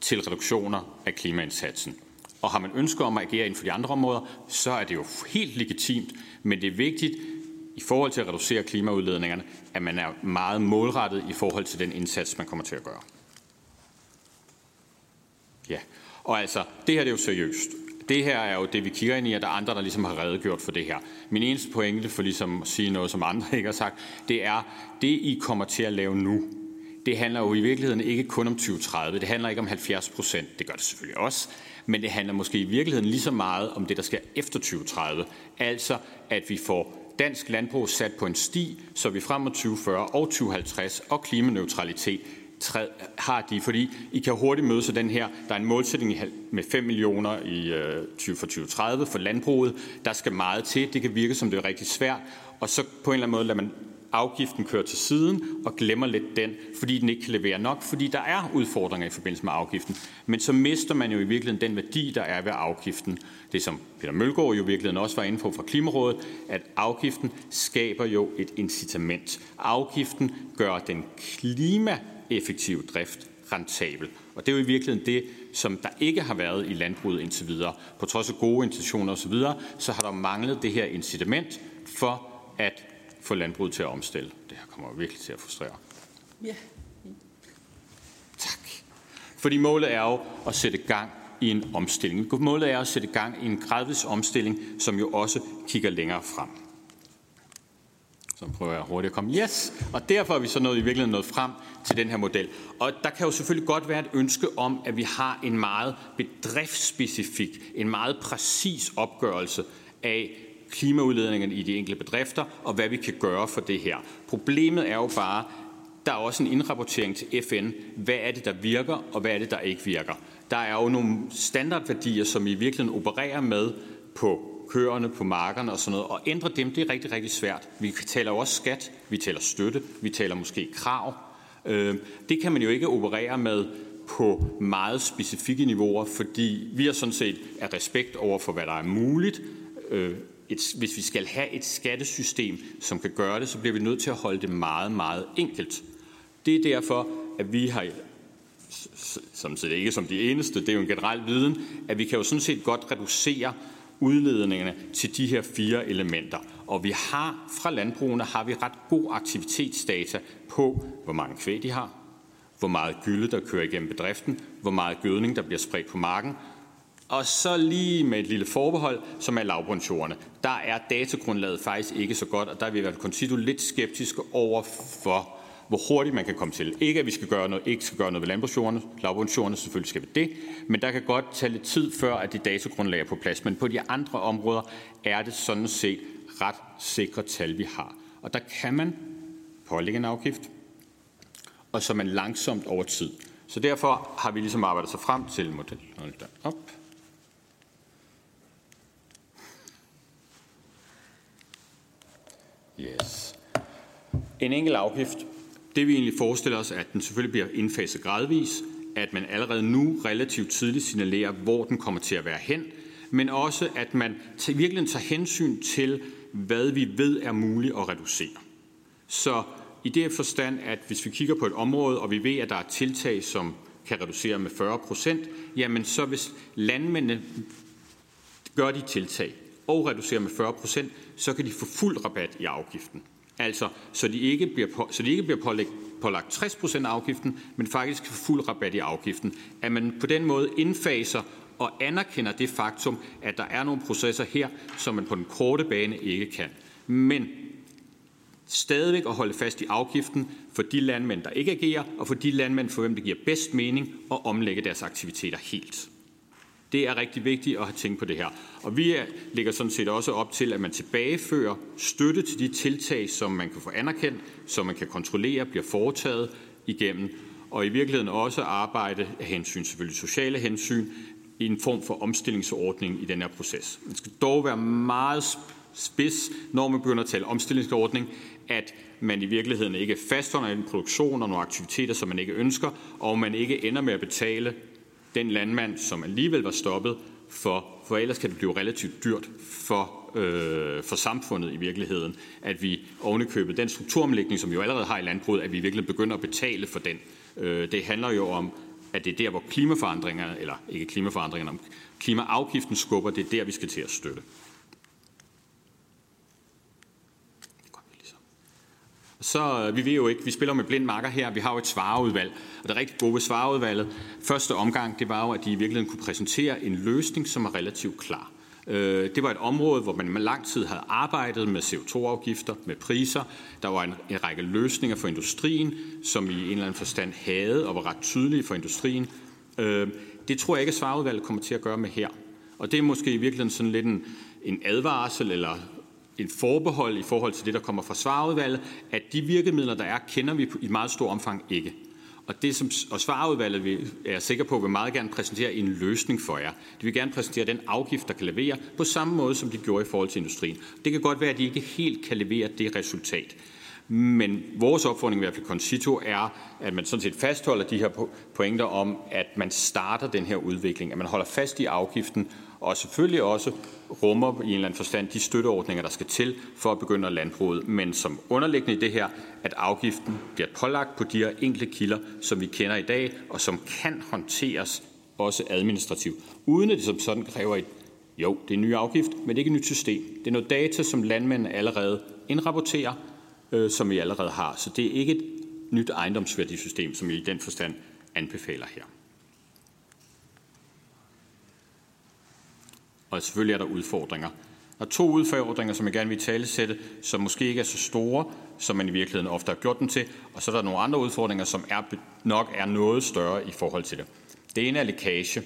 S17: til reduktioner af klimaindsatsen. Og har man ønsker om at agere inden for de andre områder, så er det jo helt legitimt, men det er vigtigt i forhold til at reducere klimaudledningerne, at man er meget målrettet i forhold til den indsats, man kommer til at gøre. Ja, og altså, det her det er jo seriøst. Det her er jo det, vi kigger ind i, at der er andre, der ligesom har redegjort for det her. Min eneste pointe for ligesom at sige noget, som andre ikke har sagt, det er, det I kommer til at lave nu, det handler jo i virkeligheden ikke kun om 2030. Det handler ikke om 70 procent. Det gør det selvfølgelig også. Men det handler måske i virkeligheden lige så meget om det, der sker efter 2030. Altså, at vi får dansk landbrug sat på en sti, så vi frem mod 2040 og 2050 og klimaneutralitet har de, fordi I kan hurtigt møde så den her. Der er en målsætning med 5 millioner i øh, 20 for 2030 for landbruget. Der skal meget til. Det kan virke som det er rigtig svært. Og så på en eller anden måde lader man afgiften køre til siden og glemmer lidt den, fordi den ikke kan levere nok, fordi der er udfordringer i forbindelse med afgiften. Men så mister man jo i virkeligheden den værdi, der er ved afgiften. Det som Peter Mølgaard jo i virkeligheden også var inde på fra Klimarådet, at afgiften skaber jo et incitament. Afgiften gør den klima klimaeffektive drift rentabel. Og det er jo i virkeligheden det, som der ikke har været i landbruget indtil videre. På trods af gode intentioner osv., så har der manglet det her incitament for at få landbruget til at omstille. Det her kommer virkelig til at frustrere. Ja. Tak. Fordi målet er jo at sætte gang i en omstilling. Målet er at sætte gang i en gradvis omstilling, som jo også kigger længere frem. Så prøver jeg hurtigt at komme. Yes! Og derfor er vi så nået, i virkeligheden nået frem til den her model. Og der kan jo selvfølgelig godt være et ønske om, at vi har en meget bedriftsspecifik, en meget præcis opgørelse af, klimaudledningerne i de enkelte bedrifter, og hvad vi kan gøre for det her. Problemet er jo bare, der er også en indrapportering til FN. Hvad er det, der virker, og hvad er det, der ikke virker? Der er jo nogle standardværdier, som i virkeligheden opererer med på køerne, på markerne og sådan noget, og ændre dem, det er rigtig, rigtig svært. Vi taler jo også skat, vi taler støtte, vi taler måske krav. Øh, det kan man jo ikke operere med på meget specifikke niveauer, fordi vi har sådan set af respekt over for, hvad der er muligt, øh, et, hvis vi skal have et skattesystem, som kan gøre det, så bliver vi nødt til at holde det meget, meget enkelt. Det er derfor, at vi har, som set ikke som de eneste, det er jo en generel viden, at vi kan jo sådan set godt reducere udledningerne til de her fire elementer. Og vi har fra landbrugene har vi ret god aktivitetsdata på, hvor mange kvæg de har, hvor meget gylde, der kører igennem bedriften, hvor meget gødning, der bliver spredt på marken, og så lige med et lille forbehold, som er lavbundsjordene. Der er datagrundlaget faktisk ikke så godt, og der er vi i hvert fald Concito lidt skeptiske over for, hvor hurtigt man kan komme til. Ikke at vi skal gøre noget, ikke skal gøre noget ved landbrugsjordene, lavbundsjordene, selvfølgelig skal vi det, men der kan godt tage lidt tid før, at det datagrundlag er på plads. Men på de andre områder er det sådan set ret sikre tal, vi har. Og der kan man pålægge en afgift, og så man langsomt over tid. Så derfor har vi ligesom arbejdet sig frem til model. Hold da op. Yes. En enkelt afgift. Det vi egentlig forestiller os, at den selvfølgelig bliver indfaset gradvis, at man allerede nu relativt tidligt signalerer, hvor den kommer til at være hen, men også at man virkelig tager hensyn til, hvad vi ved er muligt at reducere. Så i det forstand, at hvis vi kigger på et område, og vi ved, at der er tiltag, som kan reducere med 40 procent, jamen så hvis landmændene gør de tiltag og reducerer med 40 procent, så kan de få fuld rabat i afgiften. Altså, så de ikke bliver, på, så de ikke bliver pålæg, pålagt 60 procent af afgiften, men faktisk fuld rabat i afgiften. At man på den måde indfaser og anerkender det faktum, at der er nogle processer her, som man på den korte bane ikke kan. Men stadigvæk at holde fast i afgiften for de landmænd, der ikke agerer, og for de landmænd, for hvem det giver bedst mening at omlægge deres aktiviteter helt. Det er rigtig vigtigt at have tænkt på det her. Og vi lægger sådan set også op til, at man tilbagefører støtte til de tiltag, som man kan få anerkendt, som man kan kontrollere, bliver foretaget igennem, og i virkeligheden også arbejde af hensyn, selvfølgelig sociale hensyn, i en form for omstillingsordning i den her proces. Man skal dog være meget spids, når man begynder at tale omstillingsordning, at man i virkeligheden ikke fastholder en produktion og nogle aktiviteter, som man ikke ønsker, og man ikke ender med at betale den landmand, som alligevel var stoppet, for, for ellers kan det blive relativt dyrt for, øh, for samfundet i virkeligheden, at vi ovenikøbet den strukturomlægning, som vi jo allerede har i landbruget, at vi virkelig begynder at betale for den. Øh, det handler jo om, at det er der, hvor klimaforandringerne, eller ikke klimaforandringerne, klimaafgiften skubber, det er der, vi skal til at støtte. Så øh, vi ved jo ikke, vi spiller med blind marker her, vi har jo et svareudvalg, og det rigtig gode ved svareudvalget, første omgang, det var jo, at de i virkeligheden kunne præsentere en løsning, som er relativt klar. Øh, det var et område, hvor man med lang tid havde arbejdet med CO2-afgifter, med priser. Der var en, en række løsninger for industrien, som i en eller anden forstand havde og var ret tydelige for industrien. Øh, det tror jeg ikke, at svareudvalget kommer til at gøre med her. Og det er måske i virkeligheden sådan lidt en, en advarsel eller en forbehold i forhold til det, der kommer fra svarudvalget, at de virkemidler, der er, kender vi i meget stor omfang ikke. Og det, som og svarudvalget vil, er jeg sikker på, vil meget gerne præsentere en løsning for jer. De vil gerne præsentere den afgift, der kan levere, på samme måde, som de gjorde i forhold til industrien. Det kan godt være, at de ikke helt kan levere det resultat. Men vores opfordring i hvert fald Concito er, at man sådan set fastholder de her pointer om, at man starter den her udvikling, at man holder fast i afgiften, og selvfølgelig også rummer i en eller anden forstand de støtteordninger, der skal til for at begynde at landbruget, men som underliggende i det her, at afgiften bliver pålagt på de her enkle kilder, som vi kender i dag, og som kan håndteres også administrativt, uden at det som sådan kræver et jo, det er en ny afgift, men det er ikke et nyt system. Det er noget data, som landmændene allerede indrapporterer, øh, som vi allerede har. Så det er ikke et nyt ejendomsværdisystem, som vi i den forstand anbefaler her. Og selvfølgelig er der udfordringer. Der er to udfordringer, som jeg gerne vil tale sætte, som måske ikke er så store, som man i virkeligheden ofte har gjort dem til. Og så er der nogle andre udfordringer, som er, nok er noget større i forhold til det. Det ene er lækage.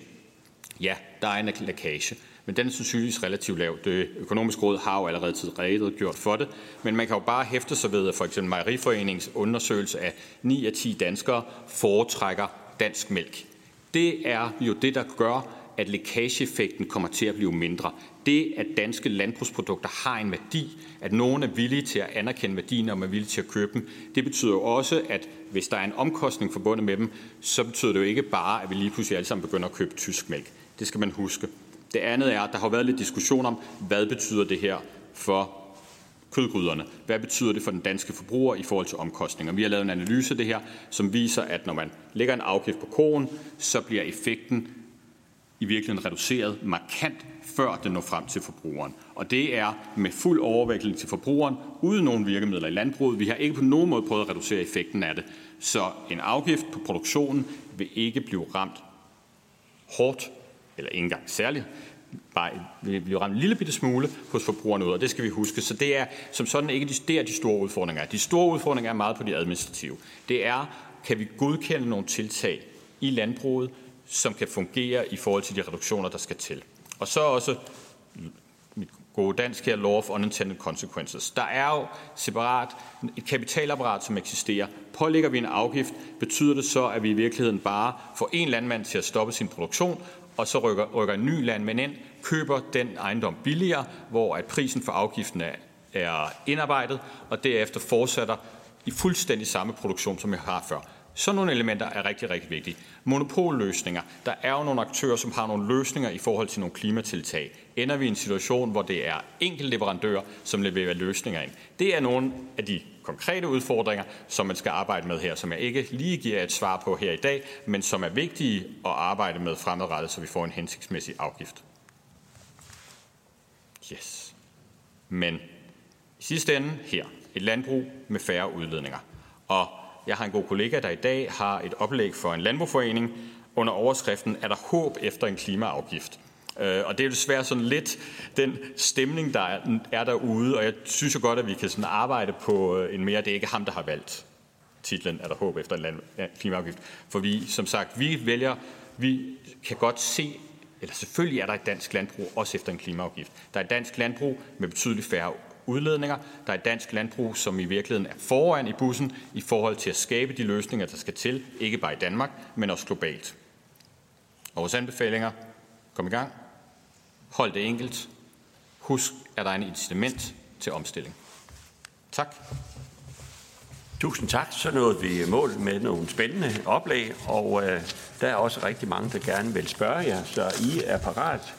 S17: Ja, der er en lækage men den er sandsynligvis relativt lav. Det økonomiske råd har jo allerede tidligere gjort for det, men man kan jo bare hæfte sig ved, at for eksempel Mejeriforeningens undersøgelse af 9 af 10 danskere foretrækker dansk mælk. Det er jo det, der gør, at lækageeffekten kommer til at blive mindre. Det, at danske landbrugsprodukter har en værdi, at nogen er villige til at anerkende værdien, og man er villige til at købe dem, det betyder jo også, at hvis der er en omkostning forbundet med dem, så betyder det jo ikke bare, at vi lige pludselig alle sammen begynder at købe tysk mælk. Det skal man huske. Det andet er, at der har været lidt diskussion om, hvad betyder det her for kødgryderne? Hvad betyder det for den danske forbruger i forhold til omkostninger? Vi har lavet en analyse af det her, som viser, at når man lægger en afgift på kogen, så bliver effekten i virkeligheden reduceret markant, før det når frem til forbrugeren. Og det er med fuld overvækling til forbrugeren, uden nogen virkemidler i landbruget. Vi har ikke på nogen måde prøvet at reducere effekten af det. Så en afgift på produktionen vil ikke blive ramt hårdt eller ikke engang særligt, bare vil blive ramt en lille bitte smule hos forbrugerne ud, og det skal vi huske. Så det er som sådan ikke de, der, de store udfordringer. De store udfordringer er meget på de administrative. Det er, kan vi godkende nogle tiltag i landbruget, som kan fungere i forhold til de reduktioner, der skal til. Og så også mit gode dansk her, law of unintended consequences. Der er jo separat et kapitalapparat, som eksisterer. Pålægger vi en afgift, betyder det så, at vi i virkeligheden bare får en landmand til at stoppe sin produktion, og så rykker, rykker en ny landmand ind, køber den ejendom billigere, hvor at prisen for afgiften er, er indarbejdet, og derefter fortsætter i fuldstændig samme produktion, som jeg har før. Sådan nogle elementer er rigtig, rigtig vigtige. Monopolløsninger. Der er jo nogle aktører, som har nogle løsninger i forhold til nogle klimatiltag. Ender vi i en situation, hvor det er enkelte leverandører, som leverer løsninger ind. Det er nogle af de konkrete udfordringer, som man skal arbejde med her, som jeg ikke lige giver et svar på her i dag, men som er vigtige at arbejde med fremadrettet, så vi får en hensigtsmæssig afgift. Yes. Men i sidste ende her, et landbrug med færre udledninger. Og jeg har en god kollega, der i dag har et oplæg for en landbrugforening under overskriften Er der håb efter en klimaafgift? Øh, og det er jo desværre sådan lidt den stemning, der er derude, og jeg synes jo godt, at vi kan sådan arbejde på øh, en mere, det er ikke ham, der har valgt titlen, er der håb efter en land, klimaafgift. For vi, som sagt, vi vælger, vi kan godt se, eller selvfølgelig er der et dansk landbrug også efter en klimaafgift. Der er et dansk landbrug med betydeligt færre udledninger. Der er et dansk landbrug, som i virkeligheden er foran i bussen i forhold til at skabe de løsninger, der skal til, ikke bare i Danmark, men også globalt. Og vores anbefalinger, kom i gang, Hold det enkelt. Husk, at der er en incitament til omstilling. Tak.
S1: Tusind tak. Så nåede vi mål med nogle spændende oplæg, og øh, der er også rigtig mange, der gerne vil spørge jer, så I er parat.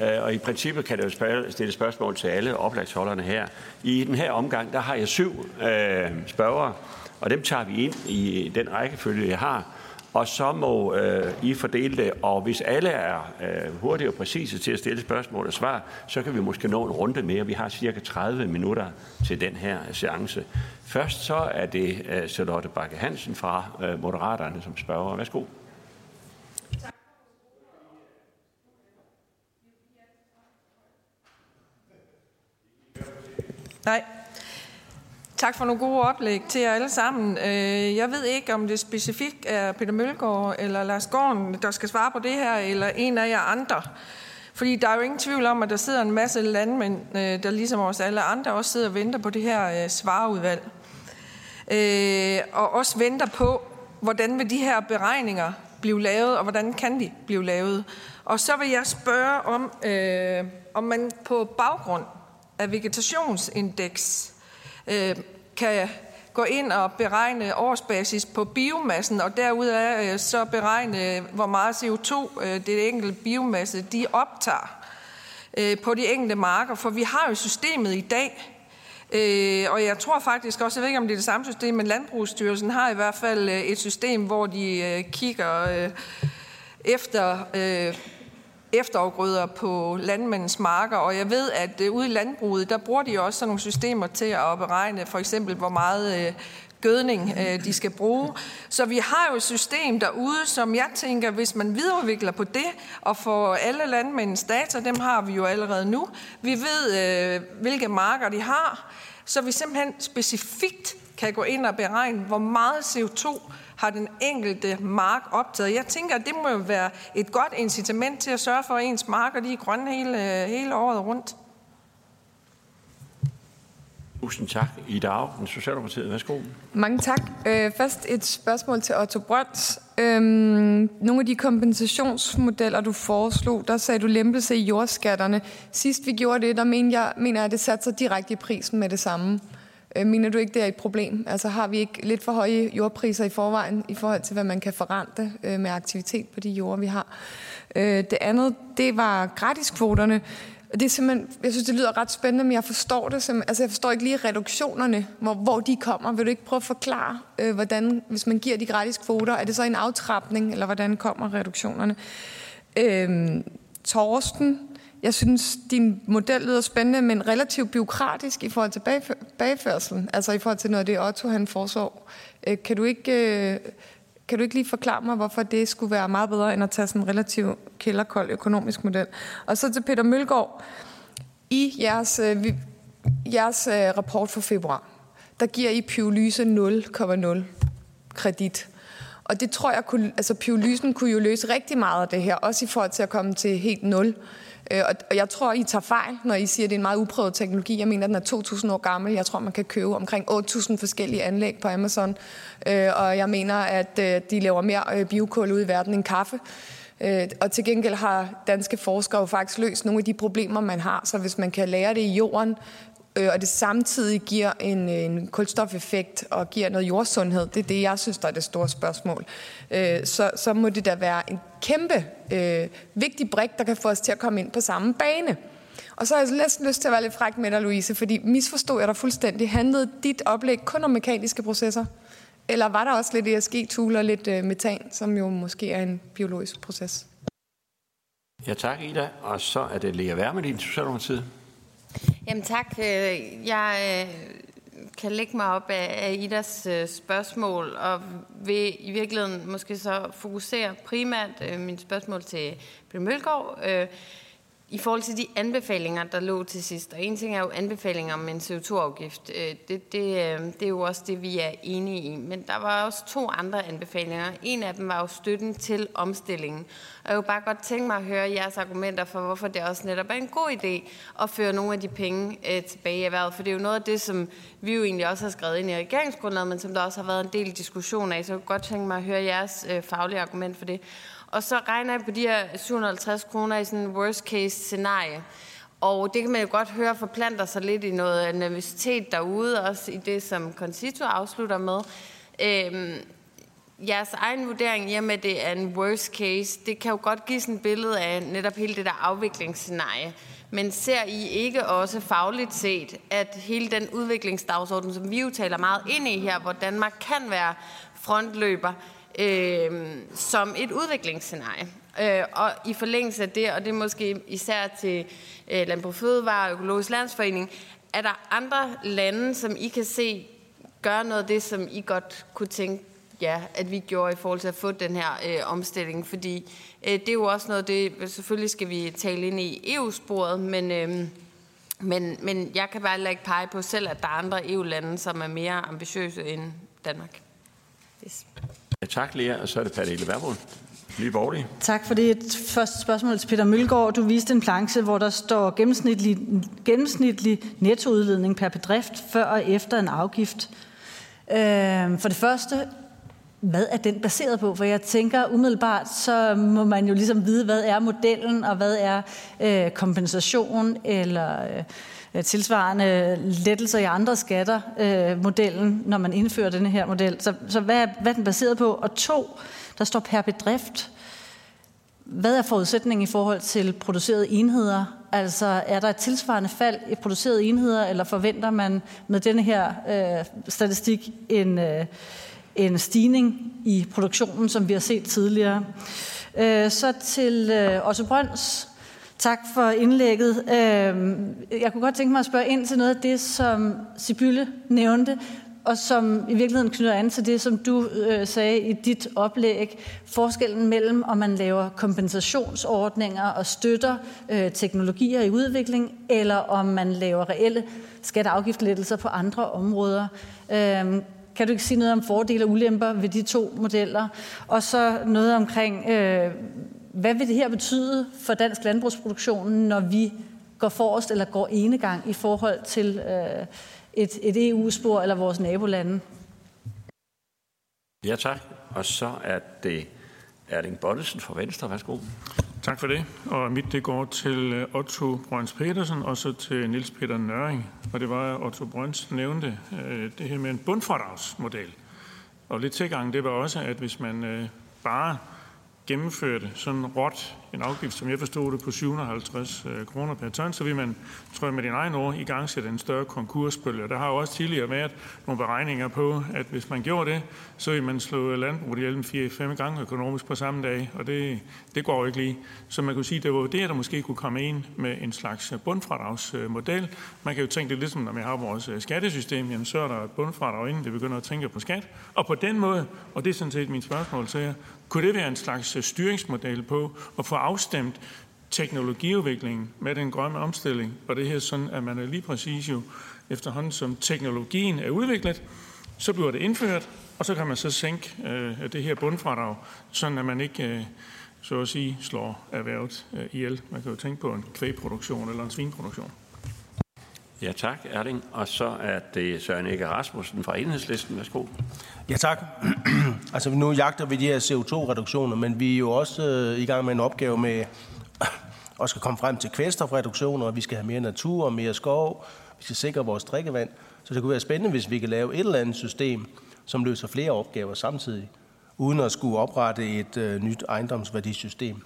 S1: Øh, og i princippet kan det jo stille spørgsmål til alle oplagsholderne her. I den her omgang, der har jeg syv øh, spørgere, og dem tager vi ind i den rækkefølge, jeg har og så må øh, I fordele det. Og hvis alle er øh, hurtige og præcise til at stille spørgsmål og svar, så kan vi måske nå en runde mere. Vi har cirka 30 minutter til den her seance. Først så er det øh, Charlotte Bakke Hansen fra øh, Moderaterne som spørger. Værsgo.
S18: Nej, Tak for nogle gode oplæg til jer alle sammen. Øh, jeg ved ikke, om det specifikt er Peter Mølgaard eller Lars Gården, der skal svare på det her, eller en af jer andre.
S4: Fordi der er jo ingen tvivl om, at der sidder en masse landmænd, øh, der ligesom os alle andre også sidder og venter på det her øh, svareudvalg. Og også venter på, hvordan vil de her beregninger blive lavet, og hvordan kan de blive lavet. Og så vil jeg spørge om, øh, om man på baggrund af vegetationsindeks øh, kan gå ind og beregne årsbasis på biomassen, og derudaf øh, så beregne, hvor meget CO2 øh, det enkelte biomasse de optager øh, på de enkelte marker. For vi har jo systemet i dag, øh, og jeg tror faktisk også, jeg ved ikke om det er det samme system, men Landbrugsstyrelsen har i hvert fald øh, et system, hvor de øh, kigger efter efterafgrøder på landmændens marker, og jeg ved, at øh, ude i landbruget, der bruger de også sådan nogle systemer til at beregne for eksempel, hvor meget øh, gødning øh, de skal bruge. Så vi har jo et system derude, som jeg tænker, hvis man videreudvikler på det, og får alle landmændens data, dem har vi jo allerede nu. Vi ved, hvilke marker de har, så vi simpelthen specifikt kan gå ind og beregne, hvor meget CO2 har den enkelte mark optaget. Jeg tænker, at det må jo være et godt incitament til at sørge for, at ens marker de er grønne hele, hele året rundt.
S1: Tusind tak. Ida Augen, Socialdemokratiet. Værsgo.
S5: Mange tak. Øh, først et spørgsmål til Otto Brøns. Øhm, nogle af de kompensationsmodeller, du foreslog, der sagde du lempelse i jordskatterne. Sidst vi gjorde det, der mener jeg, mener jeg at det satte sig direkte i prisen med det samme. Øh, Øh, mener du ikke, det er et problem? Altså har vi ikke lidt for høje jordpriser i forvejen i forhold til, hvad man kan forrente øh, med aktivitet på de jorder, vi har? Øh, det andet, det var gratiskvoterne. Det er simpelthen, jeg synes, det lyder ret spændende, men jeg forstår det simpelthen. Altså, jeg forstår ikke lige reduktionerne, hvor, hvor de kommer. Vil du ikke prøve at forklare, øh, hvordan, hvis man giver de gratis kvoter, er det så en aftrapning, eller hvordan kommer reduktionerne? Øh, Torsten jeg synes, din model lyder spændende, men relativt byråkratisk i forhold til bagførselen, altså i forhold til noget af det, Otto han foreslår. Øh, kan du ikke, øh, kan du ikke lige forklare mig, hvorfor det skulle være meget bedre, end at tage sådan en relativt kælderkold økonomisk model? Og så til Peter Mølgaard. I jeres, øh, jeres rapport for februar, der giver I Pyrolyse 0,0 kredit. Og det tror jeg, kunne, altså pyrolysen kunne jo løse rigtig meget af det her, også i forhold til at komme til helt nul. Øh, og jeg tror, I tager fejl, når I siger, at det er en meget uprøvet teknologi. Jeg mener, at den er 2.000 år gammel. Jeg tror, man kan købe omkring 8.000 forskellige anlæg på Amazon. Øh, og jeg mener, at øh, de laver mere øh, biokul ud i verden end kaffe. Øh, og til gengæld har danske forskere jo faktisk løst nogle af de problemer, man har. Så hvis man kan lære det i jorden, øh, og det samtidig giver en, øh, en kulstofeffekt og giver noget jordsundhed, det er det, jeg synes, der er det store spørgsmål, øh, så, så må det da være en kæmpe øh, vigtig brik, der kan få os til at komme ind på samme bane. Og så har jeg næsten lyst til at være lidt fræk med dig, Louise, fordi misforstod jeg dig fuldstændig. Handlede dit oplæg kun om mekaniske processer? Eller var der også lidt ESG-tool og lidt øh, metan, som jo måske er en biologisk proces?
S1: Ja, tak Ida. Og så er det Lea Wermelin, Socialdemokratiet.
S12: Jamen tak. Øh, jeg øh, kan lægge mig op af Idas øh, spørgsmål, og vil i virkeligheden måske så fokusere primært min spørgsmål til Peter Mølgaard, i forhold til de anbefalinger, der lå til sidst, og en ting er jo anbefalinger om en CO2-afgift, øh, det, det, øh, det er jo også det, vi er enige i. Men der var også to andre anbefalinger. En af dem var jo støtten til omstillingen. Og jeg vil bare godt tænke mig at høre jeres argumenter for, hvorfor det også netop er en god idé at føre nogle af de penge øh, tilbage i erhvervet. For det er jo noget af det, som vi jo egentlig også har skrevet ind i regeringsgrundlaget, men som der også har været en del diskussion af. Så jeg kunne godt tænke mig at høre jeres faglige argument for det. Og så regner jeg på de her 750 kroner i sådan en worst case scenarie. Og det kan man jo godt høre forplanter sig lidt i noget nervøsitet derude, også i det, som Concito afslutter med. Øhm, jeres egen vurdering, i og med det er en worst case, det kan jo godt give sådan et billede af netop hele det der afviklingsscenarie. Men ser I ikke også fagligt set, at hele den udviklingsdagsorden, som vi jo taler meget ind i her, hvor Danmark kan være frontløber, øh, som et udviklingsscenarie. Øh, og i forlængelse af det, og det er måske især til øh, Landbrug Fødevare og Økologisk Landsforening, er der andre lande, som I kan se gøre noget af det, som I godt kunne tænke ja, at vi gjorde i forhold til at få den her øh, omstilling, fordi øh, det er jo også noget, det selvfølgelig skal vi tale ind i EU-sporet, men, øh, men, men jeg kan bare ikke pege på selv, at der er andre EU-lande, som er mere ambitiøse end Danmark.
S1: Yes. Tak, Lea. Og så er det Pernille Vermund. Nye Borgerlige.
S7: Tak for det. Et første spørgsmål til Peter Mølgaard. Du viste en planche, hvor der står gennemsnitlig, gennemsnitlig nettoudledning per bedrift før og efter en afgift. Øh, for det første, hvad er den baseret på? For jeg tænker umiddelbart, så må man jo ligesom vide, hvad er modellen, og hvad er øh, kompensation eller øh, Øh, tilsvarende lettelser i andre skatter, øh, modellen, når man indfører denne her model. Så, så hvad, er, hvad er den baseret på? Og to, der står per bedrift. Hvad er forudsætningen i forhold til producerede enheder? Altså er der et tilsvarende fald i producerede enheder, eller forventer man med denne her øh, statistik en, øh, en stigning i produktionen, som vi har set tidligere? Øh, så til øh, Otto Brøns. Tak for indlægget. Øhm, jeg kunne godt tænke mig at spørge ind til noget af det, som Sibylle nævnte, og som i virkeligheden knytter an til det, som du øh, sagde i dit oplæg. Forskellen mellem, om man laver kompensationsordninger og støtter øh, teknologier i udvikling, eller om man laver reelle skatteafgiftlettelser på andre områder. Øh, kan du ikke sige noget om fordele og ulemper ved de to modeller? Og så noget omkring, øh, hvad vil det her betyde for dansk landbrugsproduktion, når vi går forrest eller går enegang i forhold til øh, et, et EU-spor eller vores nabolande?
S1: Ja, tak. Og så er det Erling Bonnesen fra Venstre. Værsgo.
S10: Tak for det. Og mit det går til øh, Otto Brøns Petersen og så til Nils Peter Nøring. Og det var, at Otto Brøns nævnte øh, det her med en bundfradragsmodel. Og lidt tilgang, det var også, at hvis man øh, bare gennemførte sådan råt en afgift, som jeg forstod det, på 750 øh, kroner per ton, så vil man, tror jeg med din egen ord, i gang sætte en større konkursbølge. Der har jo også tidligere været nogle beregninger på, at hvis man gjorde det, så vil man slå landbruget ihjel 4-5 gange økonomisk på samme dag, og det, det går jo ikke lige. Så man kunne sige, at det var det, der måske kunne komme ind med en slags bundfradragsmodel. Man kan jo tænke det lidt som, når vi har vores øh, skattesystem, jamen så er der et bundfradrag, inden vi begynder at tænke på skat. Og på den måde, og det er sådan set min spørgsmål til jer, kunne det være en slags øh, styringsmodel på at få afstemt teknologiudviklingen med den grønne omstilling, og det her sådan, at man er lige præcis jo efterhånden som teknologien er udviklet, så bliver det indført, og så kan man så sænke øh, det her bundfradrag, sådan at man ikke øh, så at sige slår erhvervet øh, ihjel. Man kan jo tænke på en kvægproduktion eller en svinproduktion.
S1: Ja, tak, Erling. Og så er det Søren Ikke Rasmussen fra Enhedslisten. Værsgo.
S6: Ja, tak. altså, nu jagter vi de her CO2-reduktioner, men vi er jo også øh, i gang med en opgave med at skal komme frem til kvælstofreduktioner, og vi skal have mere natur og mere skov, vi skal sikre vores drikkevand. Så det kunne være spændende, hvis vi kan lave et eller andet system, som løser flere opgaver samtidig, uden at skulle oprette et øh, nyt ejendomsværdisystem.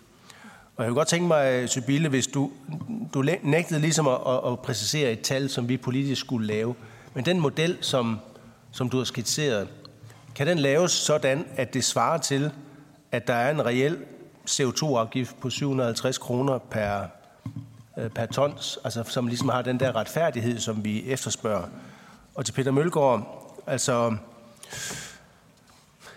S6: Og jeg vil godt tænke mig, Sybille, hvis du, du nægtede ligesom at, at, at præcisere et tal, som vi politisk skulle lave. Men den model, som, som du har skitseret, kan den laves sådan, at det svarer til, at der er en reel CO2-afgift på 750 kroner per, øh, per tons, altså som ligesom har den der retfærdighed, som vi efterspørger. Og til Peter Mølgaard, altså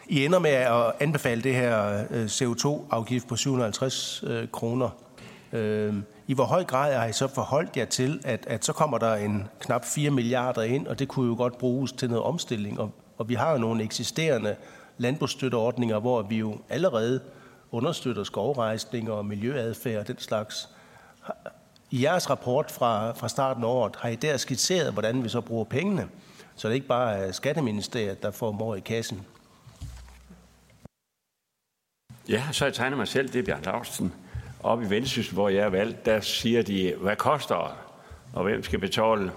S6: i ender med at anbefale det her øh, CO2-afgift på 750 øh, kroner. Øhm, I hvor høj grad har I så forholdt jer til, at, at så kommer der en knap 4 milliarder ind, og det kunne jo godt bruges til noget omstilling. Og, og vi har jo nogle eksisterende landbrugsstøtteordninger, hvor vi jo allerede understøtter skovrejsning og miljøadfærd og den slags. I jeres rapport fra, fra starten af året har I der skitseret, hvordan vi så bruger pengene, så det ikke bare er Skatteministeriet, der får mor i kassen.
S1: Ja, så jeg tegner mig selv, det er Bjørn Lausten. Oppe i Vendsyssel, hvor jeg er valgt, der siger de, hvad koster og hvem skal betale?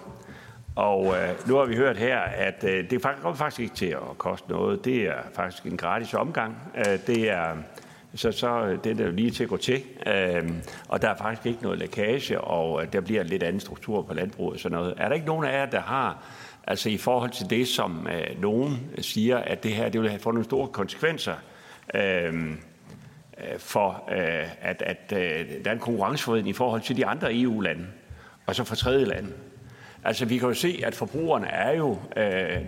S1: Og øh, nu har vi hørt her, at øh, det kommer faktisk ikke til at koste noget. Det er faktisk en gratis omgang. Øh, det er så, så øh, det er der lige til at gå til. Øh, og der er faktisk ikke noget lækage, og øh, der bliver lidt anden struktur på landbruget og sådan noget. Er der ikke nogen af jer, der har, altså i forhold til det, som øh, nogen siger, at det her det vil have få nogle store konsekvenser, Øh, Øh, for, øh, at, at øh, der er en konkurrenceforvridning i forhold til de andre EU-lande, og så for tredje lande. Altså, vi kan jo se, at forbrugerne er jo,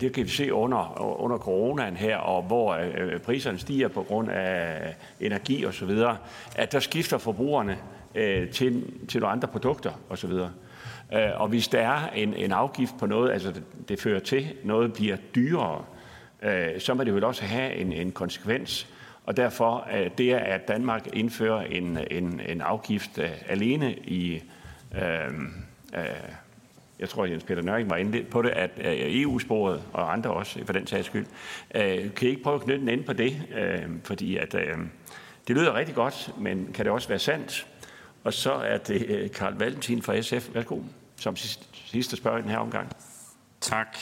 S1: det kan vi se under, under coronaen her, og hvor priserne stiger på grund af energi og så videre, at der skifter forbrugerne til, til nogle andre produkter og så videre. Og hvis der er en, en afgift på noget, altså det, det fører til, noget bliver dyrere, så må det vel også have en, en konsekvens og derfor øh, det er, at Danmark indfører en, en, en afgift øh, alene i, øh, øh, jeg tror Jens Peter Nøring var inde på det, at øh, EU-sporet og andre også for den sags skyld, øh, kan I ikke prøve at knytte en ende på det? Øh, fordi at, øh, det lyder rigtig godt, men kan det også være sandt? Og så er det øh, Karl Valentin fra SF. Værsgo, som sidste spørger i den her omgang.
S13: Tak.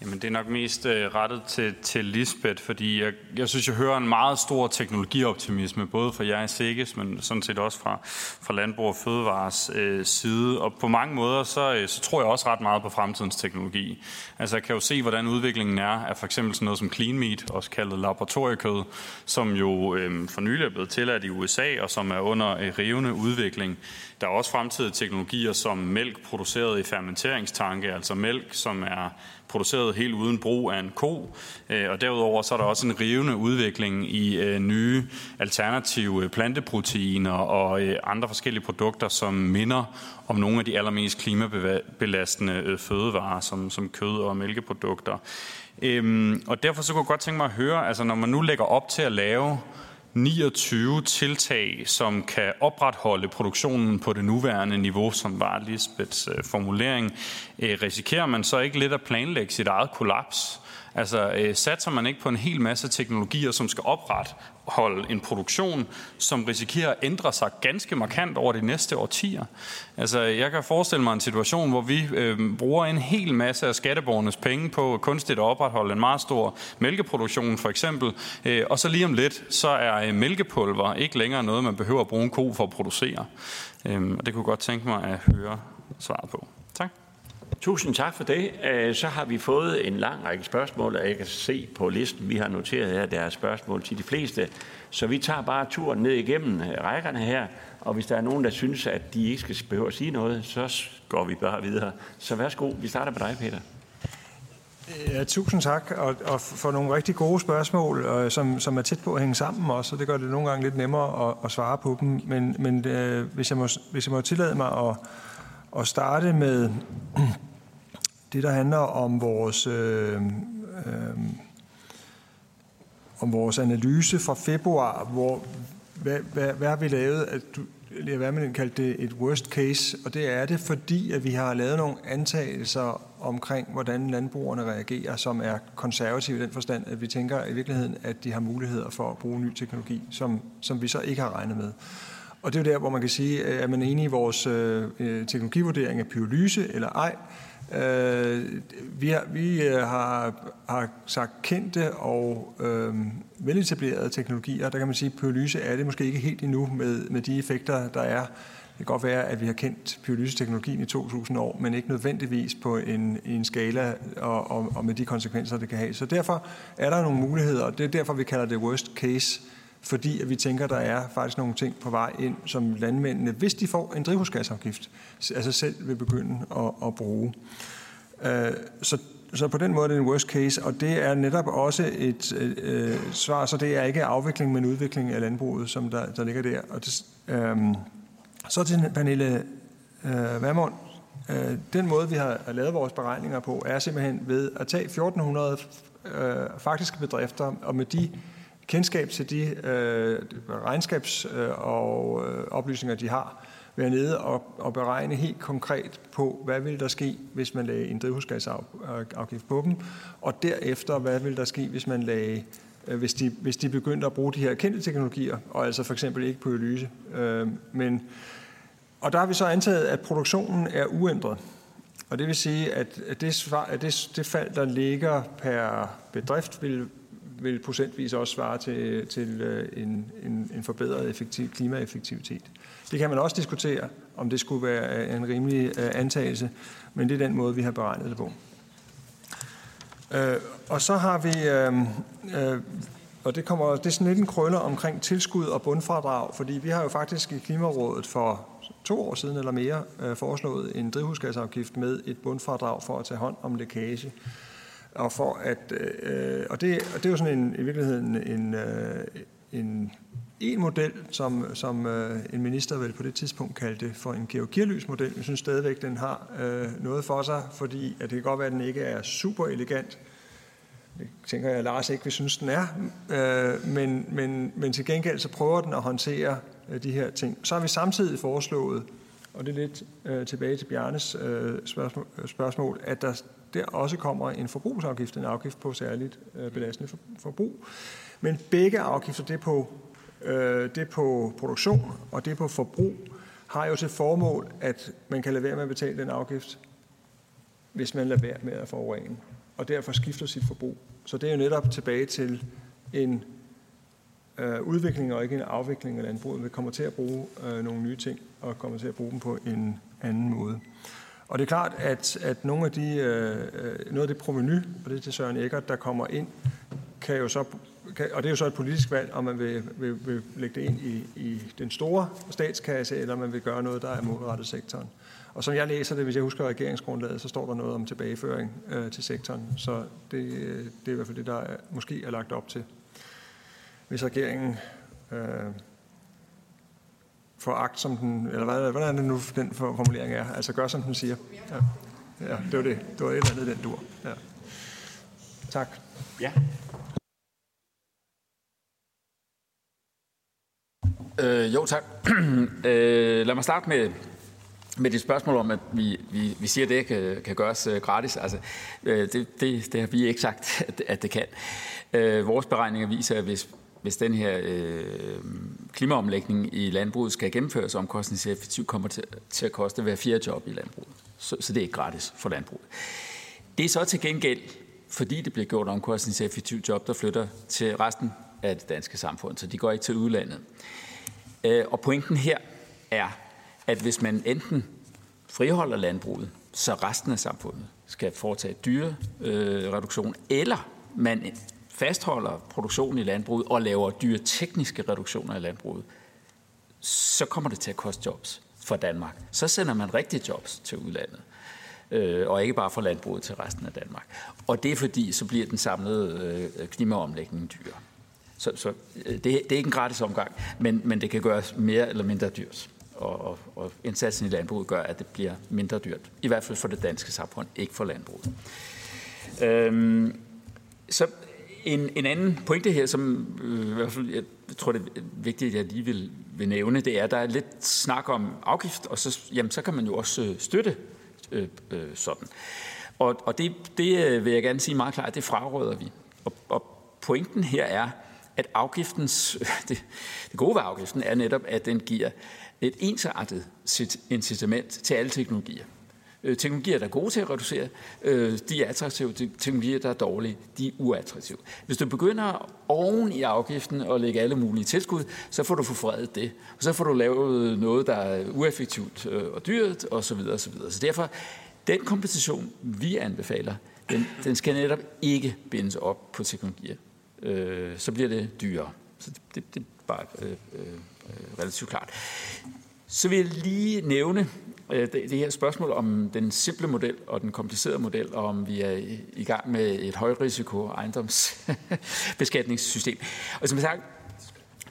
S13: Jamen, det er nok mest øh, rettet til, til Lisbeth, fordi jeg, jeg synes, jeg hører en meget stor teknologioptimisme, både fra jer i Sikkes, men sådan set også fra, fra Landbrug og Fødevares øh, side. Og på mange måder, så, øh, så tror jeg også ret meget på fremtidens teknologi. Altså, jeg kan jo se, hvordan udviklingen er af for eksempel sådan noget som clean meat, også kaldet laboratoriekød, som jo øh, for nylig er blevet tilladt i USA, og som er under øh, rivende udvikling. Der er også fremtidige teknologier som mælk produceret i fermenteringstanke, altså mælk, som er produceret helt uden brug af en ko. Øh, og derudover så er der også en rivende udvikling i øh, nye alternative øh, planteproteiner og andre forskellige produkter, som minder om nogle af de allermest klimabelastende fødevarer, som, som kød og mælkeprodukter. Øhm, og derfor så kunne jeg godt tænke mig at høre, altså når man nu lægger op til at lave 29 tiltag, som kan opretholde produktionen på det nuværende niveau, som var Lisbeths øh, formulering, øh, risikerer man så ikke lidt at planlægge sit eget kollaps? Altså øh, satser man ikke på en hel masse teknologier, som skal opretholde en produktion, som risikerer at ændre sig ganske markant over de næste årtier? Altså jeg kan forestille mig en situation, hvor vi øh, bruger en hel masse af skatteborgernes penge på kunstigt at opretholde en meget stor mælkeproduktion for eksempel, øh, og så lige om lidt, så er øh, mælkepulver ikke længere noget, man behøver at bruge en ko for at producere. Øh, og det kunne jeg godt tænke mig at høre svaret på.
S1: Tusind tak for det. Øh, så har vi fået en lang række spørgsmål, og jeg kan se på listen, vi har noteret her, der er spørgsmål til de fleste. Så vi tager bare turen ned igennem øh, rækkerne her, og hvis der er nogen, der synes, at de ikke skal behøve at sige noget, så går vi bare videre. Så værsgo, vi starter med dig, Peter.
S2: Ja, tusind tak, og, og for nogle rigtig gode spørgsmål, og, som, som er tæt på at hænge sammen også, og det gør det nogle gange lidt nemmere at, at svare på dem. Men, men øh, hvis, jeg må, hvis jeg må tillade mig at, at starte med det, der handler om vores, øh, øh, om vores analyse fra februar, hvor hvad, hvad, hvad har vi lavet? At du, hvad man kaldte det et worst case, og det er det, fordi at vi har lavet nogle antagelser omkring, hvordan landbrugerne reagerer, som er konservative i den forstand, at vi tænker i virkeligheden, at de har muligheder for at bruge ny teknologi, som, som vi så ikke har regnet med. Og det er jo der, hvor man kan sige, er man enig i vores øh, øh teknologivurdering af pyrolyse eller ej, Øh, Øh, vi har, vi øh, har, har sagt kendte og øh, veletablerede teknologier. Der kan man sige, at pyrolyse er det måske ikke helt endnu med, med de effekter, der er. Det kan godt være, at vi har kendt pyrolyseteknologien i 2000 år, men ikke nødvendigvis på en, en skala og, og, og med de konsekvenser, det kan have. Så derfor er der nogle muligheder, og det er derfor, vi kalder det worst case fordi at vi tænker, der er faktisk nogle ting på vej ind, som landmændene, hvis de får en drivhusgasafgift, altså selv vil begynde at, at bruge. Øh, så, så på den måde er det en worst case, og det er netop også et øh, øh svar, så det er ikke afvikling, men udvikling af landbruget, som der, der ligger der. Og det, øh, så til Pernille øh, Vermund. Øh, den måde, vi har lavet vores beregninger på, er simpelthen ved at tage 1400 øh, faktiske bedrifter, og med de kendskab til de øh, regnskabs- øh, og øh, oplysninger, de har, være nede og, og beregne helt konkret på, hvad vil der ske, hvis man lagde en drivhusgasafgift på dem, og derefter, hvad vil der ske, hvis man lagde øh, hvis de, hvis de begyndte at bruge de her kendte teknologier, og altså for eksempel ikke på lyse. Øh, men, og der har vi så antaget, at produktionen er uændret. Og det vil sige, at det, svar, at det, det fald, der ligger per bedrift, vil vil procentvis også svare til, til øh, en, en, en forbedret effektiv, klimaeffektivitet. Det kan man også diskutere, om det skulle være øh, en rimelig øh, antagelse, men det er den måde, vi har beregnet det på. Øh, og så har vi, øh, øh, og det, kommer, det er sådan lidt en krøller omkring tilskud og bundfradrag, fordi vi har jo faktisk i Klimarådet for to år siden eller mere øh, foreslået en drivhusgasafgift med et bundfradrag for at tage hånd om lækage og for at øh, og, det, og det er jo sådan en, i virkeligheden en, øh, en, en model, som, som øh, en minister vel på det tidspunkt kaldte for en Georg model. Jeg synes stadigvæk, den har øh, noget for sig, fordi at det kan godt være, at den ikke er super elegant, Det tænker jeg, at Lars ikke vil synes, den er. Øh, men, men, men til gengæld så prøver den at håndtere øh, de her ting. Så har vi samtidig foreslået, og det er lidt øh, tilbage til Bjarnes øh, spørgsmål, øh, spørgsmål, at der der også kommer en forbrugsafgift, en afgift på særligt øh, belastende for, forbrug. Men begge afgifter, det er, på, øh, det er på produktion og det er på forbrug, har jo til formål, at man kan lade være med at betale den afgift, hvis man lader være med at forurene, og derfor skifter sit forbrug. Så det er jo netop tilbage til en øh, udvikling og ikke en afvikling af landbruget. Vi kommer til at bruge øh, nogle nye ting og kommer til at bruge dem på en anden måde. Og det er klart, at, at nogle af de, øh, noget af det proveny, og det er til Søren Eggert, der kommer ind, kan jo så, kan, og det er jo så et politisk valg, om man vil, vil, vil lægge det ind i, i den store statskasse, eller om man vil gøre noget, der er målrettet sektoren. Og som jeg læser det, hvis jeg husker regeringsgrundlaget, så står der noget om tilbageføring øh, til sektoren. Så det, øh, det er i hvert fald det, der er, måske er lagt op til. Hvis regeringen øh, får agt, som den, eller hvad, hvordan er det nu, den formulering er? Altså gør, som den siger. Ja, ja det var det. Det var et eller andet den dur. Ja. Tak.
S1: Ja.
S3: Øh, jo, tak. øh, lad mig starte med, med det spørgsmål om, at vi, vi, vi siger, at det kan, kan gøres uh, gratis. Altså, øh, det, det, det har vi ikke sagt, at, at det kan. Øh, vores beregninger viser, at hvis, hvis den her øh, klimaomlægning i landbruget skal gennemføres omkostningseffektivt, kommer til, til at koste hver fjerde job i landbruget. Så, så det er ikke gratis for landbruget. Det er så til gengæld, fordi det bliver gjort omkostningseffektivt job, der flytter til resten af det danske samfund, så de går ikke til udlandet. Øh, og pointen her er, at hvis man enten friholder landbruget, så resten af samfundet skal foretage dyre øh, reduktion, eller man fastholder produktionen i landbruget og laver dyre tekniske reduktioner i landbruget, så kommer det til at koste jobs for Danmark. Så sender man rigtige jobs til udlandet, øh, og ikke bare fra landbruget til resten af Danmark. Og det er fordi, så bliver den samlede øh, klimaomlægning dyr. Så, så øh, det, det er ikke en gratis omgang, men, men det kan gøres mere eller mindre dyrt. Og, og, og indsatsen i landbruget gør, at det bliver mindre dyrt. I hvert fald for det danske samfund, ikke for landbruget. Øhm, så en, en anden pointe her, som øh, i hvert fald, jeg tror, det er vigtigt, at jeg lige vil, vil nævne, det er, at der er lidt snak om afgift, og så, jamen, så kan man jo også øh, støtte øh, øh, sådan. Og, og det, det øh, vil jeg gerne sige meget klart, det fraråder vi. Og, og pointen her er, at afgiftens, det, det gode ved afgiften er netop, at den giver et ensartet incitament til alle teknologier. Øh, teknologier, der er gode til at reducere, øh, de er attraktive. Teknologier, der er dårlige, de er uattraktive. Hvis du begynder oven i afgiften og lægge alle mulige tilskud, så får du forfredet det. Og så får du lavet noget, der er ueffektivt øh, og dyrt osv. Så, videre, og så, videre. så derfor, den kompensation, vi anbefaler, den, den skal netop ikke bindes op på teknologier. Øh, så bliver det dyrere. Så det, det, det er bare øh, øh, øh relativt klart. Så vil jeg lige nævne Øh, det, det her spørgsmål om den simple model og den komplicerede model, og om vi er i gang med et højrisiko ejendomsbeskatningssystem. Og som sagt,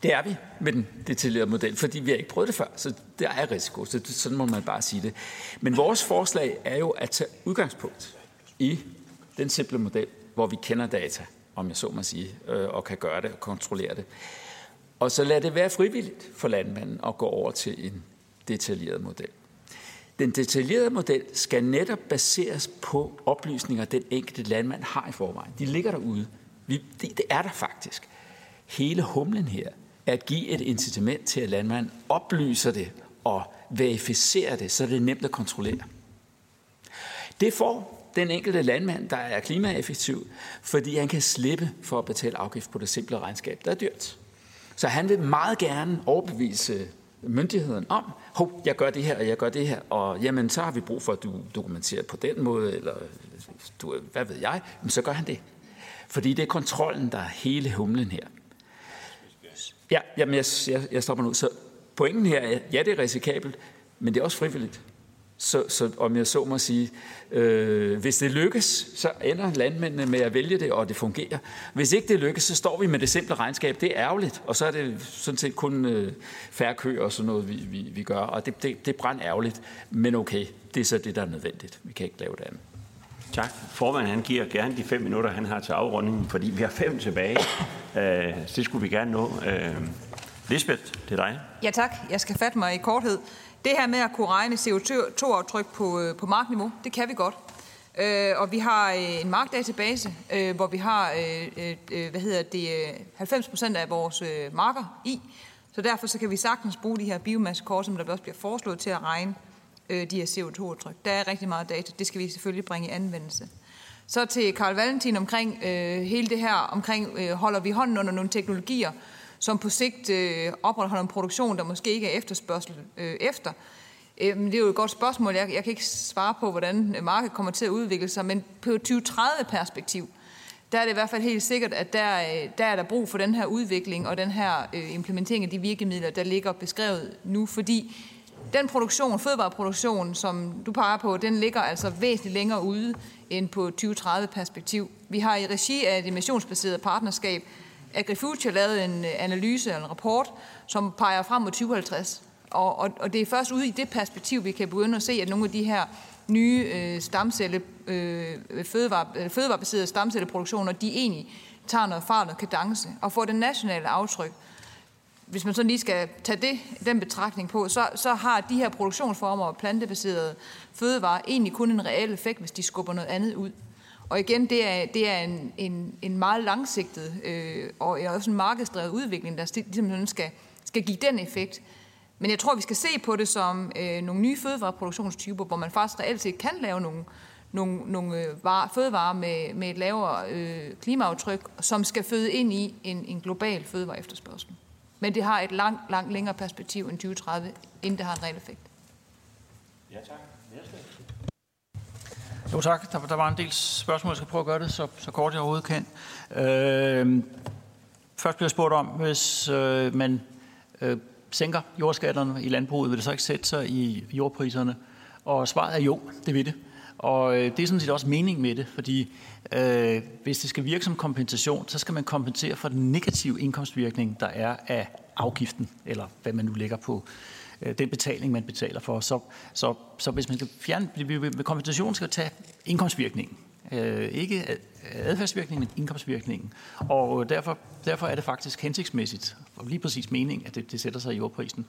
S3: det er vi med den detaljerede model, fordi vi har ikke prøvet det før, så der er risiko, så sådan må man bare sige det. Men vores forslag er jo at tage udgangspunkt i den simple model, hvor vi kender data, om jeg så må sige, øh, og kan gøre det og kontrollere det. Og så lad det være frivilligt for landmanden at gå over til en detaljeret model. Den detaljerede model skal netop baseres på oplysninger, den enkelte landmand har i forvejen. De ligger derude. Vi, det, det er der faktisk. Hele humlen her er at give et incitament til, at landmanden oplyser det og verificerer det, så det er nemt at kontrollere. Det får den enkelte landmand, der er klimaeffektiv, fordi han kan slippe for at betale afgift på det simple regnskab, der er dyrt. Så han vil meget gerne overbevise myndigheden om, hov, jeg gør det her, og jeg gør det her, og jamen, så har vi brug for, at du dokumenterer på den måde, eller du, hvad ved jeg, men så gør han det. Fordi det er kontrollen, der er hele humlen her. Ja, jamen, jeg, jeg, jeg stopper nu. Så pointen her er, ja, det er risikabelt, men det er også frivilligt. Så, så om jeg så må sige, øh, hvis det lykkes, så ender landmændene med at vælge det, og det fungerer. Hvis ikke det lykkes, så står vi med det simple regnskab. Det er ærgerligt, og så er det sådan set kun øh, færre kø og sådan noget, vi, vi, vi gør. Og det, det, det er brand ærgerligt, men okay, det er så det, der er nødvendigt. Vi kan ikke lave det andet.
S1: Tak. Formanden han giver gerne de fem minutter, han har til afrundingen, fordi vi har fem tilbage. Øh, det skulle vi gerne nå. Øh, Lisbeth, det er dig.
S4: Ja tak, jeg skal fatte mig i korthed. Det her med at kunne regne CO2-aftryk på, øh, på markniveau, det kan vi godt. Øh, og vi har øh, en markdatabase, øh, hvor vi har øh, øh, øh hvad hedder det, 90 procent af vores øh, marker i. Så derfor så kan vi sagtens bruge de her biomassekort, som der også bliver foreslået til at regne øh, de her CO2-aftryk. Der er rigtig meget data. Det skal vi selvfølgelig bringe i anvendelse. Så til Karl Valentin omkring øh, hele det her, omkring øh, holder vi hånden under nogle teknologier, som på sigt øh, opretholder en produktion, der måske ikke er efterspørgsel øh, efter. Øh, det er jo et godt spørgsmål. Jeg, jeg kan ikke svare på, hvordan markedet kommer til at udvikle sig, men på 2030-perspektiv, der er det i hvert fald helt sikkert, at der, øh, der er der brug for den her udvikling og den her øh, implementering af de virkemidler, der ligger beskrevet nu, fordi den produktion, fødevareproduktion, som du peger på, den ligger altså væsentligt længere ude end på 2030-perspektiv. Vi har i regi af et emissionsbaseret partnerskab AgriFuture lavet en øh, analyse eller en rapport, som peger frem mod 2050. Og, og, og det er først ude i det perspektiv, vi kan begynde at se, at nogle af de her nye øh, stamcelle, øh, fødevare, øh, fødevarebaserede stamcelleproduktioner, de egentlig tager noget fart og kadence og får det nationale aftryk. Hvis man så lige skal tage det, den betragtning på, så, så har de her produktionsformer og plantebaserede fødevarer egentlig kun en reel effekt, hvis de skubber noget andet ud. Og igen, det er, det er en, en, en meget langsigtet øh, og også en markedsdrevet udvikling, der ligesom skal, skal give den effekt. Men jeg tror, vi skal se på det som øh, nogle nye fødevareproduktionstyper, hvor man faktisk reelt set kan lave nogle, nogle, nogle øh, varer, fødevarer med, med et lavere øh, klimaaftryk, som skal føde ind i en, en global fødevare efterspørgsel. Men det har et langt, langt længere perspektiv end 2030, inden det har en reel effekt.
S14: Ja, tak. Jo tak, der, der var en del spørgsmål, jeg skal prøve at gøre det så, så kort jeg overhovedet kan. Øh, først bliver jeg spurgt om, hvis øh, man øh, sænker jordskatterne i landbruget, vil det så ikke sætte sig i jordpriserne? Og svaret er jo, det vil det. Og øh, det er sådan set også mening med det, fordi øh, hvis det skal virke som kompensation, så skal man kompensere for den negative indkomstvirkning, der er af afgiften, eller hvad man nu lægger på øh, Øh, den betaling, man betaler for. Så, så, så hvis man skal fjerne, med kompensation skal tage indkomstvirkningen. Øh, ikke adfærdsvirkningen, men indkomstvirkningen. Og øh, derfor, derfor er det faktisk hensigtsmæssigt, og lige præcis mening, at det, det sætter sig i jordprisen.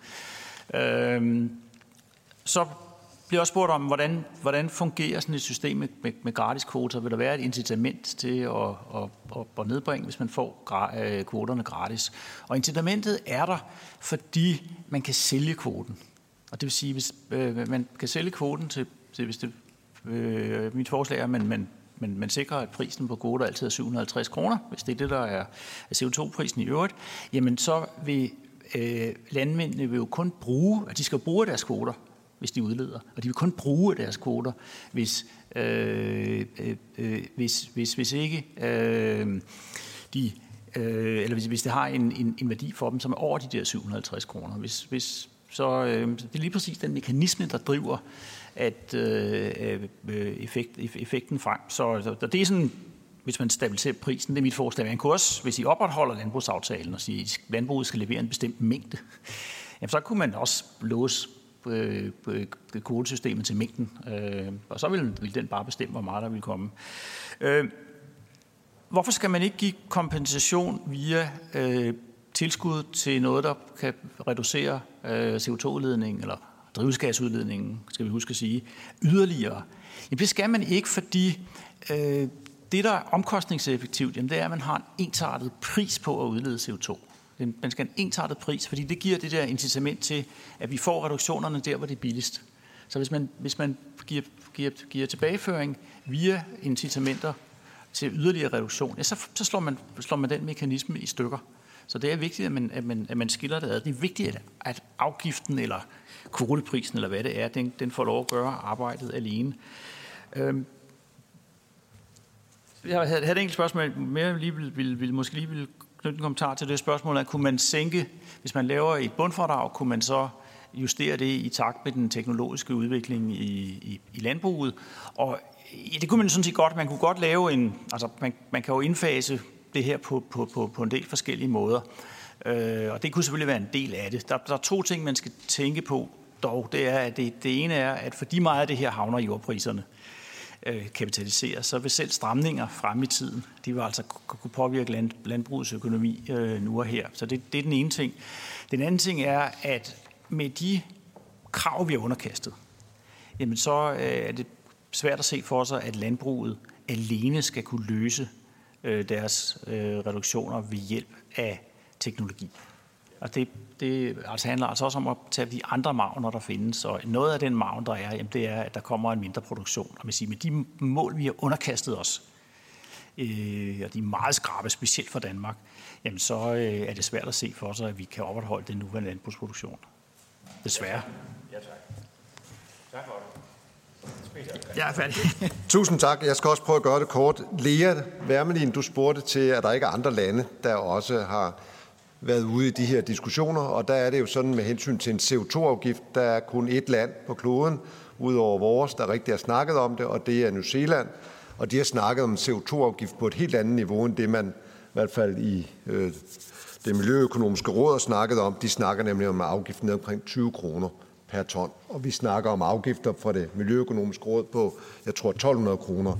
S14: Øh, så bliver også spurgt om, hvordan, hvordan fungerer sådan et system med, med, med gratis kvoter? Vil der være et incitament til at, at, at, at nedbringe, hvis man får gra, øh, kvoterne gratis? Og incitamentet er der, fordi man kan sælge kvoten. Og det vil sige, hvis øh, man kan sælge kvoten til, til hvis det, øh, mit forslag er, at man, man, man, man sikrer, at prisen på kvoter altid er 750 kroner, hvis det er det, der er CO2-prisen i øvrigt, jamen så vil øh, landmændene vil jo kun bruge, at de skal bruge deres kvoter hvis de udleder. Og de vil kun bruge deres kvoter, hvis, øh, øh, øh, hvis, hvis, hvis ikke øh, de øh, eller hvis, hvis det har en, en, en værdi for dem, som er over de der 750 kroner. Hvis, hvis, så øh, det er lige præcis den mekanisme, der driver at øh, øh, øh effekt, effekten frem. Så, så det er sådan, hvis man stabiliserer prisen, det er mit forslag. Man kunne også, hvis I opretholder landbrugsaftalen og siger, at landbruget skal levere en bestemt mængde, jamen så kunne man også låse Øh, øh, øh, kvotesystemet til mængden. Øh, og så vil, vil den bare bestemme, hvor meget der vil komme. Øh, hvorfor skal man ikke give kompensation via øh, tilskud til noget, der kan reducere øh, CO2-udledningen eller drivhusgasudledningen, skal vi huske at sige, yderligere? Jamen det skal man ikke, fordi øh, det, der er omkostningseffektivt, jamen det er, at man har en ensartet pris på at udlede CO2. Den skal have en ensartet pris, fordi det giver det der incitament til, at vi får reduktionerne der, hvor det er billigst. Så hvis man, hvis man giver, giver, giver tilbageføring via incitamenter til yderligere reduktion, ja, så, så slår, man, slår man den mekanisme i stykker. Så det er vigtigt, at man, at man, at man skiller det ad. Det er vigtigt, at, at afgiften eller kvoteprisen, eller hvad det er, den, den får lov at gøre arbejdet alene. Øhm, jeg havde, et enkelt spørgsmål, mere lige ville, vil, vil, måske lige vil knytte en kommentar til det spørgsmål, at kunne man sænke, hvis man laver et bundfradrag, kunne man så justere det i takt med den teknologiske udvikling i, i, i landbruget. Og ja, det kunne man sådan set godt. Man kunne godt lave en, altså man, man kan jo indfase det her på, på, på, på en del forskellige måder. Øh, og det kunne selvfølgelig være en del af det. Der, der er to ting, man skal tænke på dog. Det er, at det, det ene er, at fordi meget af det her havner i jordpriserne, øh, Øh, kapitalisere, så vil selv stramninger frem i tiden, de vil altså kunne påvirke land, landbrugets økonomi øh, nu og her. Så det, det er den ene ting. Den anden ting er, at med de krav, vi har underkastet, jamen så øh, er det svært at se for sig, at landbruget alene skal kunne løse øh, deres øh, reduktioner ved hjælp af teknologi. Og det, det altså handler altså også om at tage de andre magner, der findes. Og noget af den magn, der er, jamen det er, at der kommer en mindre produktion. Og man siger, med de mål, vi har underkastet os, øh, og de er meget skrabe, specielt for Danmark, jamen så øh, er det svært at se for sig, at vi kan opretholde den nuværende landbrugsproduktion. Desværre. Ja, tak.
S15: Tak for det. Jeg er færdig. Tusind tak. Jeg skal også prøve at gøre det kort. Lea Wermelin, du spurgte til, at der ikke er andre lande, der også har været ude i de her diskussioner, og der er det jo sådan med hensyn til en CO2-afgift, der er kun et land på kloden, udover vores, der rigtig har snakket om det, og det er New Zealand, og de har snakket om CO2-afgift på et helt andet niveau, end det man i hvert fald i øh, det miljøøkonomiske råd har snakket om. De snakker nemlig om afgiften omkring 20 kroner per ton. Og vi snakker om afgifter fra det miljøøkonomiske råd på, jeg tror, 1200 kroner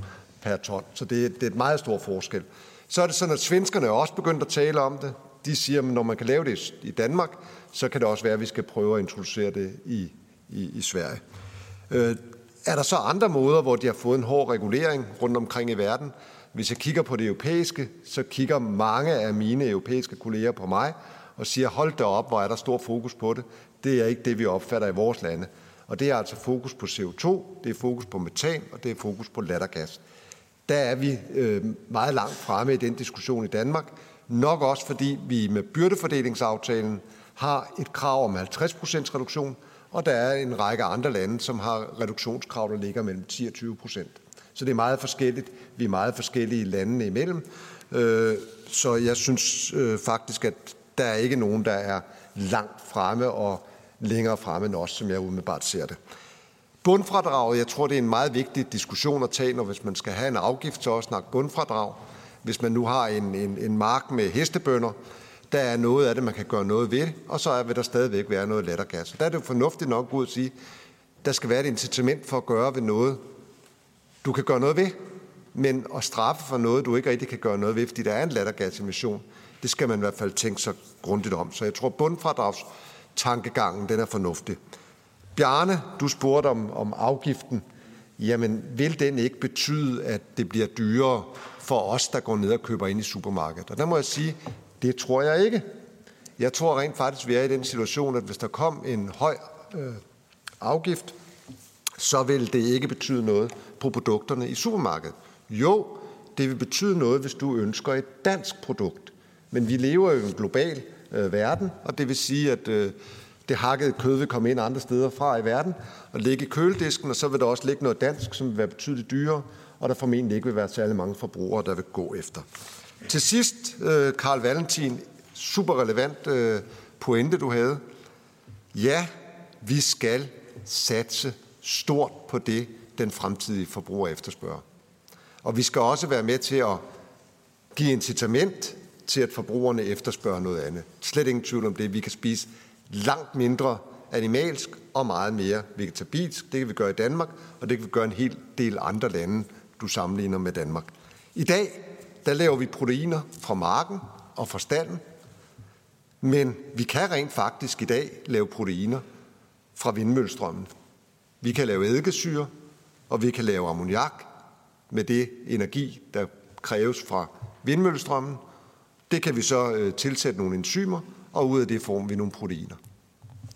S15: per ton. Så det, det er et meget stor forskel. Så er det sådan, at svenskerne er også begyndt at tale om det. De siger, at når man kan lave det i Danmark, så kan det også være, at vi skal prøve at introducere det i, i, i Sverige. Øh, er der så andre måder, hvor de har fået en hård regulering rundt omkring i verden? Hvis jeg kigger på det europæiske, så kigger mange af mine europæiske kolleger på mig og siger, hold da op, hvor er der stor fokus på det. Det er ikke det, vi opfatter i vores lande. Og det er altså fokus på CO2, det er fokus på metan, og det er fokus på lattergas. Der er vi øh, meget langt fremme i den diskussion i Danmark. Nok også fordi vi med byrdefordelingsaftalen har et krav om 50 procents reduktion, og der er en række andre lande, som har reduktionskrav, der ligger mellem 10 og 20 procent. Så det er meget forskelligt. Vi er meget forskellige landene imellem. Øh, så jeg synes øh, faktisk, at der er ikke nogen, der er langt fremme og længere fremme end os, som jeg umiddelbart ser det. Bundfradraget, jeg tror, det er en meget vigtig diskussion at tage, når hvis man skal have en afgift, så også snakke bundfradrag. Hvis man nu har en, en, en mark med hestebønder, der er noget af det, man kan gøre noget ved, og så vil der stadigvæk være noget lattergas. Der er det jo fornuftigt nok ud at sige, der skal være et incitament for at gøre ved noget, du kan gøre noget ved, men at straffe for noget, du ikke rigtig kan gøre noget ved, fordi der er en lattergasemission, det skal man i hvert fald tænke sig grundigt om. Så jeg tror, bundfradrags tankegangen, den er fornuftig. Bjarne, du spurgte om, om afgiften. Jamen, vil den ikke betyde, at det bliver dyrere for os, der går ned og køber ind i supermarkedet? Og der må jeg sige, det tror jeg ikke. Jeg tror rent faktisk, vi er i den situation, at hvis der kom en høj øh, afgift, så vil det ikke betyde noget på produkterne i supermarkedet. Jo, det vil betyde noget, hvis du ønsker et dansk produkt. Men vi lever jo i en global øh, verden, og det vil sige, at øh, det hakkede kød vil komme ind andre steder fra i verden og ligge i køledisken, og så vil der også ligge noget dansk, som vil være betydeligt dyrere, og der formentlig ikke vil være særlig mange forbrugere, der vil gå efter. Til sidst, øh, Karl Valentin, super relevant øh, pointe, du havde. Ja, vi skal satse stort på det, den fremtidige forbruger efterspørger. Og vi skal også være med til at give incitament til, at forbrugerne efterspørger noget andet. Slet ingen tvivl om det. Vi kan spise langt mindre animalsk og meget mere vegetabilsk. Det kan vi gøre i Danmark, og det kan vi gøre i en hel del andre lande, du sammenligner med Danmark. I dag, der laver vi proteiner fra marken og fra standen, men vi kan rent faktisk i dag lave proteiner fra vindmøllestrømmen. Vi kan lave eddikesyre, og vi kan lave ammoniak med det energi, der kræves fra vindmøllestrømmen. Det kan vi så øh, tilsætte nogle enzymer, og ud af det får vi nogle proteiner.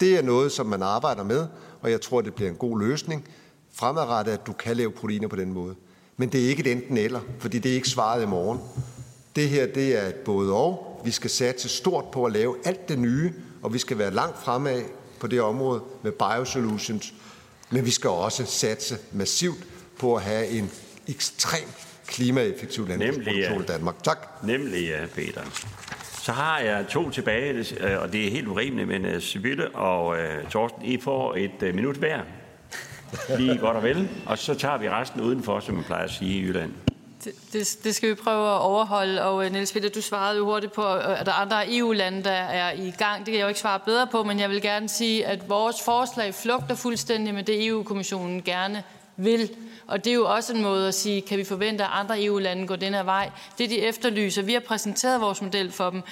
S15: Det er noget, som man arbejder med, og jeg tror, det bliver en god løsning fremadrettet, at du kan lave proteiner på den måde. Men det er ikke et enten eller, fordi det er ikke svaret i morgen. Det her, det er et både og. Vi skal satse stort på at lave alt det nye, og vi skal være langt fremad på det område med biosolutions. Men vi skal også satse massivt på at have en ekstrem klimaeffektiv landbrugsproduktion i Danmark. Tak.
S1: Nemlig, ja, Peter. Så har jeg to tilbage, øh, og det er helt urimeligt, men uh, Sibylle og uh, Torsten, I får et uh, minut hver. Lige godt og vel. Og så tager vi resten udenfor, som man plejer at sige i Jylland.
S16: Det, det, det skal vi prøve at overholde, og øh, Niels Peter, du svarede jo hurtigt på, øh, at der er andre EU-lande, der er i gang. Det kan jeg jo ikke svare bedre på, men jeg vil gerne sige, at vores forslag flugter fuldstændig med det, EU-kommissionen gerne vil. Og det er jo også en måde at sige, kan vi forvente, at andre EU-lande går den her vej? Det de efterlyser, vi har præsenteret vores model for dem,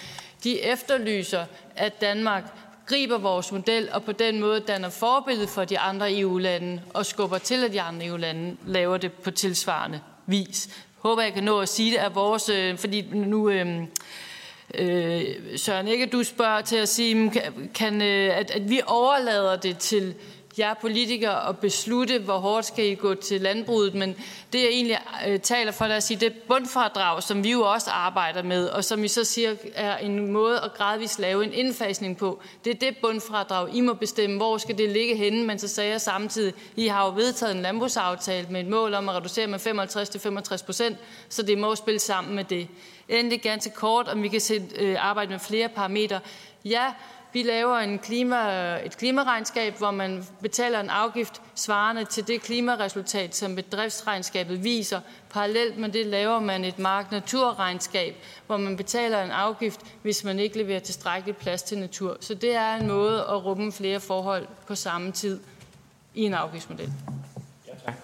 S16: de efterlyser, at Danmark griber vores model og på den måde danner forbillede for de andre EU-lande og skubber til, at de andre EU-lande laver det på tilsvarende vis. Håber, jeg kan nå at sige det af vores, øh, fordi nu... Øh, øh, Søren ikke du spørger til at sige, kan, kan, øh, at, at vi overlader det til jer politikere at beslutte, hvor hårdt skal I gå til landbruget, men det jeg egentlig øh, taler for, lad os at sige, det bundfradrag, som vi jo også arbejder med, og som I så siger er en måde at gradvist lave en indfasning på. Det er det bundfradrag, I må bestemme, hvor skal det ligge henne, men så sagde jeg samtidig, I har jo vedtaget en landbrugsaftale med et mål om at reducere med 55 til 65 procent, så det må spille sammen med det. Endelig ganske kort, om vi kan se, øh, arbejde med flere parametre. Ja, vi laver en klima, et klimaregnskab, hvor man betaler en afgift svarende til det klimaresultat, som bedriftsregnskabet viser. Parallelt med det laver man et mark-naturregnskab, hvor man betaler en afgift, hvis man ikke leverer tilstrækkelig plads til natur. Så det er en måde at rumme flere forhold på samme tid i en afgiftsmodel.
S1: Ja, tak.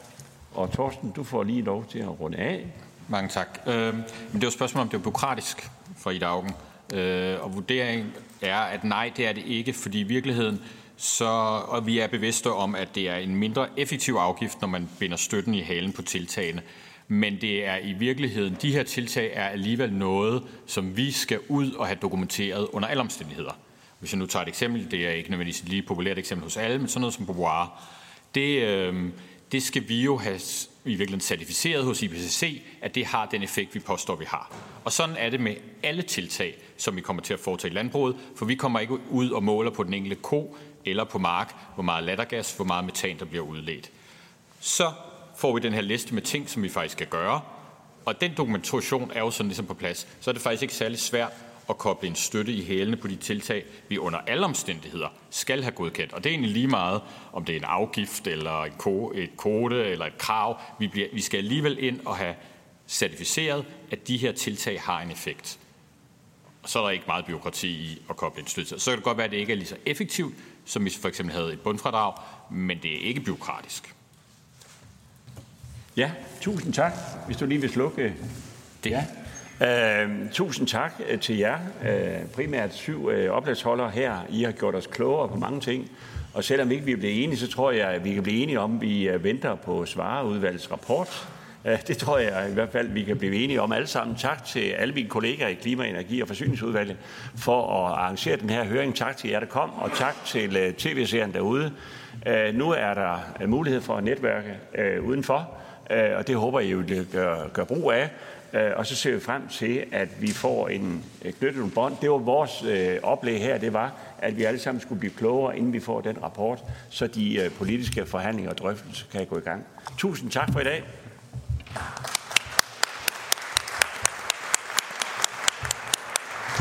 S1: Og Torsten, du får lige lov til at runde af.
S17: Mange tak. Øh, men det var et spørgsmål, om det er bureaukratisk for Ida Augen. Øh, og vurderingen er, at nej, det er det ikke, fordi i virkeligheden så, og vi er bevidste om, at det er en mindre effektiv afgift, når man binder støtten i halen på tiltagene. Men det er i virkeligheden, de her tiltag er alligevel noget, som vi skal ud og have dokumenteret under alle omstændigheder. Hvis jeg nu tager et eksempel, det er ikke nødvendigvis et lige populært eksempel hos alle, men sådan noget som Beauvoir, det, øh, det skal vi jo have i virkeligheden certificeret hos IPCC, at det har den effekt, vi påstår, vi har. Og sådan er det med alle tiltag, som vi kommer til at foretage i landbruget, for vi kommer ikke ud og måler på den enkelte ko eller på mark, hvor meget lattergas, hvor meget metan, der bliver udledt. Så får vi den her liste med ting, som vi faktisk skal gøre, og den dokumentation er jo sådan ligesom på plads. Så er det faktisk ikke særlig svært at koble en støtte i hælene på de tiltag, vi under alle omstændigheder skal have godkendt. Og det er egentlig lige meget, om det er en afgift eller et, ko- et kode eller et krav. Vi, bliver, vi skal alligevel ind og have certificeret, at de her tiltag har en effekt. Og så er der ikke meget byråkrati i at koble en støtte. Så kan det godt være, at det ikke er lige så effektivt, som hvis vi for eksempel havde et bundfradrag, men det er ikke byråkratisk.
S1: Ja, tusind tak. Hvis du lige vil slukke det. Ja. Øh, tusind tak øh, til jer, øh, primært syv øh, uh, opladsholdere her. I har gjort os klogere på mange ting. Og selvom vi ikke bliver enige, så tror jeg, at vi kan blive enige om, at vi venter på Svareudvalgets rapport. Det tror jeg i hvert fald, vi kan blive enige om alle sammen. Tak til alle mine kolleger i Klima-, Energi- og Forsyningsudvalget for at arrangere den her høring. Tak til jer, der kom, og tak til tv-serien derude. Nu er der mulighed for at netværke udenfor, og det håber jeg, vil gøre, gøre brug af. Øh, og så ser vi frem til, at vi får en øh, knyttet nogle bånd. Det var vores øh, oplæg her, det var, at vi alle sammen skulle blive klogere, inden vi får den rapport, så de øh, politiske forhandlinger og drøftelser kan gå i gang. Tusind tak for i dag.